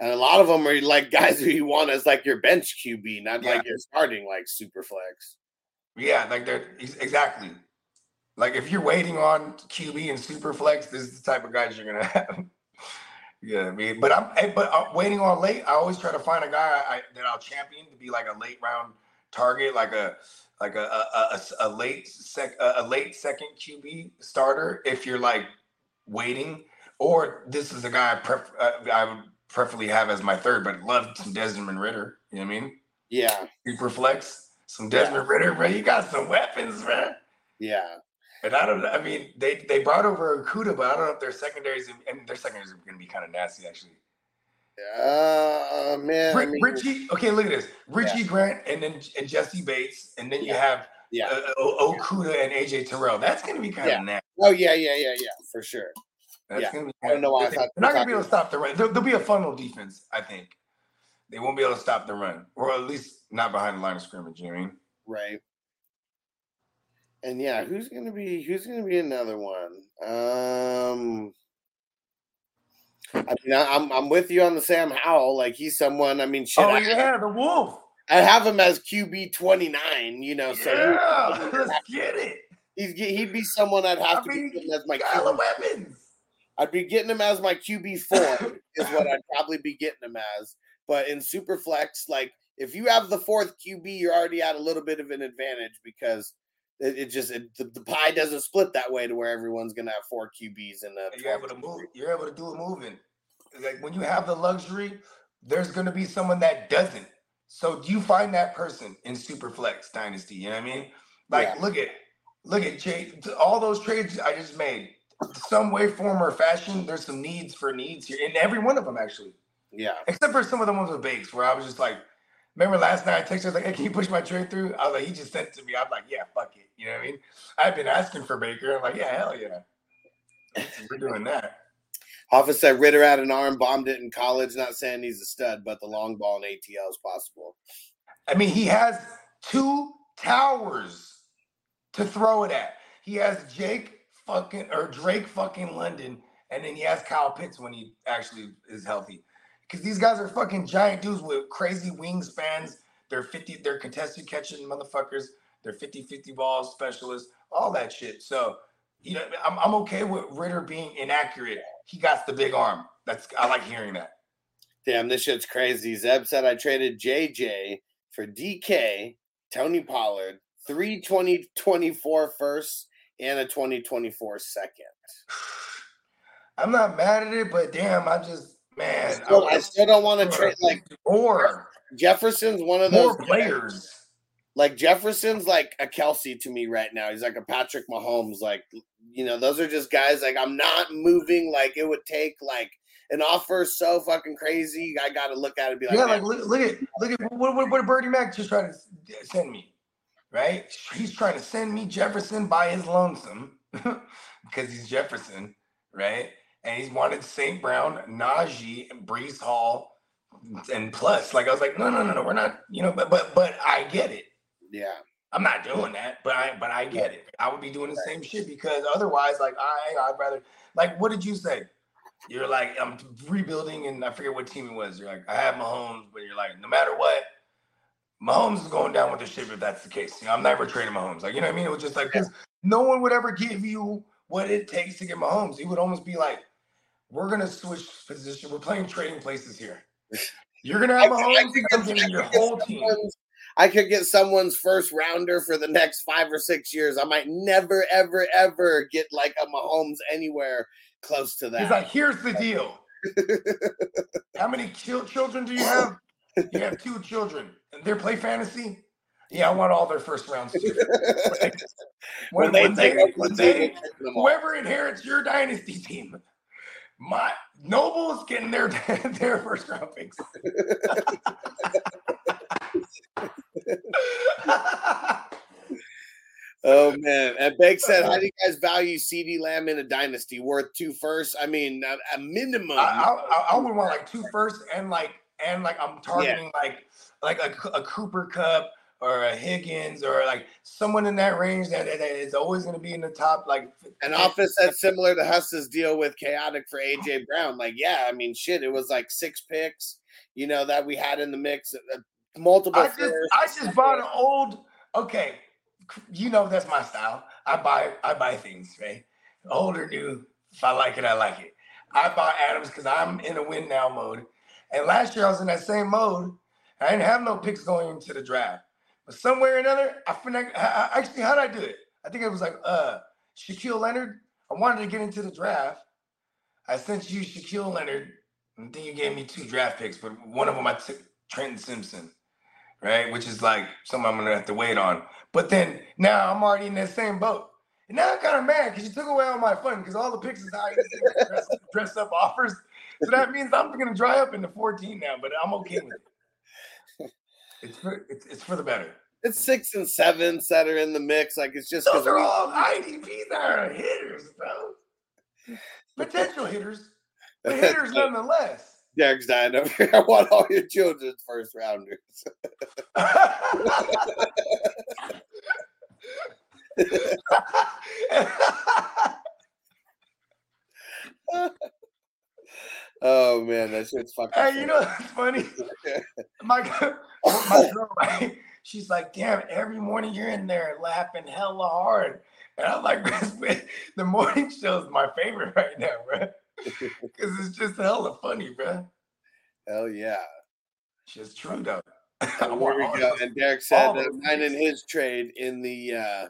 And a lot of them are like guys who you want as like your bench QB, not Yeah. like your starting like super flex. Yeah, like they're exactly. Like if you're waiting on QB and super flex, this is the type of guys you're gonna have. <laughs> yeah, I mean, but I'm but I'm waiting on late. I always try to find a guy I, that I'll champion to be like a late round target, like a like a a, a, a late sec a, a late second QB starter. If you're like waiting, or this is a guy I pref- uh, I would preferably have as my third, but love some <laughs> Desmond Ridder. You know what I mean? Yeah, Super flex, some Desmond Ridder, bro. You got some weapons, man. yeah, And I don't. I mean, they they brought over Okudah, but I don't know if their secondaries. and their secondaries are going to be kind of nasty, actually. Uh, man. I mean, Richie. Okay, look at this. Richie Grant, and then and Jessie Bates, and then you Yeah. have yeah. uh, O- Okudah and AJ Terrell. That's going to be kind of Yeah. nasty. Oh yeah, yeah, yeah, yeah, for sure. That's Yeah. to be. I don't know why I They're, thought they're not going to you be able to stop the run. There'll, there'll be a funnel defense, I think. They won't be able to stop the run, or at least not behind the line of scrimmage. You know I mean? Right. And yeah, who's gonna be who's gonna be another one? Um I mean, I'm I'm with you on the Sam Howell. Like he's someone. I mean, shit. oh I, yeah, the Wolf. I have him as QB 29. You know, so Yeah, <laughs> let's get it. he's he'd be someone I'd have I to mean, be as my QB. weapons. I'd be getting him as my QB four <laughs> is what I'd probably be getting him as. But in Superflex, like if you have the fourth QB, you're already at a little bit of an advantage because it, it just it, the, the pie doesn't split that way to where everyone's gonna have four QBs in the. You're able to move. You're able to do it moving. Like when you have the luxury, there's to be someone that doesn't. So do you find that person in Superflex Dynasty. You know what I mean? Like Yeah. look at look at Jay. All those trades I just made, some way, form, or fashion. There's some needs for needs here in every one of them actually. Yeah, except for some of the ones with bakes where I was just like, Remember last night I texted her like, "Hey, can you push my trade through?" I was like, "He just sent it to me." I'm like, "Yeah, fuck it." You know what I mean? I've been asking for Baker. I'm like, "Yeah, hell yeah, we're doing that." Hoffa said Ridder had an arm, bombed it in college. Not saying he's a stud, but the long ball and ATL is possible. I mean, he has two towers to throw it at. He has Jake fucking or Drake fucking London, and then he has Kyle Pitts when he actually is healthy. Because these guys are fucking giant dudes with crazy wingspans. They're 50, they're contested catching motherfuckers. They're 50-50 ball specialists, all that shit. So, you know, I'm, I'm okay with Ridder being inaccurate. He got the big arm. That's I like hearing that. Damn, this shit's crazy. Zeb said I traded JJ for DK, Tony Pollard, three 2024 firsts, and a 2024 second. <sighs> I'm not mad at it, but damn, I just man, Still- I still don't want to trade like more Jefferson's one of those players. Like Jefferson's like a Kelce to me right now. He's like a Patrick Mahomes. Like you know, those are just guys. Like I'm not moving. Like it would take like an offer so fucking crazy. I got to look at it. and Be like, yeah, like look, look at look at what what, what Bernie Mac just try to send me, right? He's trying to send me Jefferson by his lonesome <laughs> because he's Jefferson, right? And he's wanted St. Brown, Najee, and Breece Hall, and plus, like I was like, no, no, no, no, we're not, you know, but but but I get it. yeah. I'm not doing that, but I but I get it. I would be doing the same shit because otherwise, like I I'd rather like what did you say? You're like I'm rebuilding and I forget what team it was. You're like I have Mahomes, but you're like no matter what, Mahomes is going down with the ship if that's the case. You know, I'm never trading Mahomes. Like you know what I mean? It was just like no one would ever give you what it takes to get Mahomes. He would almost be like we're gonna switch position. We're playing trading places here. <laughs> You're gonna have I I Mahomes. I'm get- your whole team. someone's- I could get someone's first rounder for the next five or six years. I might never, ever, ever get like a Mahomes anywhere close to that. He's like, here's the deal. <laughs> How many chil- children do you have? You have two children. And they play fantasy? Yeah, I want all their first rounds too. <laughs> when, when they, when they, them all. whoever inherits your dynasty team, my Noble's getting their <laughs> their first round picks. <laughs> Oh man! And Bake said, "How do you guys value CeeDee Lamb in a dynasty? Worth two first? I mean, a, a minimum. I, I, I would want like two first and like and like I'm targeting like like a, a Cooper Kupp or a Higgins or like someone in that range that, that is always going to be in the top like An eh, office eh, that's similar to Huss's deal with Chaotic for AJ Brown. Like, yeah, I mean, shit, it was like six picks, you know, that we had in the mix. uh, uh Multiple. I just. I just bought an old okay, you know that's my style. I buy I buy things, right? Old or new. If I like it, I like it. I bought Adams because I'm in a win now mode. And last year I was in that same mode. I didn't have no picks going into the draft. But somewhere or another, I, fin- I, I actually how did I do it? I think it was like uh Shaquille Leonard. I wanted to get into the draft. I sent you Shaquille Leonard, and then you gave me two draft picks, but one of them I took Trenton Simpson right? Which is like something I'm gonna have to wait on. But then now I'm already in that same boat. And now I'm kind of mad because you took away all my fun because all the picks is how dress, <laughs> dress up offers. So that means I'm gonna dry up into 14 now, but I'm okay with it. It's for it's, it's for the better. it's six and sevens that are in the mix. Like, it's just those are all IDPs that are hitters, bro. <laughs> Potential hitters, <laughs> but hitters nonetheless. Derek's dying over here. I want all your children's first rounders. <laughs> Oh man, that shit's fucking. Hey, you know what's funny? <laughs> My, my girl, right? She's like, damn, every morning you're in there laughing hella hard. And I'm like, <laughs> the morning show is my favorite right now, bro. <laughs> Because it's just hella funny, bro. Hell yeah. Just true, though. I There we go. And Derek said that mine and his trade in the uh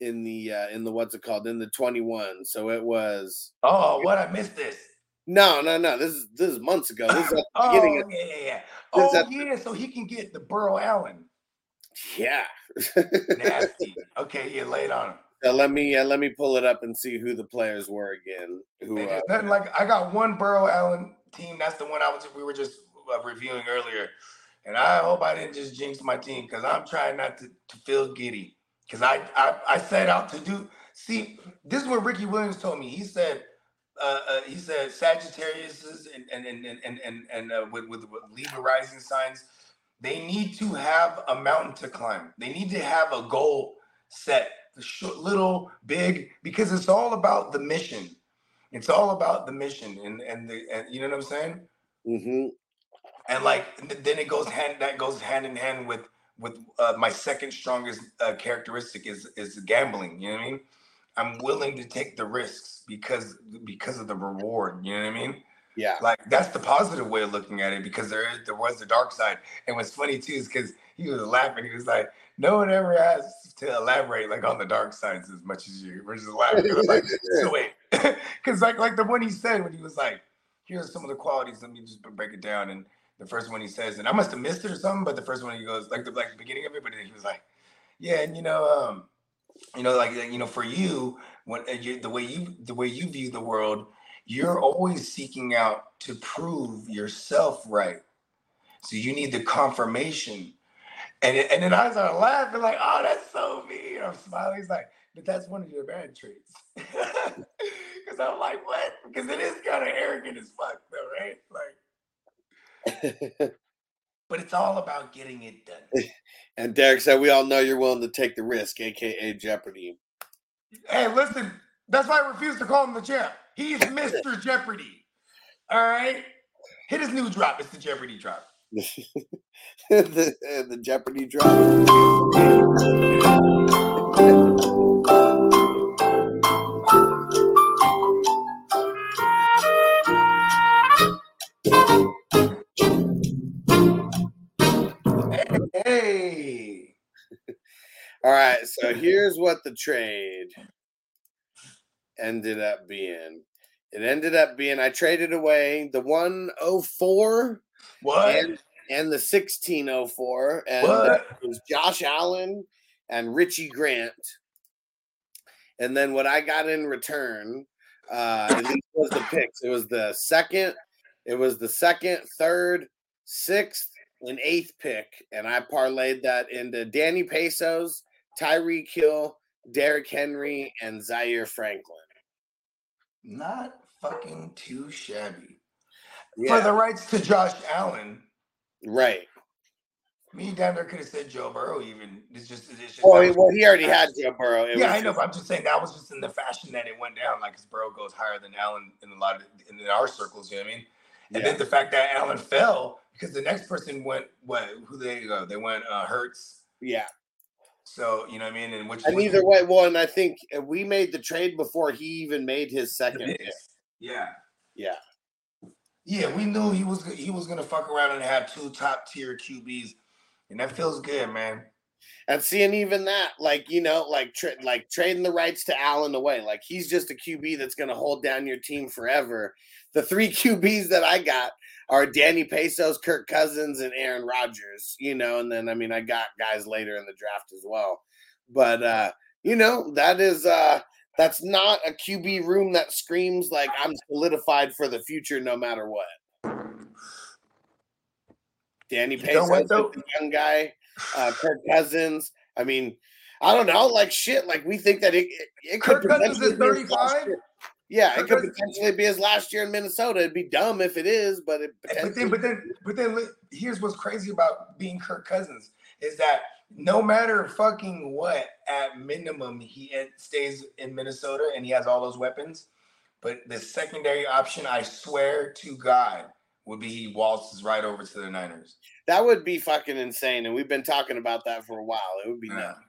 in the uh in the what's it called in the 21 so it was Oh, what? I missed this. No no no this is this is months ago this is the <laughs> Oh, of, yeah, yeah, yeah. Oh, yeah, so he can get the Burrow Allen. yeah Nasty. <laughs> okay, yeah, lay it on him. Uh, let me uh, let me pull it up and see who the players were again who uh, nothing like I got one Burrow Allen team. That's the one I was we were just uh, reviewing earlier, and I hope I didn't just jinx my team because I'm trying not to, to feel giddy. Because I, I I set out to do. See, this is what Ricky Williams told me. He said, uh, uh, he said Sagittarius and and and and and, and, uh, with, with with Libra rising signs, they need to have a mountain to climb. They need to have a goal set, little, big, because it's all about the mission. It's all about the mission, and and the and you know what I'm saying. hmm and like then it goes hand that goes hand in hand with with uh, my second strongest uh, characteristic is is gambling you know what i mean i'm willing to take the risks because because of the reward you know what i mean? Yeah. like that's the positive way of looking at it because there is there was the dark side. And what's funny too is because he was laughing. He was like no one ever has to elaborate like on the dark sides as much as you. We're just laughing. Was like <laughs> so wait. <laughs> Because like like the one he said when he was like here's some of the qualities. Let me just break it down. And the first one he says, and I must have missed it or something, but the first one he goes like the like the beginning of it, but then he was like, yeah, and you know, um, you know, like you know, for you, when uh, you, the way you the way you view the world, you're always seeking out to prove yourself right. So you need the confirmation. And it, and then I started laughing like, oh, that's so mean. I'm smiling. He's like, but that's one of your bad traits. <laughs> Because I'm like, what? Because it is kind of arrogant as fuck, though, right? Like. <laughs> but it's all about getting it done. <laughs> and Derek said, "We all know you're willing to take the risk, aka Jeopardy." Hey, listen, that's why I refuse to call him the champ. He's <laughs> Mr. Jeopardy. All right, hit his new drop. It's the Jeopardy drop. <laughs> the, the Jeopardy drop. All right, <laughs> so here's what the trade ended up being. It ended up being I traded away the 104 what? and, and the 1604 and What? it was Josh Allen and Richie Grant. And then what I got in return, uh, and these was the picks. It was the second, it was the second, third, sixth, and eighth pick, and I parlayed that into Danny Pesos, Tyreek Hill, Derrick Henry, and Zaire Franklin. Not fucking too shabby. Yeah, For the rights to Josh Allen, right. me down there could have said Joe Burrow. Even it's just, it's just Well, he, well, he already had <laughs> Joe Burrow. It yeah, I know, just- but I'm just saying that was just in the fashion that it went down. Like his Burrow goes higher than Allen in a lot of in our circles. You know what I mean? And Yeah. then the fact that Allen fell because the next person went what? Who they go? They went uh, Hurts. yeah. So you know what I mean? And which And either way, well, and I think uh, we made the trade before he even made his second pick. Yeah. Yeah. Yeah, we knew he was he was gonna fuck around and have two top tier QBs, and that feels good, man. And seeing even that, like you know, like tra- like trading the rights to Allen away, like he's just a QB that's going to hold down your team forever. The three <laughs> QBs that I got are Danny Pesos, Kirk Cousins, and Aaron Rodgers. You know, and then I mean I got guys later in the draft as well. But uh, you know that is uh that's not a QB room that screams like I'm solidified for the future no matter what. Danny You know Pesos, what, is though? a young guy uh, Kirk Cousins. I mean, I don't know, like shit. Like we think that it it, it could Kirk Cousins is potentially be his last 35? Yeah, it could potentially be his last year in Minnesota. It'd be dumb if it is, but it But then, but then, but then, here's what's crazy about being Kirk Cousins is that no matter fucking what, at minimum, he stays in Minnesota and he has all those weapons. But the secondary option, I swear to God, would be he waltzes right over to the Niners. that would be fucking insane, and we've been talking about that for a while. It would be Yeah. nuts.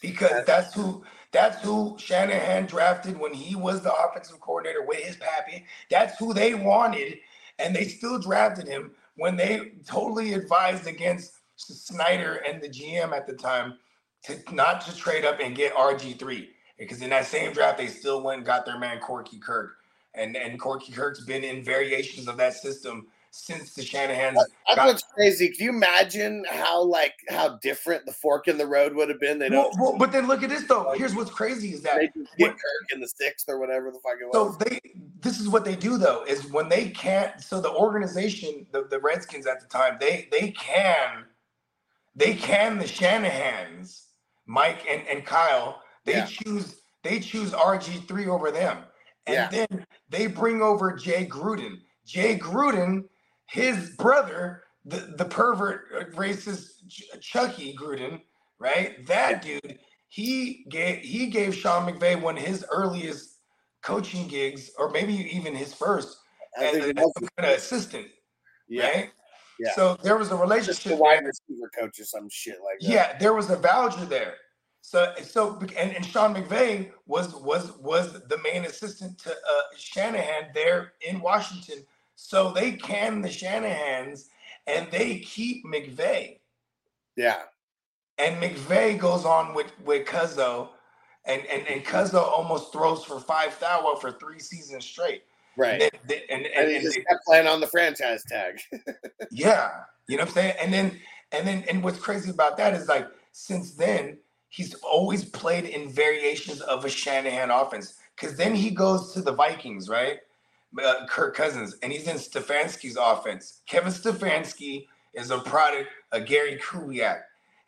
Because that's who that's who Shanahan drafted when he was the offensive coordinator with his pappy. That's who they wanted, and they still drafted him when they totally advised against Snyder and the GM at the time to not to trade up and get RG3. Because in that same draft, they still went and got their man Corky Kirk. And and Corky Kirk's been in variations of that system since the Shanahan's. That's got- what's crazy. Can you imagine how like how different the fork in the road would have been? They don't well, but then look at this though. Here's what's crazy is that they get Kirk in the sixth or whatever the fuck it was. So they this is what they do though is when they can't so the organization the, the Redskins at the time they they can they can the Shanahans Mike and, and Kyle they Yeah. choose they choose RG3 over them and Yeah. then they bring over Jay Gruden Jay Gruden his brother the the pervert uh, racist Ch- Chucky Gruden right that dude he gave he gave Sean McVay one of his earliest coaching gigs, or maybe even his first, as think a- it was- as an assistant, yeah, right? yeah. So there was a just relationship. a wide receiver coach or some shit like that. Yeah, there was a voucher there. So so and, and Sean McVay was was was the main assistant to uh, Shanahan there in Washington. So they can the Shanahans and they keep McVay. yeah, And McVay goes on with with Cuzzo, and and and Cuzzo almost throws for five thou for three seasons straight. right. And, they- and, and, And he just they- kept playing on the franchise tag. <laughs> yeah, you know what I'm saying. And then and then and what's crazy about that is like since then he's always played in variations of a Shanahan offense. Because then he goes to the Vikings, right? Uh, Kirk Cousins, and he's in Stefanski's offense. Kevin Stefanski is a product of Gary Kubiak,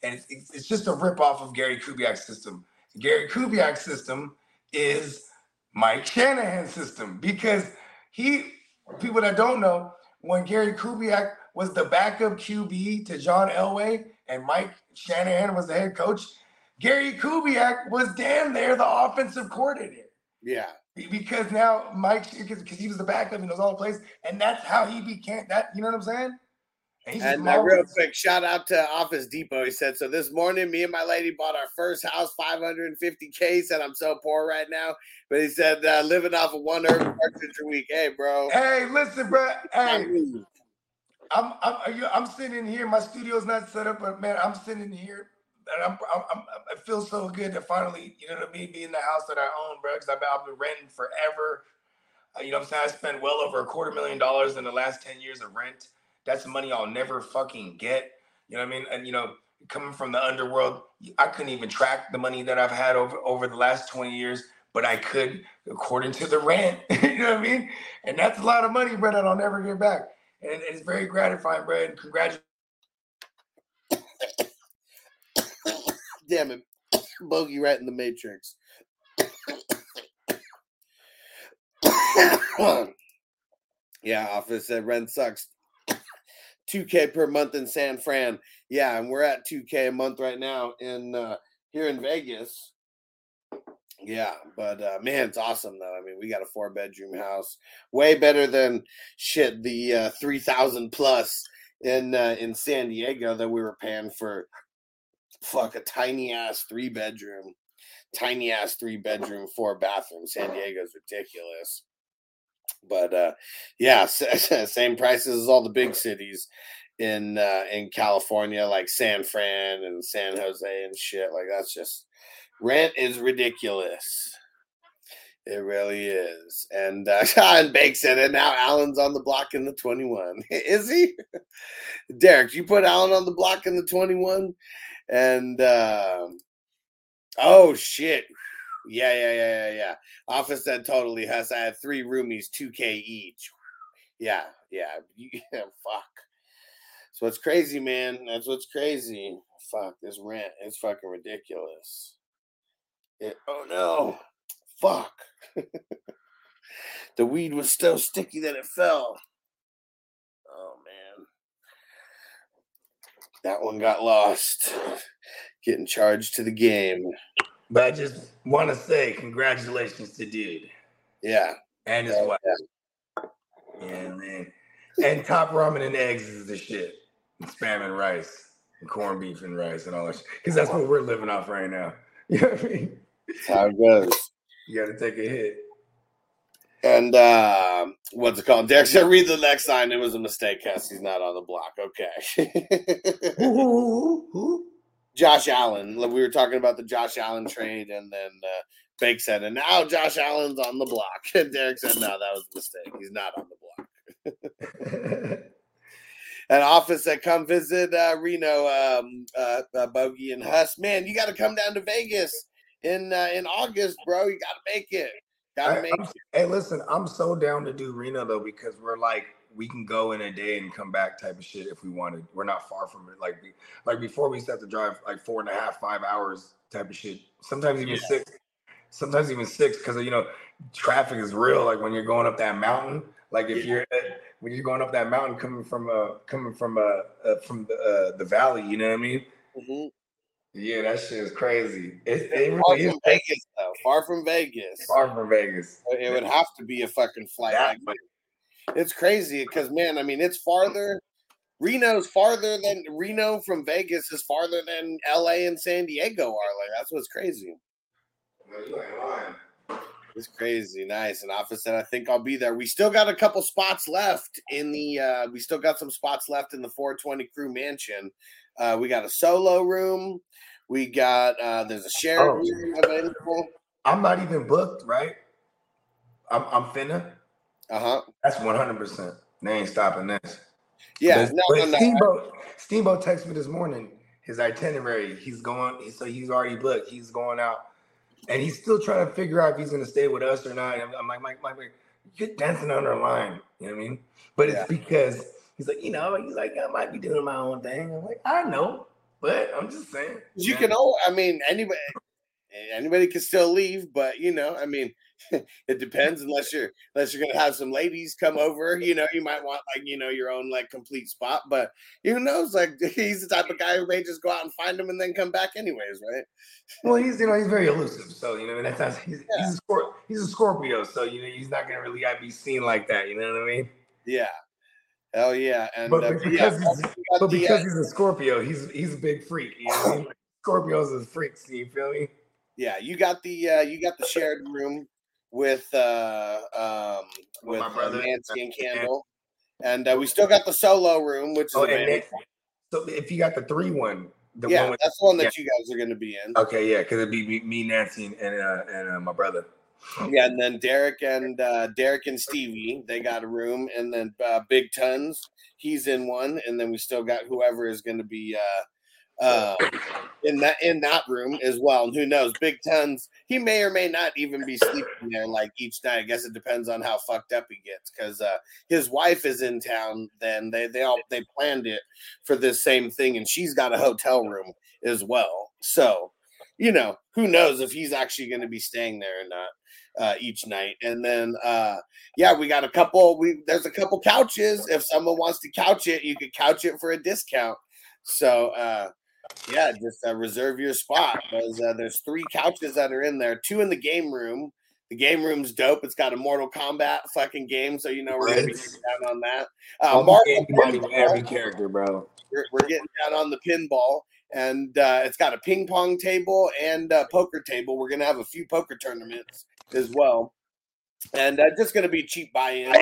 and it's, it's, just a ripoff of Gary Kubiak's system. Gary Kubiak's system is Mike Shanahan's system because he, people that don't know, when Gary Kubiak was the backup QB to John Elway and Mike Shanahan was the head coach, Gary Kubiak was damn near the offensive coordinator yeah, because now Mike because he was the backup and knows all the plays, and that's how he became that. You know what I'm saying? And, and uh, real quick, shout out to Office Depot. He said, "So this morning, me and my lady bought our first house, 550k." Said, "I'm so poor right now," but he said, uh, "Living off of one herb partridge a week." Hey, bro. Hey, listen, bro. Hey, I'm I'm you- I'm sitting here. My studio's not set up, but man, I'm sitting here. And I'm, I'm, I'm, I feel so good to finally, you know what I mean, be in the house that I own, bro. Because I've been, I've been renting forever. Uh, you know what I'm saying? I spent well over a quarter million dollars in the last 10 years of rent. That's money I'll never fucking get. You know what I mean? And, you know, coming from the underworld, I couldn't even track the money that I've had over, over the last 20 years, but I could according to the rent. <laughs> you know what I mean? And that's a lot of money, bro, that I'll never get back. And it's very gratifying, bro. And congratulations. Damn it, <coughs> bogey right in the matrix. <coughs> yeah, office said rent sucks. <coughs> 2k per month in San Fran. Yeah, and we're at 2k a month right now in uh here in Vegas. Yeah, but uh man, it's awesome though. I mean, we got a four bedroom house. Way better than shit the uh 3000 plus in uh in San Diego that we were paying for fuck a tiny ass three bedroom, tiny ass three bedroom, four bathroom. San Diego's ridiculous. But uh yeah, <laughs> same prices as all the big cities in uh in California, like San Fran and San Jose and shit. Like that's just rent is ridiculous. It really is. And uh <laughs> and Bake said it now Allen's on the block in the 21. <laughs> is he? Derek, you put Allen on the block in the 21? And um oh shit. Yeah, yeah, yeah, yeah, yeah. Office said totally. Huss, I had three roomies, 2K each. Yeah, yeah. <laughs> Yeah fuck. So what's crazy, man. That's what's crazy. Fuck, this rent is fucking ridiculous. It, oh no. Fuck. <laughs> the weed was so sticky that it fell. Oh man. That one got lost. Getting charged to the game. But I just want to say congratulations to dude Yeah. and his Yeah, wife. Yeah, man. And top ramen and eggs is the shit. And spam and rice and corned beef and rice and all that shit. Because that's what we're living off right now. <laughs> You know what I mean? That's how it goes. You got to take a hit. And uh, what's it called? Derek said, <laughs> read the next sign. It was a mistake. He's not on the block. Okay. <laughs> Josh Allen. We were talking about the Josh Allen trade, and then uh, Bake said, and now Josh Allen's on the block. <laughs> And Derek said, no, that was a mistake. He's not on the block. an office that come visit uh, Reno, um, uh, uh, Bogey and Huss. Man, you got to come down to Vegas in uh, in August, bro. You got to make it. Got to make I'm- hey, listen, I'm so down to do Reno though because we're like we can go in a day and come back type of shit if we wanted. We're not far from it. Like like before, we used to have to drive like four and a half, five hours type of shit. Sometimes even six. Sometimes even six because you know traffic is real. Like when you're going up that mountain. Like if you're when you're going up that mountain coming from uh coming from uh, uh from the uh, the valley, you know what I mean? Mhm. Yeah, that shit is crazy. It, it Far really from Vegas, though. Far from Vegas. far from Vegas. It would have to be a fucking flight. Like, it's crazy because man, I mean, it's farther. Reno's farther than Reno from Vegas is farther than LA and San Diego are. Like that's what's crazy. You ain't lying. It's crazy, nice. And office said, I think I'll be there. We still got a couple spots left in the. uh We still got some spots left in the 420 crew mansion. Uh We got a solo room. We got uh there's a shared Oh. available. I'm not even booked, right? I'm I'm finna. Uh huh. That's 100. percent They ain't stopping this. Yeah. But- No, but no, no. Steamboat Steamboat texted me this morning his itinerary. He's going, so he's already booked. He's going out, and he's still trying to figure out if he's going to stay with us or not. I'm, I'm like, Mike, Mike, Mike, you're dancing on the line. You know what I mean? But Yeah. it's because he's like, you know, he's like, I might be doing my own thing. I'm like, I know, but I'm just saying. You can. Oh, I mean, anybody. Anybody can still leave, but you know, I mean, <laughs> it depends. Unless you're unless you're gonna have some ladies come over, you know, you might want like you know your own like complete spot. But who knows? Like <laughs> he's the type of guy who may just go out and find them and then come back anyways, right? Well, he's you know he's very elusive, so you know and that's he's Yeah. he's, a Scor- he's a Scorpio, so you know he's not gonna really uh, be seen like that. You know what I mean? Yeah. Hell yeah. And But, uh, but but yeah, because he's, we got but the, uh, because he's a Scorpio, he's he's a big freak. You know what Scorpios is freaks. You feel me? yeah, you got the uh you got the shared room with uh um With with my uh, brother. Nancy and Candle. And uh, we still got the solo room, which is Oh, and available. so if you got the three one, the yeah, one with, that's the one that you guys are gonna be in. okay, yeah, because it'd be me, me, Nancy, and and, uh, and uh, my brother. Yeah, and then Derek and uh, Derek and Stevie, they got a room, and then uh, Big Tons, he's in one, and then we still got whoever is going to be uh, uh, in that in that room as well. And who knows, Big Tons, he may or may not even be sleeping there like each night. I guess it depends on how fucked up he gets, because uh, his wife is in town. Then they they all they planned it for this same thing, and she's got a hotel room as well. So you know, who knows if he's actually going to be staying there or not uh, each night. And then, uh, yeah, we got a couple. We there's a couple couches. If someone wants to couch it, you could couch it for a discount. So, uh, yeah, just uh, reserve your spot. There's uh, there's three couches that are in there. Two in the game room. The game room's dope. It's got a Mortal Kombat fucking game, so you know we're gonna be getting down on that. Uh, Marvel be anybody with Pinball every character, bro. we're, we're getting down on the pinball and uh, it's got a ping pong table and a poker table we're gonna have a few poker tournaments as well. And uh, just gonna be cheap buy-ins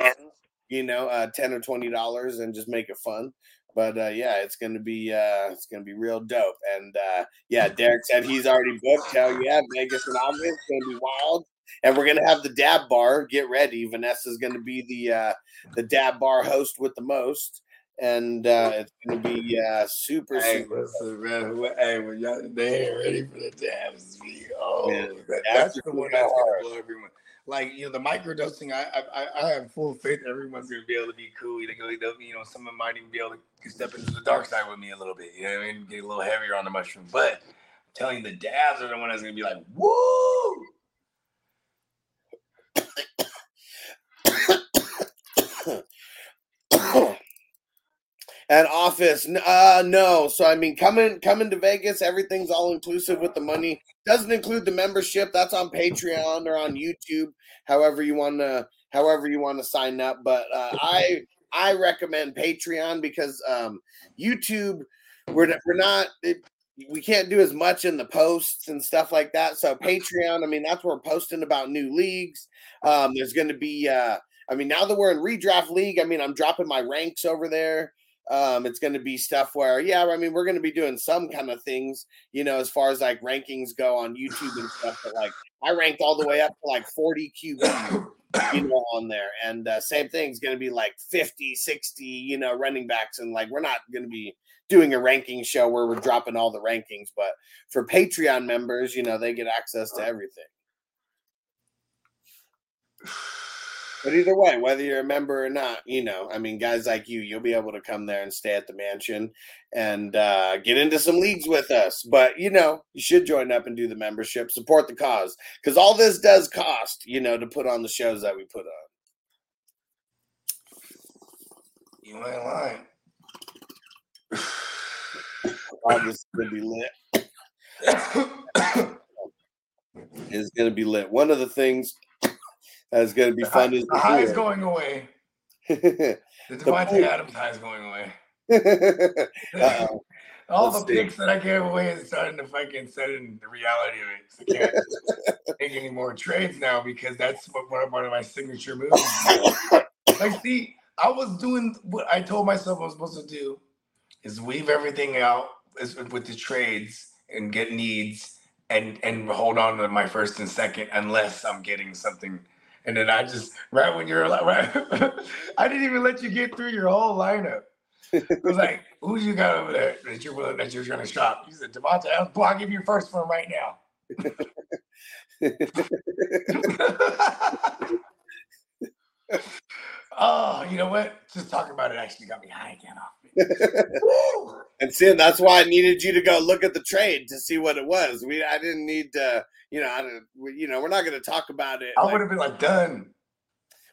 you know uh, 10 or 20 dollars and just make it fun. But uh, yeah it's gonna be uh, it's gonna be real dope. And uh, yeah derek said he's already booked. Hell yeah vegas and august it's gonna be wild. And we're gonna have the dab bar get ready. Vanessa's gonna be the uh, the dab bar host with the most and uh, it's gonna be uh, super Hey, super listen, man. Hey, when y'all they ain't ready for the dabs, me. Oh, that- that's are the one that's go gonna hard. blow everyone. Like you know, the microdosing. I I I- have full faith everyone's gonna be able to be cool. Go, they'll- you know, someone might even be able to step into the dark side with me a little bit. You know what I mean? Get a little heavier on the mushroom. But I'm telling you, the dabs are the one that's gonna be like, woo. <coughs> <coughs> <coughs> and office. Uh no. So i mean coming coming to vegas everything's all inclusive with the money. Doesn't include the membership. That's on patreon or on youtube however you want to however you want to sign up. But uh, <laughs> i i recommend patreon because um youtube we're, we're not it, we can't do as much in the posts and stuff like that. So patreon i mean that's where we're posting about new leagues. Um there's going to be uh I mean, now that we're in redraft league, I mean, I'm dropping my ranks over there. Um, it's going to be stuff where, yeah, I mean, we're going to be doing some kind of things, you know, as far as like rankings go on YouTube and stuff. But like, I ranked all the way up to like 40 QB, you know, on there. And uh, same thing is going to be like 50, 60, you know, running backs. And like, we're not going to be doing a ranking show where we're dropping all the rankings. But for Patreon members, you know, they get access to everything. But either way, whether you're a member or not, you know, I mean, guys like you, you'll be able to come there and stay at the mansion and uh, get into some leagues with us. But, you know, you should join up and do the membership, support the cause, because all this does cost, you know, to put on the shows that we put on. You ain't lying. August is going to be lit. <coughs> It's going to be lit. One of the things that's going to be The fun high, the high is going away. <laughs> The Davante. Adams high is going away. <laughs> <laughs> All Let's the picks that I gave away is starting to fucking set in the reality of it. So I can't make any more trades now because that's what one of, my signature moves. like, see, I was doing what I told myself I was supposed to do is weave everything out with the trades and get needs and and hold on to my first and second unless I'm getting something. And then I just right when you're like, <laughs> right, I didn't even let you get through your whole lineup. I was like, <laughs> who you got over there that you're willing that you're gonna shop? You said Davante I'll give you first one right now. <laughs> oh, you know what? Just talking about it actually got me high again off me. And see, that's why I needed you to go look at the trade to see what it was. We, I didn't need to, you know, I didn't, you know, we're not going to talk about it. I like- would have been like done.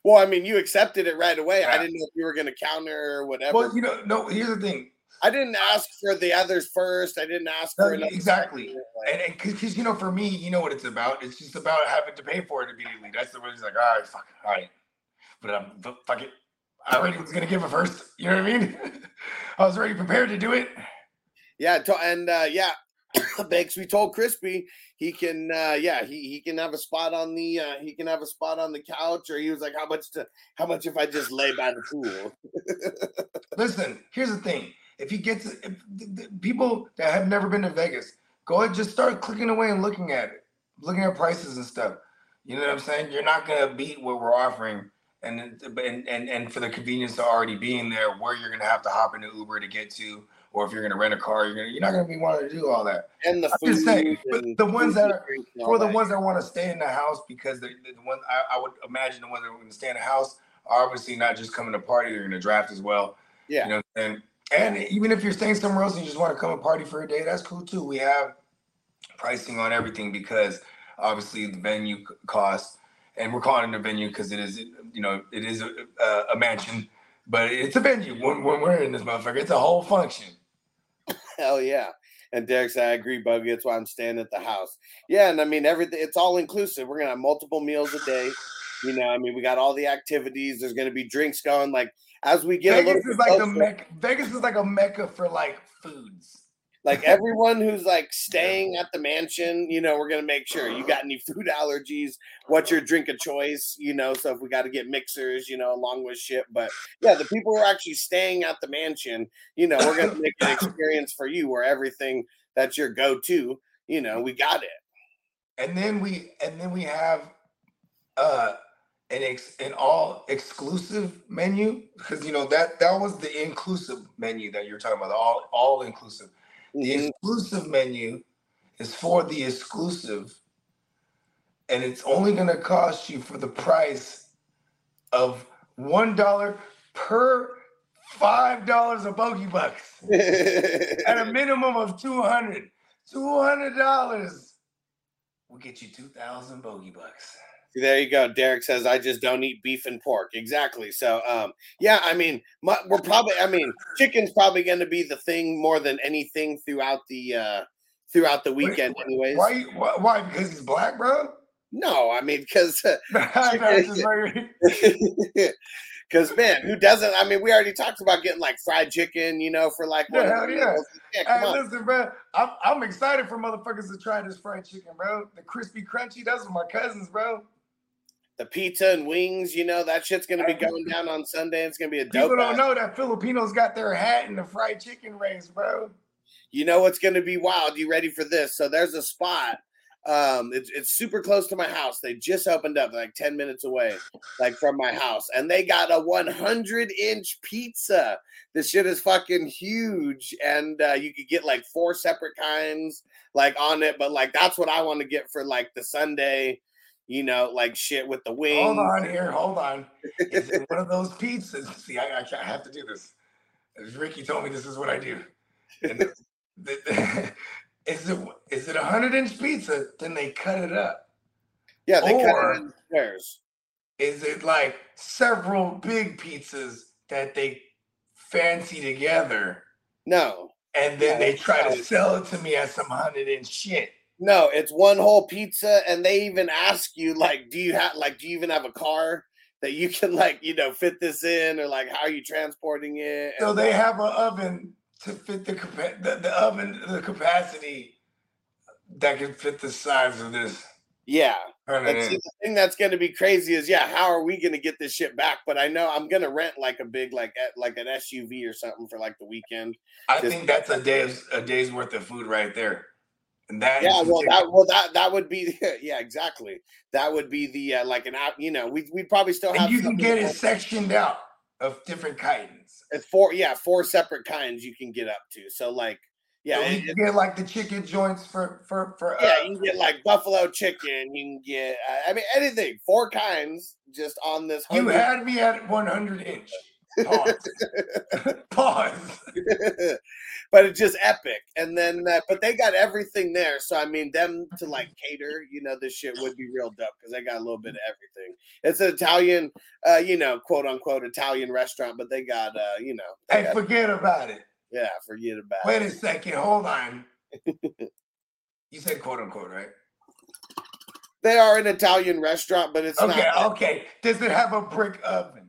well, I mean, you accepted it right away. I didn't know if you were going to counter or whatever. Well, you know, no. Here's the thing. I didn't ask for the others first. I didn't ask No, for another- exactly. like- And because you know, for me, you know what it's about. It's just about having to pay for it immediately. That's the way it's like, all right, fuck, all right. But um, but fuck it. I already was gonna give it first. You know what I mean? <laughs> I was already prepared to do it. Yeah, and uh, yeah, <coughs> Banks. We told Crispy he can. Uh, yeah, he, he can have a spot on the. Uh, he can have a spot on the couch, or he was like, "How much to? How much if I just lay by the pool?" <laughs> Listen, here's the thing. If you get to if, the, the people that have never been to Vegas, go ahead, just start clicking away and looking at it, looking at prices and stuff. You know what I'm saying? You're not gonna beat what we're offering, and and and, and for the convenience of already being there, where you're gonna have to hop into Uber to get to, or if you're gonna rent a car, you're gonna you're not gonna be wanting to do all that. And the food. just saying, but and the ones that are- drinks and all For the ones that want to stay in the house, because the, one I, I would imagine the ones that are going to stay in the house are obviously not just coming to party; they're going to draft as well. Yeah. You know, and and even if you're staying somewhere else and you just want to come and party for a day, that's cool too. We have pricing on everything because obviously the venue costs, and we're calling it a venue because it is, you know, it is a, a, a mansion, but it's a venue when, when we're in this motherfucker. It's a whole function. Hell yeah. And Derek said, I agree, Bogey. That's why I'm staying at the house. Yeah, and I mean everything it's all inclusive. We're gonna have multiple meals a day. You know, I mean, we got all the activities. There's gonna be drinks going. Like as we get a Vegas little is like a closer, mecca. Vegas is like a mecca for like foods. Like <laughs> everyone who's like staying at the mansion, you know, we're gonna make sure you got any food allergies, what's your drink of choice, you know. So if we got to get mixers, you know, along with shit. But yeah, the people who are actually staying at the mansion, you know, we're gonna <laughs> make an experience for you where everything that's your go-to, you know, we got it. and then we and then we have uh an ex an all exclusive menu because you know that that was the inclusive menu that you're talking about the all all inclusive the exclusive menu is for the exclusive and it's only going to cost you for the price of one dollar per five dollars a bogey bucks. <laughs> At a minimum of 200 $200 will get you 2000 bogey bucks There you go. Derek says, "I just don't eat beef and pork." Exactly. So, um, yeah, I mean, my, we're probably. I mean, chicken's probably going to be the thing more than anything throughout the uh throughout the weekend. wh- Anyways, why, why why because he's black bro no, I mean, because <laughs> I know, it's just like- <laughs> because man, who doesn't? I mean, we already talked about getting like fried chicken, you know, for like Yeah, hell yeah. Yeah, hey listen bro I'm, I'm excited for motherfuckers to try this fried chicken bro the crispy crunchy that's what my cousins bro the pizza and wings. You know that shit's gonna be going down on Sunday. It's gonna be a dope. People don't ass- know that Filipinos got their hat in the fried chicken race, bro. You know what's going to be wild? You ready for this? So there's a spot. Um, it's it's super close to my house. They just opened up, like ten minutes away, like from my house, and they got a 100 inch pizza. This shit is fucking huge, and uh, you could get like four separate kinds, like on it. But like that's what I want to get for like the Sunday, you know, like shit with the wings. Hold on here, hold on. Is it <laughs> one of those pizzas? See, I, I, I have to do this. Ricky told me, this is what I do. And the, the, <laughs> is it is it a hundred inch pizza? Then they cut it up. Yeah, they cut it in squares. Is it like several big pizzas that they fancy together No, and then they try to uh, sell it to me as some hundred inch shit? No, it's one whole pizza, and they even ask you like, do you have like, do you even have a car that you can like, you know, fit this in, or like, how are you transporting it? So And, they have an oven to fit the the, the oven the capacity that can fit the size of this. yeah. see, the thing that's going to be crazy is, yeah, how are we going to get this shit back? But I know I'm going to rent like a big, like, like an SUV or something for like the weekend. I think that's a day's a day's worth of food right there. And that Yeah, well, that, well, that, that would be, <laughs> yeah, exactly. That would be the, uh, like an app, you know, we, we probably still have, and you can get it sectioned out of different kinds. It's four, yeah, four separate kinds you can get up to. So like, yeah, so you can get like the chicken joints for for for Yeah, uh, you can get like buffalo chicken. You can get, uh, I mean, anything. Four kinds just on this. you had me at 100 inch. Pause. <laughs> Pause. <laughs> but it's just epic. And then, uh, but they got everything there. So I mean, them to like cater, you know, this shit would be real dope because they got a little bit of everything. It's an Italian, uh, you know, quote unquote Italian restaurant, but they got, uh, you know, Hey, got- forget about it. yeah, forget about Wait it. Wait a second. Hold on. <laughs> You said quote unquote, right? They are an Italian restaurant, but it's Okay, not. okay. Does it have a brick oven?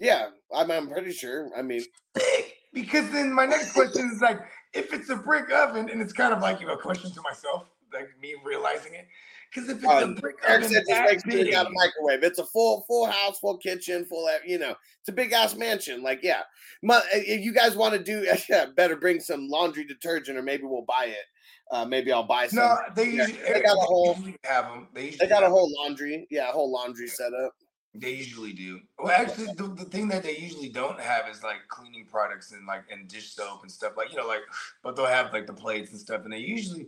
Yeah, I'm, I'm pretty sure. I mean, <laughs> Because then my next question is like, if it's a brick oven, and it's kind of like you know, a question to myself, like me realizing it. Because if it's Uh, a brick Eric oven, said just that make sure you got a microwave. It's a full full house, full kitchen, full you know. It's a big ass mansion. Like yeah, My, if you guys want to do, <laughs> yeah, better bring some laundry detergent, or maybe we'll buy it. Uh, maybe I'll buy some. no, they Yeah, usually, they got a whole- have them. They they got a whole laundry, yeah, a whole laundry setup. They usually do. Well, actually, the, the thing that they usually don't have is like cleaning products and like and dish soap and stuff like you know like, <sighs> but they'll have like the plates and stuff. And they usually,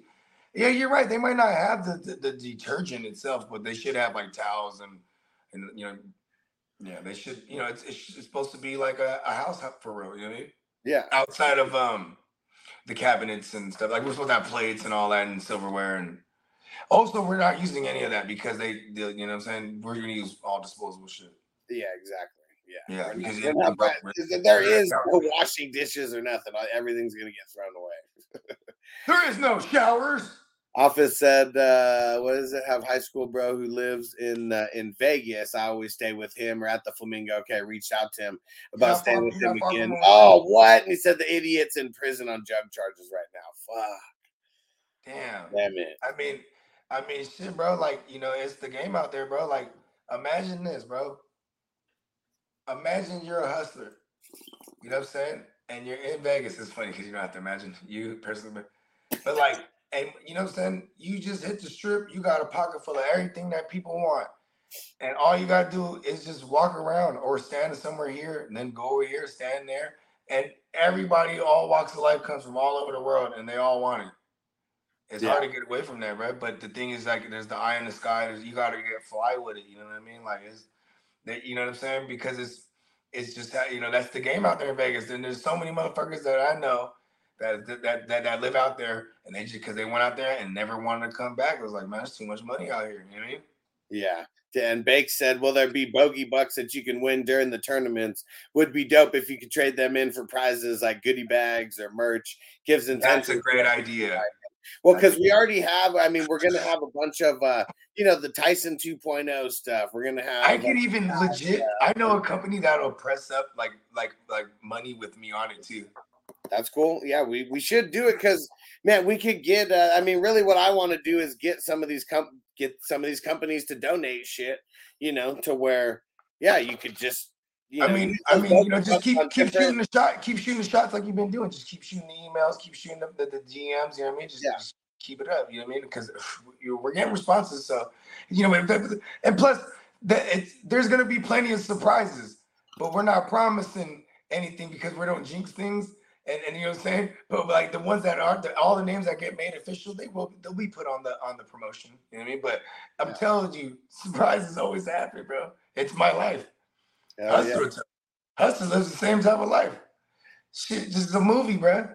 yeah, you're right. They might not have the the, the detergent itself, but they should have like towels and and you know, yeah, they should. You know, it's it's, supposed to be like a, a house for real. You know what I mean? Yeah, Outside of um the cabinets and stuff, like we're supposed to have plates and all that and silverware and. Also, we're not using any of that because they, they you know what I'm saying? We're gonna use all disposable shit. yeah, exactly. Yeah, Yeah, We're because not- not we're- buying- we're- there is no washing dishes or nothing. Everything's gonna get thrown away. <laughs> There is no showers. Office said, uh, "What does it have? High school bro who lives in uh, in Vegas. I always stay with him or at the Flamingo. Okay, reached out to him about Not staying with him again. Oh, what? And he said the idiot's in prison on drug charges right now. Fuck, Damn. damn it. I mean, I mean, shit, bro. Like, you know, it's the game out there, bro. Like, imagine this, bro. Imagine you're a hustler. You know what I'm saying? And you're in Vegas. It's funny because you don't have to imagine <laughs> you personally, but, like, and you know what I'm saying? You just hit the strip. You got a pocket full of everything that people want. And all you gotta do is just walk around or stand somewhere here and then go over here, stand there. And everybody, all walks of life comes from all over the world and they all want it. It's hard to get away from that, right? But the thing is, like, there's the eye in the sky. There's, you got to get fly with it. You know what I mean? Like, it's that. You know what I'm saying? Because it's it's just how you know that's the game out there in Vegas. And there's so many motherfuckers that I know that that that that, live out there, and they just because they went out there and never wanted to come back. It was like, man, there's too much money out here. You know what I mean? Yeah. And Bake said, "Will there be bogey bucks that you can win during the tournaments? Would be dope if you could trade them in for prizes like goodie bags or merch. Gives and That's a great idea. Well, because we already have. I mean, we're gonna have a bunch of, uh, you know, the Tyson 2.0 stuff. We're gonna have. I could even legit. I know a company that'll press up like like like money with me on it too. That's cool. Yeah, we we should do it because man, we could get. Uh, I mean, really, what I want to do is get some of these com- get some of these companies to donate shit. you know, to where yeah, you could just. You I know, mean, I mean, you know, just keep keep shooting the shot, keep shooting the shots like you've been doing. Just keep shooting the emails, keep shooting the, the, the DMs. You know what I mean? Just, Yeah. just keep it up. You know what I mean? Because uh, we're getting responses. So you know, and, and plus, that it's, there's gonna be plenty of surprises, but we're not promising anything because we don't jinx things. And, and you know what I'm saying? But like the ones that are the, all the names that get made official, they will they'll be put on the on the promotion. You know what I mean? But I'm telling you, surprises always happen, bro. It's my life. Hell yeah. Hustler, Hustler lives the same type of life. Shit, this is a movie, bro.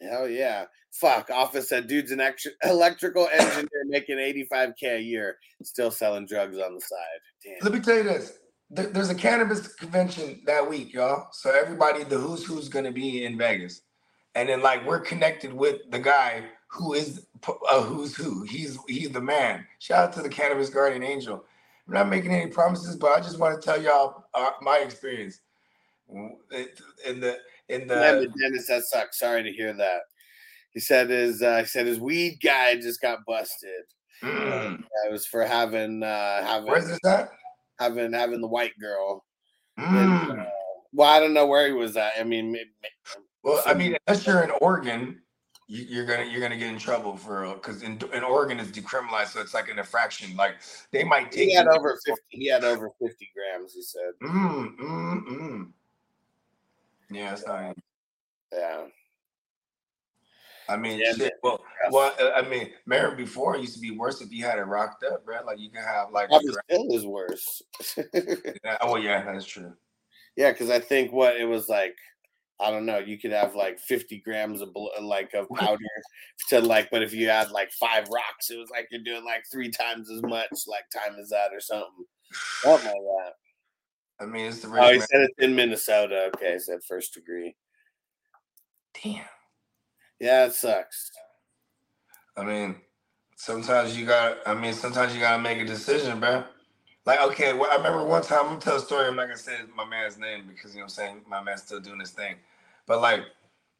Hell yeah. Fuck. Office said dude's an ex- electrical engineer making 85K a year, still selling drugs on the side. Damn. Let me tell you this. There's a cannabis convention that week, y'all. So everybody, the who's who's gonna be in Vegas, and then like we're connected with the guy who is p- uh, who's who. He's he's the man. Shout out to the cannabis guardian angel. I'm not making any promises, but I just want to tell y'all uh, my experience. In the in the Dennis, that sucks. Sorry to hear that. He said his uh, he said his weed guy just got busted. Mm. Uh, it was for having uh having where's this at? having having the white girl. Mm. uh, Well, I don't know where he was at. I mean, may- may- Well, I mean, unless you're in Oregon, you, you're gonna you're gonna get in trouble for because in, in Oregon it's decriminalized, so it's like an infraction. Like they might take he had over fifty. He had over fifty grams. He said, Mm, mm, mm. Yeah, it's not. "Yeah, I mean, Yeah, shit. Well, well, uh, I mean, Marin before used to be worse if you had it rocked up, bro. Like you can have like. probably still is worse." <laughs> Yeah, Oh yeah, that's true. yeah, because I think what it was like. I don't know. You could have like 50 grams of bl- like of powder to like, but if you had like five rocks, it was like you're doing like three times as much. Like time is that or something. Something like that. I mean, it's the Oh, he said it's in Minnesota. Okay, he said first degree. Damn. Yeah, it sucks. I mean, sometimes you got. I mean, sometimes you gotta make a decision, bro. Like, okay, well, I remember one time. I'm gonna tell a story. I'm not gonna say my man's name because you know what I'm saying. My man's still doing his thing, but like,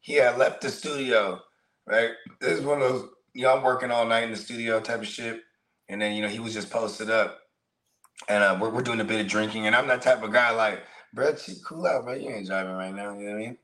he had left the studio. Right, this is one of those. You know, I'm working all night in the studio type of shit, and then you know he was just posted up, and uh, we're we're doing a bit of drinking, and I'm that type of guy. Like, bro, cool out, bro. You ain't driving right now. You know what I mean?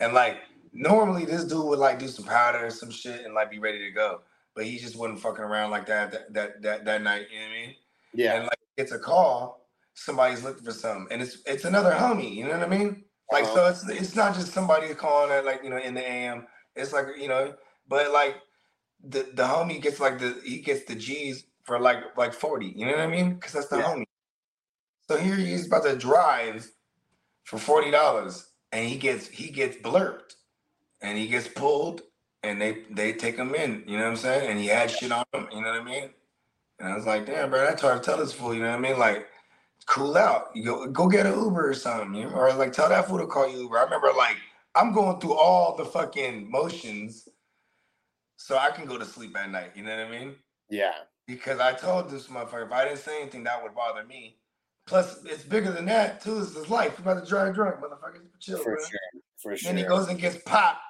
And like, normally this dude would like do some powder or some shit and like be ready to go, but he just wasn't fucking around like that that that that, that night. You know what I mean? Yeah, and like it's a call, somebody's looking for something, and it's it's another homie. You know what I mean? Like um, so, it's it's not just somebody calling at like you know in the AM. It's like you know, but like the the homie gets like the he gets the G's for like like forty. You know what I mean? Because that's the Yeah. homie. So here he's about to drive for forty dollars, and he gets he gets blurred, and he gets pulled, and they they take him in. You know what I'm saying? And he had shit on him. You know what I mean? And I was like, damn, bro, that's hard to tell this fool. You know what I mean? Like, cool out. You go go get an Uber or something. You know? Or like tell that fool to call you Uber. I remember like I'm going through all the fucking motions so I can go to sleep at night. You know what I mean? yeah, Because I told this motherfucker if I didn't say anything, that would bother me. Plus, it's bigger than that too. It's his life. You about to drive drunk, motherfucker. Chill, for bro. sure, for sure. Then he goes and gets popped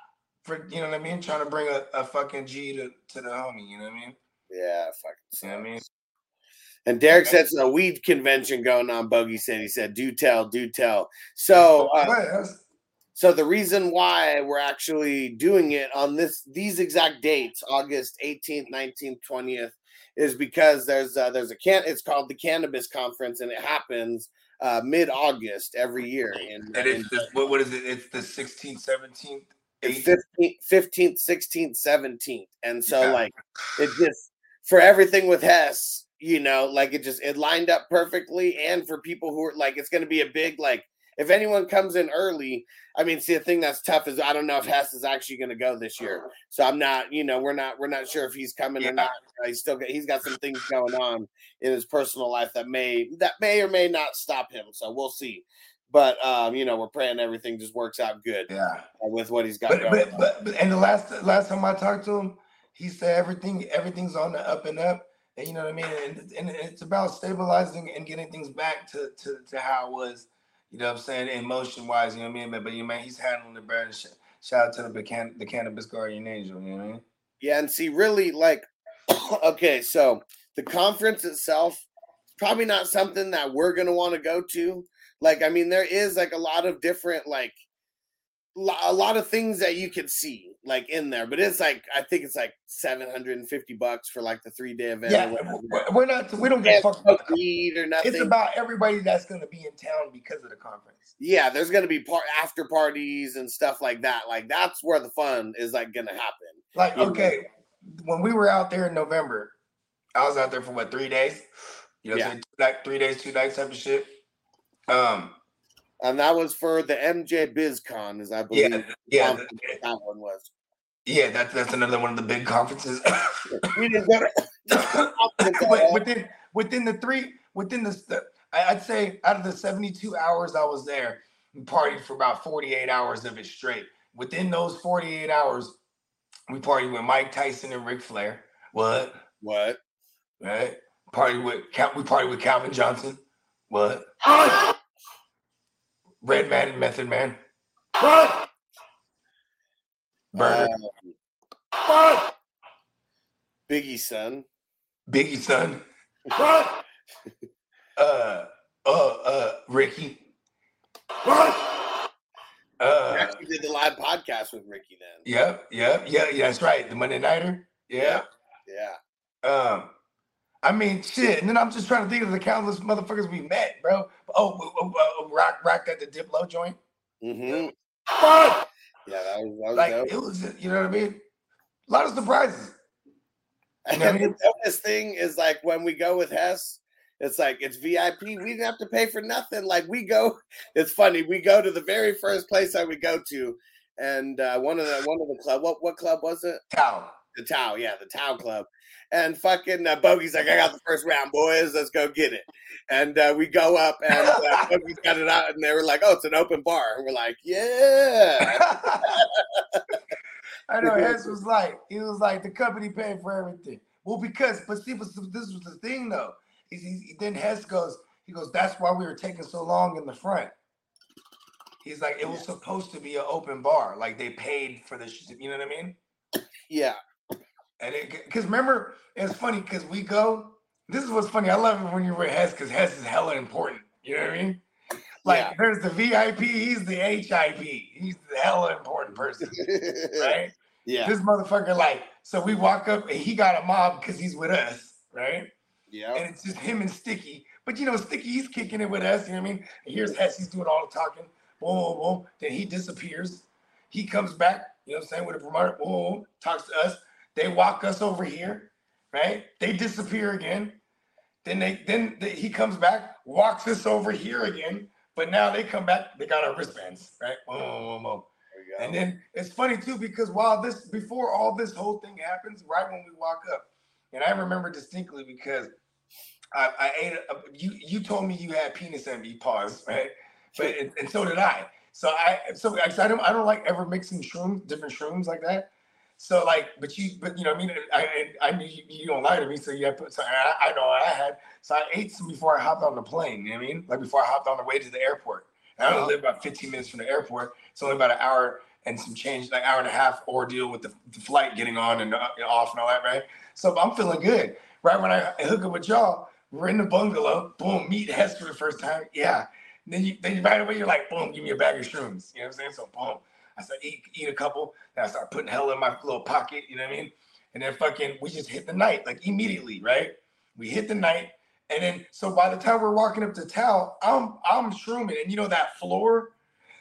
for you know what I mean, trying to bring a, a fucking G to, to the homie. You know what I mean? yeah, fucking. You know what I mean? And Derek said it's a weed convention going on. Bogey said he said, "Do tell, do tell." So, uh, so the reason why we're actually doing it on this these exact dates, August 18th, 19th, 20th, is because there's uh, there's a can. It's called the Cannabis Conference, and it happens uh, mid August every year. In, And in it's the, what, what is it? It's the 16th, 17th, it's 18th. 15th, 16th, 17th. And so Yeah. like it just for everything with Hess, you know, like it just it lined up perfectly. And for people who are like it's gonna be a big like if anyone comes in early, I mean, see the thing that's tough is I don't know if Hess is actually gonna go this year. So I'm not, you know, we're not we're not sure if he's coming Yeah. or not. Uh, He's still got he's got some things going on in his personal life that may that may or may not stop him. So we'll see. But um, you know, we're praying everything just works out good Yeah. uh, with what he's got But, going but on. but but and the last last time I talked to him, he said everything everything's on the up and up. You know what I mean? And, and it's about stabilizing and getting things back to, to, to how it was, you know what I'm saying, emotion wise, you know what I mean? But, but you man, he's handling the. Sh- Shout out to the can- the cannabis guardian angel, you know what I mean? Yeah, and see, really, like, <coughs> okay, so the conference itself probably not something that we're gonna want to go to. Like, I mean, there is like a lot of different like a lot of things that you can see like in there, but it's like I think it's like seven hundred and fifty bucks for like the three day event. Yeah, we're- not. We don't get Can't about the or nothing. It's about everybody that's going to be in town because of the conference. yeah, there's gonna be par- after parties and stuff like that. Like that's where the fun is like gonna happen. Like, Yeah. okay, when we were out there in November, I was out there for what three days? You know, Yeah. what I'm saying? like three days, two nights type of shit. Um, And that was for the MJ BizCon, as I believe yeah, yeah, um, that one was. yeah. That's that's another one of the big conferences. We didn't go to but within within the three within the, the I- I'd say out of the 72 hours I was there, we partied for about 48 hours of it straight. Within those 48 hours, we partied with Mike Tyson and Ric Flair. What? what? Right? Party with we partied with Calvin Johnson. What? <gasps> <laughs> Redman and Method Man. Burger. Uh, Biggie's son. Biggie son. uh uh uh Ricky. We Uh actually did the live podcast with Ricky then. Yep, yep, yeah, yeah, that's right. The Monday Nighter. Yeah. Yeah. Um, I mean, shit. And then I'm just trying to think of the countless motherfuckers we met, bro. Oh, uh, uh, rock, rock at the Diplo joint. Mm-hmm. Yeah, that was, that was Like dope. it was, you know what I mean? A lot of surprises. And know what I <laughs> the dopest thing is like when we go with Hess, it's like it's VIP. We didn't have to pay for nothing. Like we go, <laughs> it's funny. We go to the very first place that we go to, and uh, one of the one of the club. What what club was it? Tao. The Tao, yeah, the Tao Club. And fucking uh, Bogey's like, I got the first round, boys. Let's go get it. And uh, we go up, and uh, <laughs> Bogey's got it out, and they were like, Oh, it's an open bar. And we're like, Yeah. <laughs> I know Hess was like, he was like, the company paid for everything. Well, because, but see, this was the thing though. Is he, then Hess goes, he goes, that's why we were taking so long in the front. He's like, it was supposed to be an open bar. Like they paid for this. you know what I mean? Yeah. And it, because remember, it's funny because we go. This is what's funny. I love it when you're with Hess because Hess is hella important. You know what I mean? Like Yeah. there's the VIP, he's the HIP. He's the hella important person, <laughs> right? yeah. This motherfucker, like, so we walk up and he got a mob because he's with us, right? Yeah. And it's just him and Sticky. But you know, Sticky, he's kicking it with us. You know what I mean? And here's Hess, he's doing all the talking. Boom, boom, boom. Then he disappears. He comes back, you know what I'm saying, with a promoter, boom, boom, talks to us. They walk us over here, right? They disappear again. Then they then they, he comes back, walks us over here again. But now they come back, they got our wristbands, right? Boom, boom, boom, boom. There you go. And then it's funny too because while this before all this whole thing happens, right when we walk up, and I remember distinctly because I, I ate a, you you told me you had penis envy, pause, right? But and, and so did I. So I so I, I don't I don't like ever mixing shrooms, different shrooms like that. So like, but you but you know what I mean I I, knew you, you don't lie to me, so you have put so I, I know I had so I ate some before I hopped on the plane. You know what I mean? Like before I hopped on the way to the airport. And I only live about 15 minutes from the airport. It's only about an hour and some change, like hour and a half ordeal with the, the flight getting on and uh, off and all that, right? So I'm feeling good. Right when I hook up with y'all, we're in the bungalow. Boom, meet Hess for the first time. Yeah. And then you then right away you're like, boom, give me a bag of shrooms. You know what I'm saying? So boom. I start eat eat a couple. and I start putting hell in my little pocket. You know what I mean? And then fucking we just hit the night like immediately, right? We hit the night. And then so by the time we're walking up to town, I'm I'm shrooming, and you know that floor.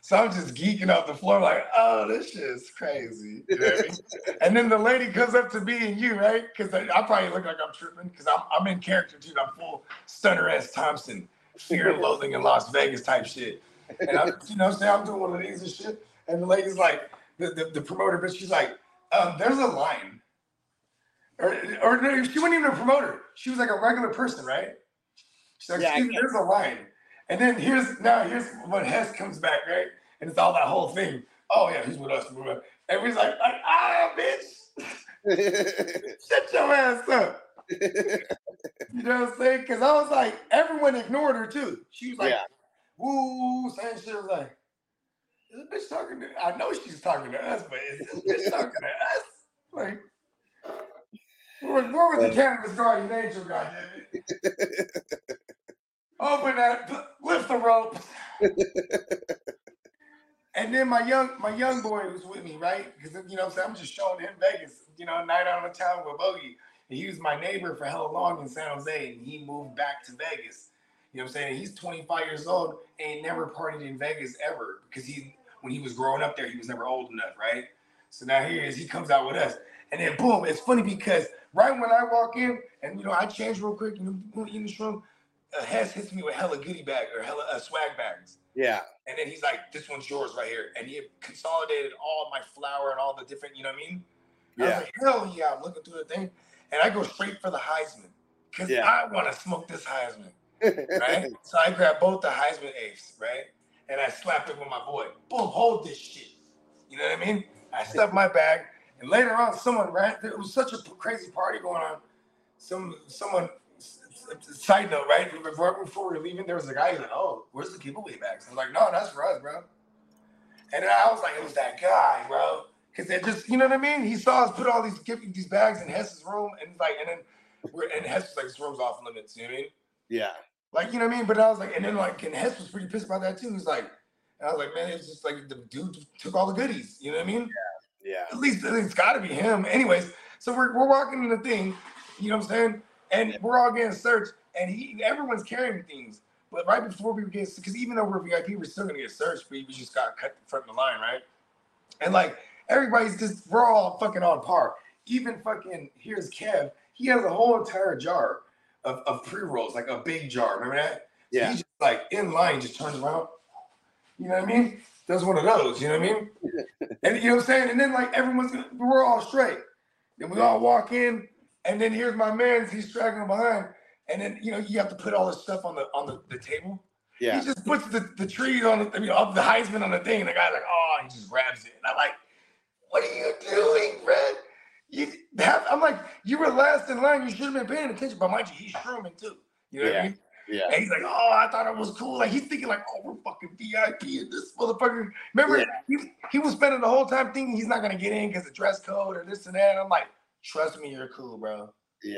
So I'm just geeking off the floor, like, oh, this shit is crazy. You know what I mean? <laughs> and then the lady comes up to me and you, right? Because I, I probably look like I'm tripping because I'm, I'm in character too. I'm full Hunter S. Thompson, fear and <laughs> loathing in Las Vegas type shit. And I'm, you know, what I'm saying I'm doing one of these and shit. And the lady's like, the, the, the promoter, but she's like, um, there's a line. Or, or no, she wasn't even a promoter. She was like a regular person, right? She's like, Yeah, I "Excuse me, there's a line. And then here's now here's when Hess comes back, right? And it's all that whole thing. Oh yeah, he's with us. bro. Everybody's like, like ah, bitch, <laughs> shut your ass up. You know what I'm saying? Because I was like, everyone ignored her too. She was like, Yeah. woo, saying shit was like, is this bitch talking to? I know she's talking to us, but is this bitch <laughs> talking to us? Like, where, where was the uh, cannabis guardian angel? Goddamn it! Open that, lift the rope. and then my young my young boy was with me, right? Because you know what I'm saying? I'm just showing him Vegas, you know, night out of town with Bogey. And he was my neighbor for hella long in San Jose, and he moved back to Vegas. You know what I'm saying? He's 25 years old, ain't never partied in Vegas ever because he when he was growing up there, he was never old enough, right? So now here he is, he comes out with us. And then boom, it's funny because right when I walk in and you know I change real quick, you know, in this room, uh, Hess hits me with hella goodie bag or hella uh, swag bags. Yeah. And then he's like, "This one's yours right here," and he had consolidated all my flour and all the different, you know what I mean? I was Yeah. like, "Hell yeah!" I'm looking through the thing, and I go straight for the Highsman because Yeah. I want to smoke this Highsman, <laughs> right? so I grab both the Highsman apes, right, and I slapped it with my boy. Boom, hold this shit. You know what I mean? I stuffed my bag, and later on, someone ran. there was such a crazy party going on. Some someone. Side note, right? Right before we were leaving, there was a guy. He's like, "Oh, where's the giveaway bags?" I was like, "No, that's for us, bro." And I was like, "It was that guy, bro," because they just, you know what I mean? He saw us put all these give these bags in Hess's room, and like, and then we're and Hess was like, "This room's off limits." You know what I mean? Yeah. Like, you know what I mean? But I was like, and then like, and Hess was pretty pissed about that too. He's like, and I was like, man, it's just like the dude took all the goodies. You know what I mean? Yeah. yeah. At least it's got to be him. Anyways, so we're, we're walking in the thing, you know what I'm saying? And we're all getting searched, and he everyone's carrying things. But right before we get, because even though we're VIP, we're still gonna get searched. But we just got cut from front of the line, right? And like everybody's just, we're all fucking on par. Even fucking here's Kev. He has a whole entire jar of, of pre rolls, like a big jar. Remember that? Yeah. He's just like in line, just turns around. You know what I mean? Does one of those. You know what I mean? <laughs> And you know what I'm saying? And then like everyone's we're all straight. Then we all walk in, and then here's my man, he's straggling behind. And then you know you have to put all this stuff on the on the, the table. Yeah. He just puts the, the trees on the I mean of the Highsman on the thing. And the guy's like, oh, he just grabs it. And I'm like, what are you doing, Fred? You have, I'm like, you were last in line. You should have been paying attention. But mind you, he's Sherman too. You know what I Yeah. mean? Yeah. And he's like, oh, I thought it was cool. Like he's thinking like, oh, we're fucking VIP in this motherfucker. Remember, Yeah. he, he was spending the whole time thinking he's not gonna get in because the dress code or this and that. I'm like, trust me, you're cool, bro. Yeah.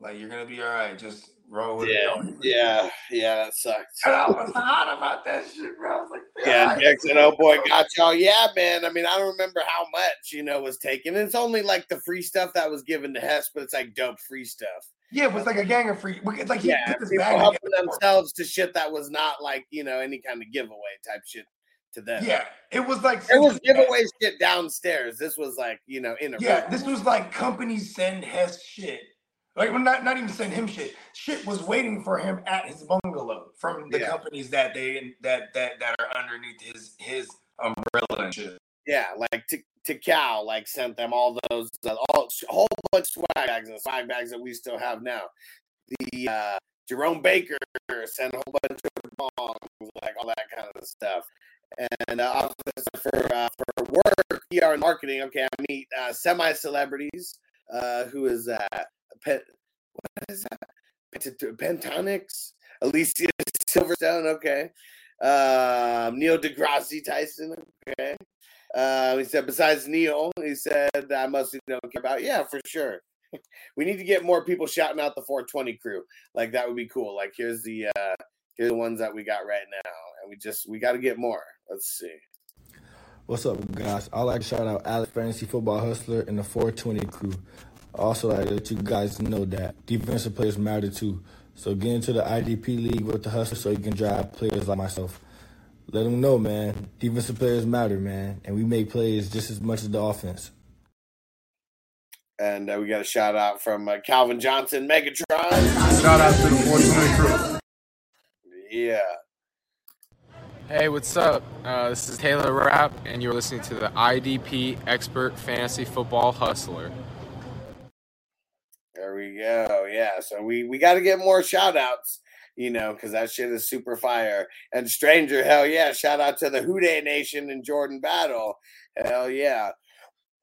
Like you're gonna be all right. Just roll with Yeah. it. Yeah. Yeah. That sucks. And I was hot about that shit, bro. I was like, Yeah, "Yeah, Jackson, oh boy, <laughs> got y'all. Oh, yeah, man. I mean, I don't remember how much, you know, was taken. It's only like the free stuff that was given to Hess, but it's like dope free stuff. yeah, it was like a gang of free. we- Like he Yeah, put this people bag helping for- themselves to shit that was not like, you know, any kind of giveaway type shit to them. Yeah, it was like It was giveaway shit downstairs. This was like, you know, in a Yeah, this was like companies send Hess shit. Like, well, not not even send him shit. Shit was waiting for him at his bungalow from the Yeah. companies that they that that that are underneath his his umbrella and shit. Yeah, like to to Cal, like sent them all those uh, all a whole bunch of swag bags and swag bags that we still have now. The uh, Jerome Baker sent a whole bunch of bongs, like all that kind of stuff. And uh, office for uh, for work, PR and marketing. Okay, I meet uh, semi celebrities. Uh, who is that? Pet, what is that? Pent- Pentatonix. Alicia Silverstone. Okay. Um, Neil deGrasse Tyson. Okay. Uh, he said, besides Neil, he said, I mostly don't care about. Yeah, for sure. <laughs> we need to get more people shouting out the 420 crew. Like that would be cool. Like here's the uh here's the ones that we got right now, and we just we got to get more. Let's see. What's up, guys? I'd like to shout out Alex Fantasy Football Hustler and the 420 crew. Also, I let you guys know that defensive players matter too. So get into the IDP league with the Hustler so you can drive players like myself. Let them know, man. Defensive players matter, man, and we make plays just as much as the offense. And uh, we got a shout out from uh, Calvin Johnson, Megatron. Shout out to the 420 crew. Yeah. Hey, what's up? Uh, this is Taylor Rapp, and you're listening to the IDP Expert Fantasy Football Hustler. There we go. Yeah. So we we got to get more shout outs, you know, because that shit is super fire. And Stranger, hell yeah. Shout out to the Who Dey Nation and Jordan Battle. Hell yeah.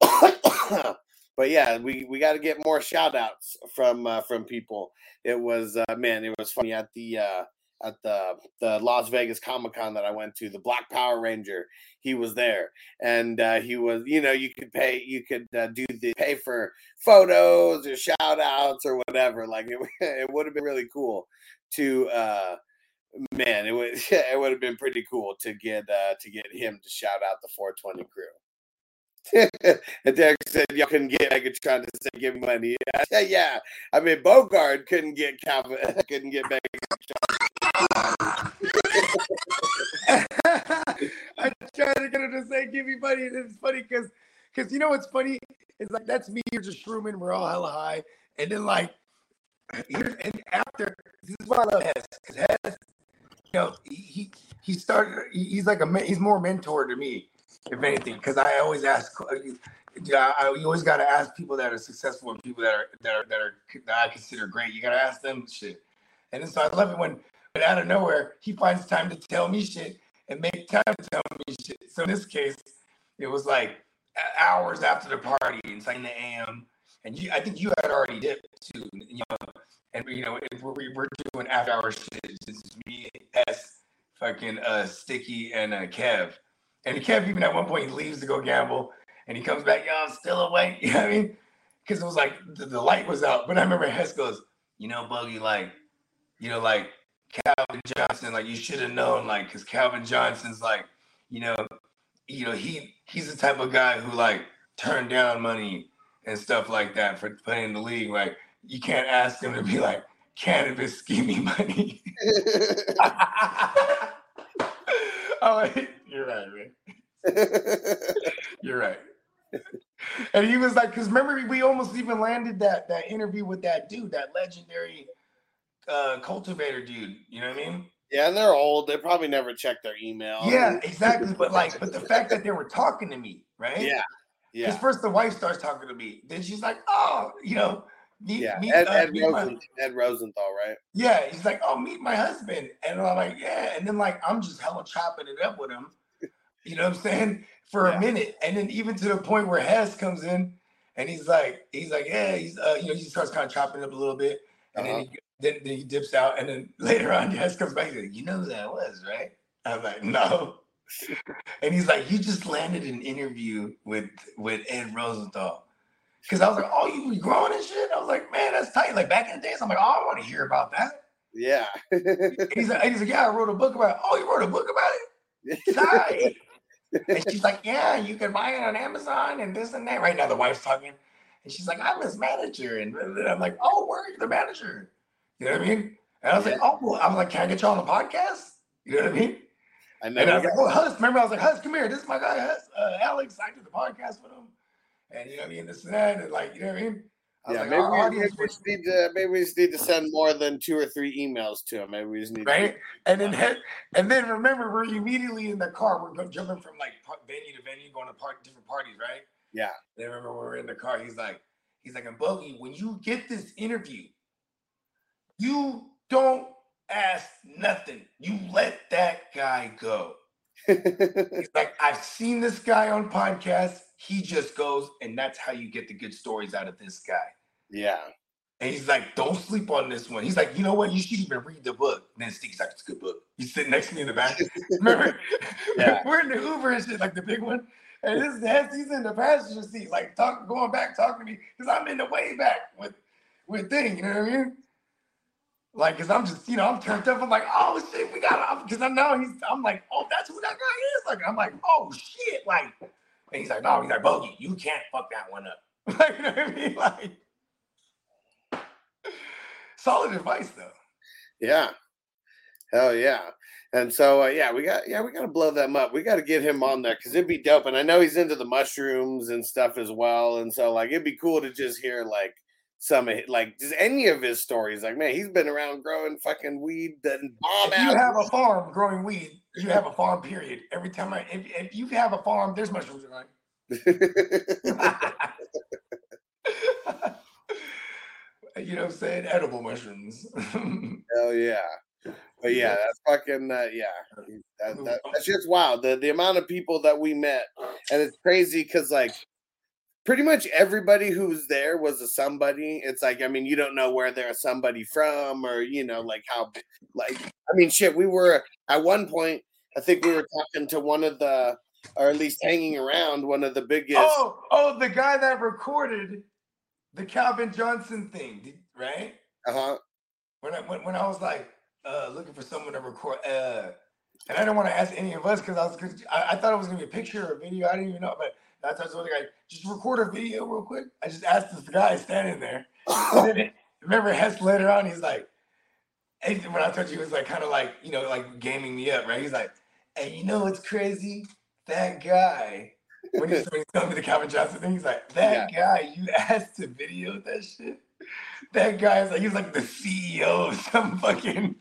<coughs> but yeah, we, we got to get more shout outs from uh, from people. It was uh, man, it was funny at the uh, at the the Las Vegas Comic Con that I went to. The Black Power Ranger, he was there, and uh, he was you know you could pay you could uh, do the pay for photos or shout outs or whatever. Like it <laughs> it would have been really cool to uh man, it would <laughs> it would have been pretty cool to get uh to get him to shout out the 420 crew. <laughs> and Derek said y'all couldn't get Megatron to say give money. Yeah, yeah. I mean Bogard couldn't get Calvin couldn't get Megatron. <laughs> I tried to get him to say give me money, and it's funny because because you know what's funny? It's like that's me, you're just shrooming, we're all hella high, and then like and after this is why I love Hess because Hess, you know, he he, started. he- He's like a he's more mentor to me, if anything, because I always ask. uh, Yeah, I, you always got to ask people that are successful and people that are that are that are that I consider great. You got to ask them shit, and so I love it when, when out of nowhere he finds time to tell me shit and make time to tell me shit. So in this case, it was like hours after the party. It's like in the AM, and you, I think you had already dipped too. You know, and you know if we're, we're doing after hour shit. This is me, S, fucking uh, Sticky, and uh, Kev. And Kev even at one point he leaves to go gamble, and he comes back. Yo, I'm still awake. <laughs> You know what I mean? Because it was like the, the light was out. But I remember Hess goes, you know, Buggy, like, you know, like Calvin Johnson, like you should have known, like, because Calvin Johnson's like, you know, you know, he he's the type of guy who like turned down money and stuff like that for playing in the league. Like, you can't ask him to be like cannabis, give me money. <laughs> oh, you're right, man. You're right. And he was like, because remember, we almost even landed that that interview with that dude, that legendary uh cultivator dude. You know what I mean? Yeah, and they're old. They probably never check their email. Yeah, exactly. But like, but the fact that they were talking to me, right? Yeah. yeah. Because first the wife starts talking to me, then she's like, "Oh, you know, meet, Yeah. meet, Ed, uh, Ed, meet my- Ed Rosenthal, right? Yeah, he's like, "Oh, meet my husband," and I'm like, "Yeah," and then like I'm just hella chopping it up with him, you know what I'm saying, for a minute, and then even to the point where Hess comes in, and he's like, he's like, "Yeah," he's uh, you know, he starts kind of chopping it up a little bit, and then, he, then then he dips out, and then <laughs> later on, Hess comes back, he's like, "You know who that was, right?" I'm like, "No," <laughs> and he's like, "You just landed an interview with with Ed Rosenthal." Cause I was like, oh, you be growing and shit. I was like, man, that's tight. Like back in the days, I'm like, oh, I want to hear about that. Yeah. And he's like, he's like, yeah, I wrote a book about it. Oh, you wrote a book about it? <laughs> Tight. and she's like, yeah, you can buy it on Amazon and this and that. Right now, the wife's talking, and she's like, I'm his manager, and I'm like, oh, where are you the manager? You know what I mean? And I was like, oh, well, I was like, can I get you on the podcast? You know what I mean? I know. And I was like, oh, Hus, remember, I was like, Hus, come here. This is my guy, Hus, uh, Alex. I did the podcast with him. And you know what I mean? This and that. And like, you know what I mean? I Yeah, like, maybe, our we, maybe we just need to maybe we just need to send more than two or three emails to him. Maybe we just need right? to And then head, and then remember, we're immediately in the car. We're jumping from like venue to venue, going to part different parties, right? Yeah. Then remember, we we're in the car. He's like, he's like, and Bogey, when you get this interview, you don't ask nothing. You let that guy go. <laughs> He's like, I've seen this guy on podcasts. He just goes, and that's how you get the good stories out of this guy. Yeah. And he's like, don't sleep on this one. He's like, you know what? You should even read the book. And then Steve's like, it's a good book. He's sitting next to me in the back. <laughs> Remember? Yeah. <laughs> We're in the Uber and shit, like the big one. And this Hess, he's in the passenger seat, like talk, going back, talking to me, because I'm in the way back with with thing, you know what I mean? Like, cause I'm just, you know, I'm turned up. I'm like, oh shit, we got because I know he's. I'm like, oh, that's who that guy is. Like, I'm like, oh shit, like, and he's like, no, he's like, Bogey, you can't fuck that one up. <laughs> like, you know what I mean? Like, solid advice though. Yeah. Hell yeah. And so uh, yeah, we got yeah, we gotta blow them up. We gotta get him on there because it'd be dope. And I know he's into the mushrooms and stuff as well. And so like it'd be cool to just hear like some of like just any of his stories. Like, man, he's been around growing fucking weed and bomb If you out. have a farm growing weed, you have a farm. Period. Every time I, if, if you have a farm, there's mushrooms around. <laughs> <laughs> you know what I'm saying? Edible mushrooms. <laughs> Hell yeah. But yeah, that's fucking uh, yeah. That, that, that's just wild. The the amount of people that we met, and it's crazy because like pretty much everybody who's there was a somebody. It's like I mean, you don't know where they're a somebody from, or you know, like how like I mean, shit. We were at one point. I think we were talking to one of the, or at least hanging around one of the biggest. oh, oh, the guy that recorded the Calvin Johnson thing, right? Uh huh. When I when, when I was like, uh, looking for someone to record. Uh, and I didn't want to ask any of us because I was, cause I, I thought it was gonna be a picture or a video. I didn't even know, but I told the guy, just record a video real quick. I just asked this guy standing there. And <laughs> remember Hess later on, he's like, hey, when I told you he was like kind of like, you know, like gaming me up, right? He's like, hey, you know what's crazy? That guy, when he's, when he's telling me the Calvin Johnson thing, he's like, that guy, you asked to video that shit. That guy is like, he's like the CEO of some fucking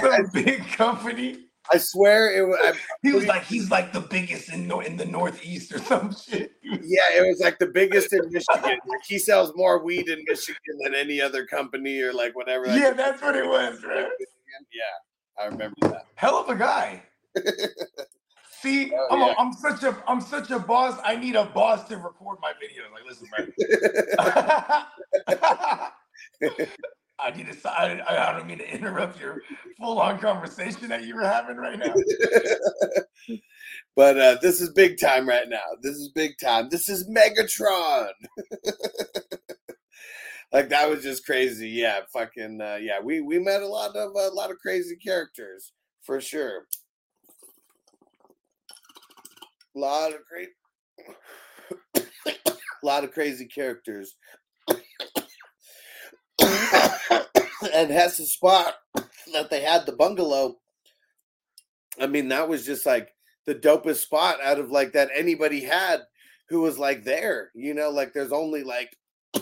some big company. I swear it was. I, <laughs> He was like, he's like the biggest in nor- in the Northeast or some shit. <laughs> yeah, it was like the biggest in Michigan. Like he sells more weed in Michigan than any other company or like whatever. like- Yeah, that's what it was, right? Yeah, I remember that. Hell of a guy. <laughs> See, Oh, I'm, yeah. I'm such a I'm such a boss. I need a boss to record my videos. Like, listen, man. I need to. I, I don't mean to interrupt your full on conversation that you were having right now. <laughs> But uh, this is big time right now. This is big time. This is Megatron. <laughs> like that was just crazy. Yeah, fucking uh, yeah. We we met a lot of a lot of crazy characters for sure. A lot of great, a <coughs> lot of crazy characters. <coughs> and Hess's spot that they had the bungalow. I mean, that was just like the dopest spot out of like that anybody had who was like there. You know, like there's only like <coughs>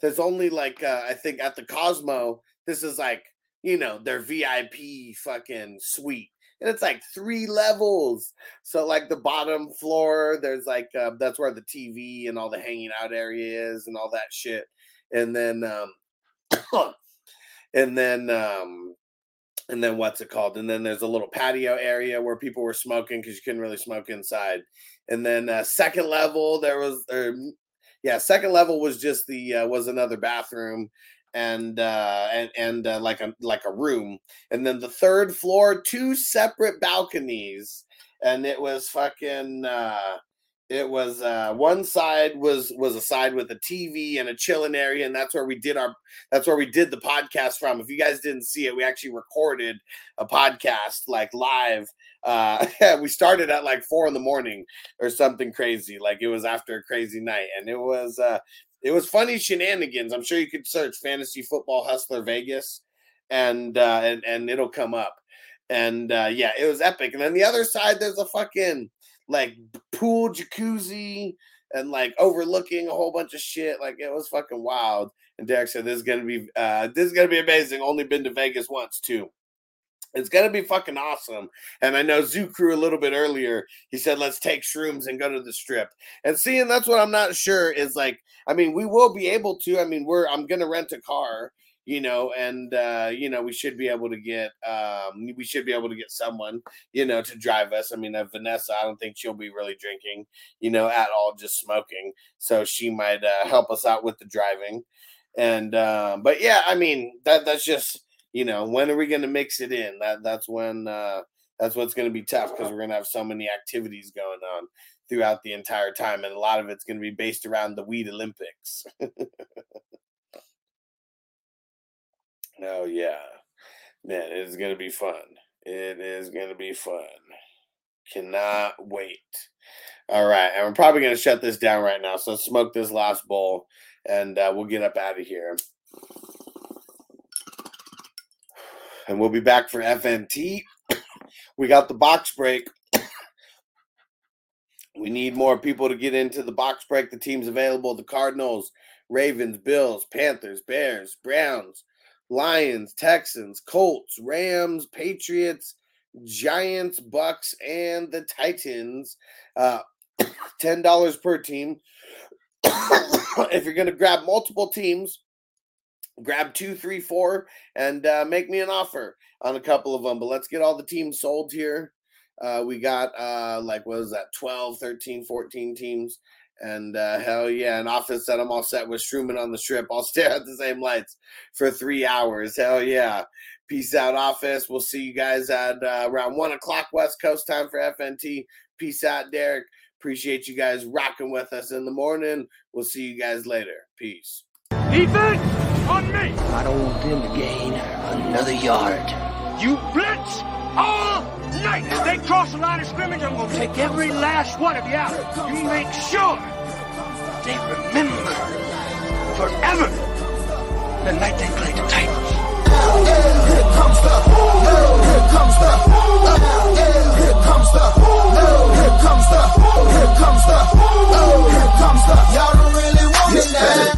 there's only like uh, I think at the Cosmo, this is like you know their VIP fucking suite. And it's like three levels. So like the bottom floor, there's like uh, that's where the TV and all the hanging out area is and all that shit. And then um <coughs> and then um and then what's it called? And then there's a little patio area where people were smoking because you couldn't really smoke inside. And then uh, second level, there was, or yeah, second level was just the uh, was another bathroom and uh and and uh, like a like a room and then the third floor two separate balconies and it was fucking uh it was uh one side was was a side with a tv and a chilling area and that's where we did our that's where we did the podcast from. If you guys didn't see it we actually recorded a podcast like live uh <laughs> we started at like four in the morning or something crazy like it was after a crazy night and it was uh it was funny shenanigans. I'm sure you could search fantasy football hustler vegas and uh and, and it'll come up. And uh yeah it was epic. And then the other side there's a fucking like pool jacuzzi and like overlooking a whole bunch of shit like it was fucking wild and derek said this is gonna be uh this is gonna be amazing only been to vegas once too it's gonna be fucking awesome. And I know Zoo Crew a little bit earlier. He said, "Let's take shrooms and go to the strip." And seeing that's what I'm not sure is like. I mean, we will be able to. I mean, we're I'm gonna rent a car, you know, and uh, you know we should be able to get um we should be able to get someone, you know, to drive us. I mean, uh, Vanessa, I don't think she'll be really drinking, you know, at all, just smoking. So she might uh, help us out with the driving. And uh, but yeah, I mean that that's just you know when are we going to mix it in that that's when uh that's what's going to be tough because we're going to have so many activities going on throughout the entire time and a lot of it's going to be based around the weed olympics <laughs> oh yeah man it is going to be fun it is to be fun cannot wait all right and we're probably to shut this down right now so smoke this last bowl and uh, we'll get up out of here and we'll be back for FNT. We got the box break. We need more people to get into the box break. The teams available the Cardinals, Ravens, Bills, Panthers, Bears, Browns, Lions, Texans, Colts, Rams, Patriots, Giants, Bucs, and the Titans. Uh, <coughs> $10 per team. <coughs> if you're going to grab multiple teams, grab two, three, four, and uh, make me an offer on a couple of them. But let's get all the teams sold here. Uh, we got uh, like, what was that, 12, 13, 14 teams. And uh, hell yeah, an office that I'm all set with Struman on the strip. I'll <laughs> stare at the same lights for three hours. Hell yeah. Peace out, office. We'll see you guys at uh, around one o'clock West Coast time for FNT. Peace out, Derek. Appreciate you guys rocking with us in the morning. We'll see you guys later. Peace. Defense on me. I don't want them to gain another yard. You blitz all night. They cross the line of scrimmage, I'm going to take every last one of you out. You make sure they remember forever the night they played the Titans. Here comes the, here comes the, here comes the, here comes the, here comes the, here comes the. Y'all don't really want me now.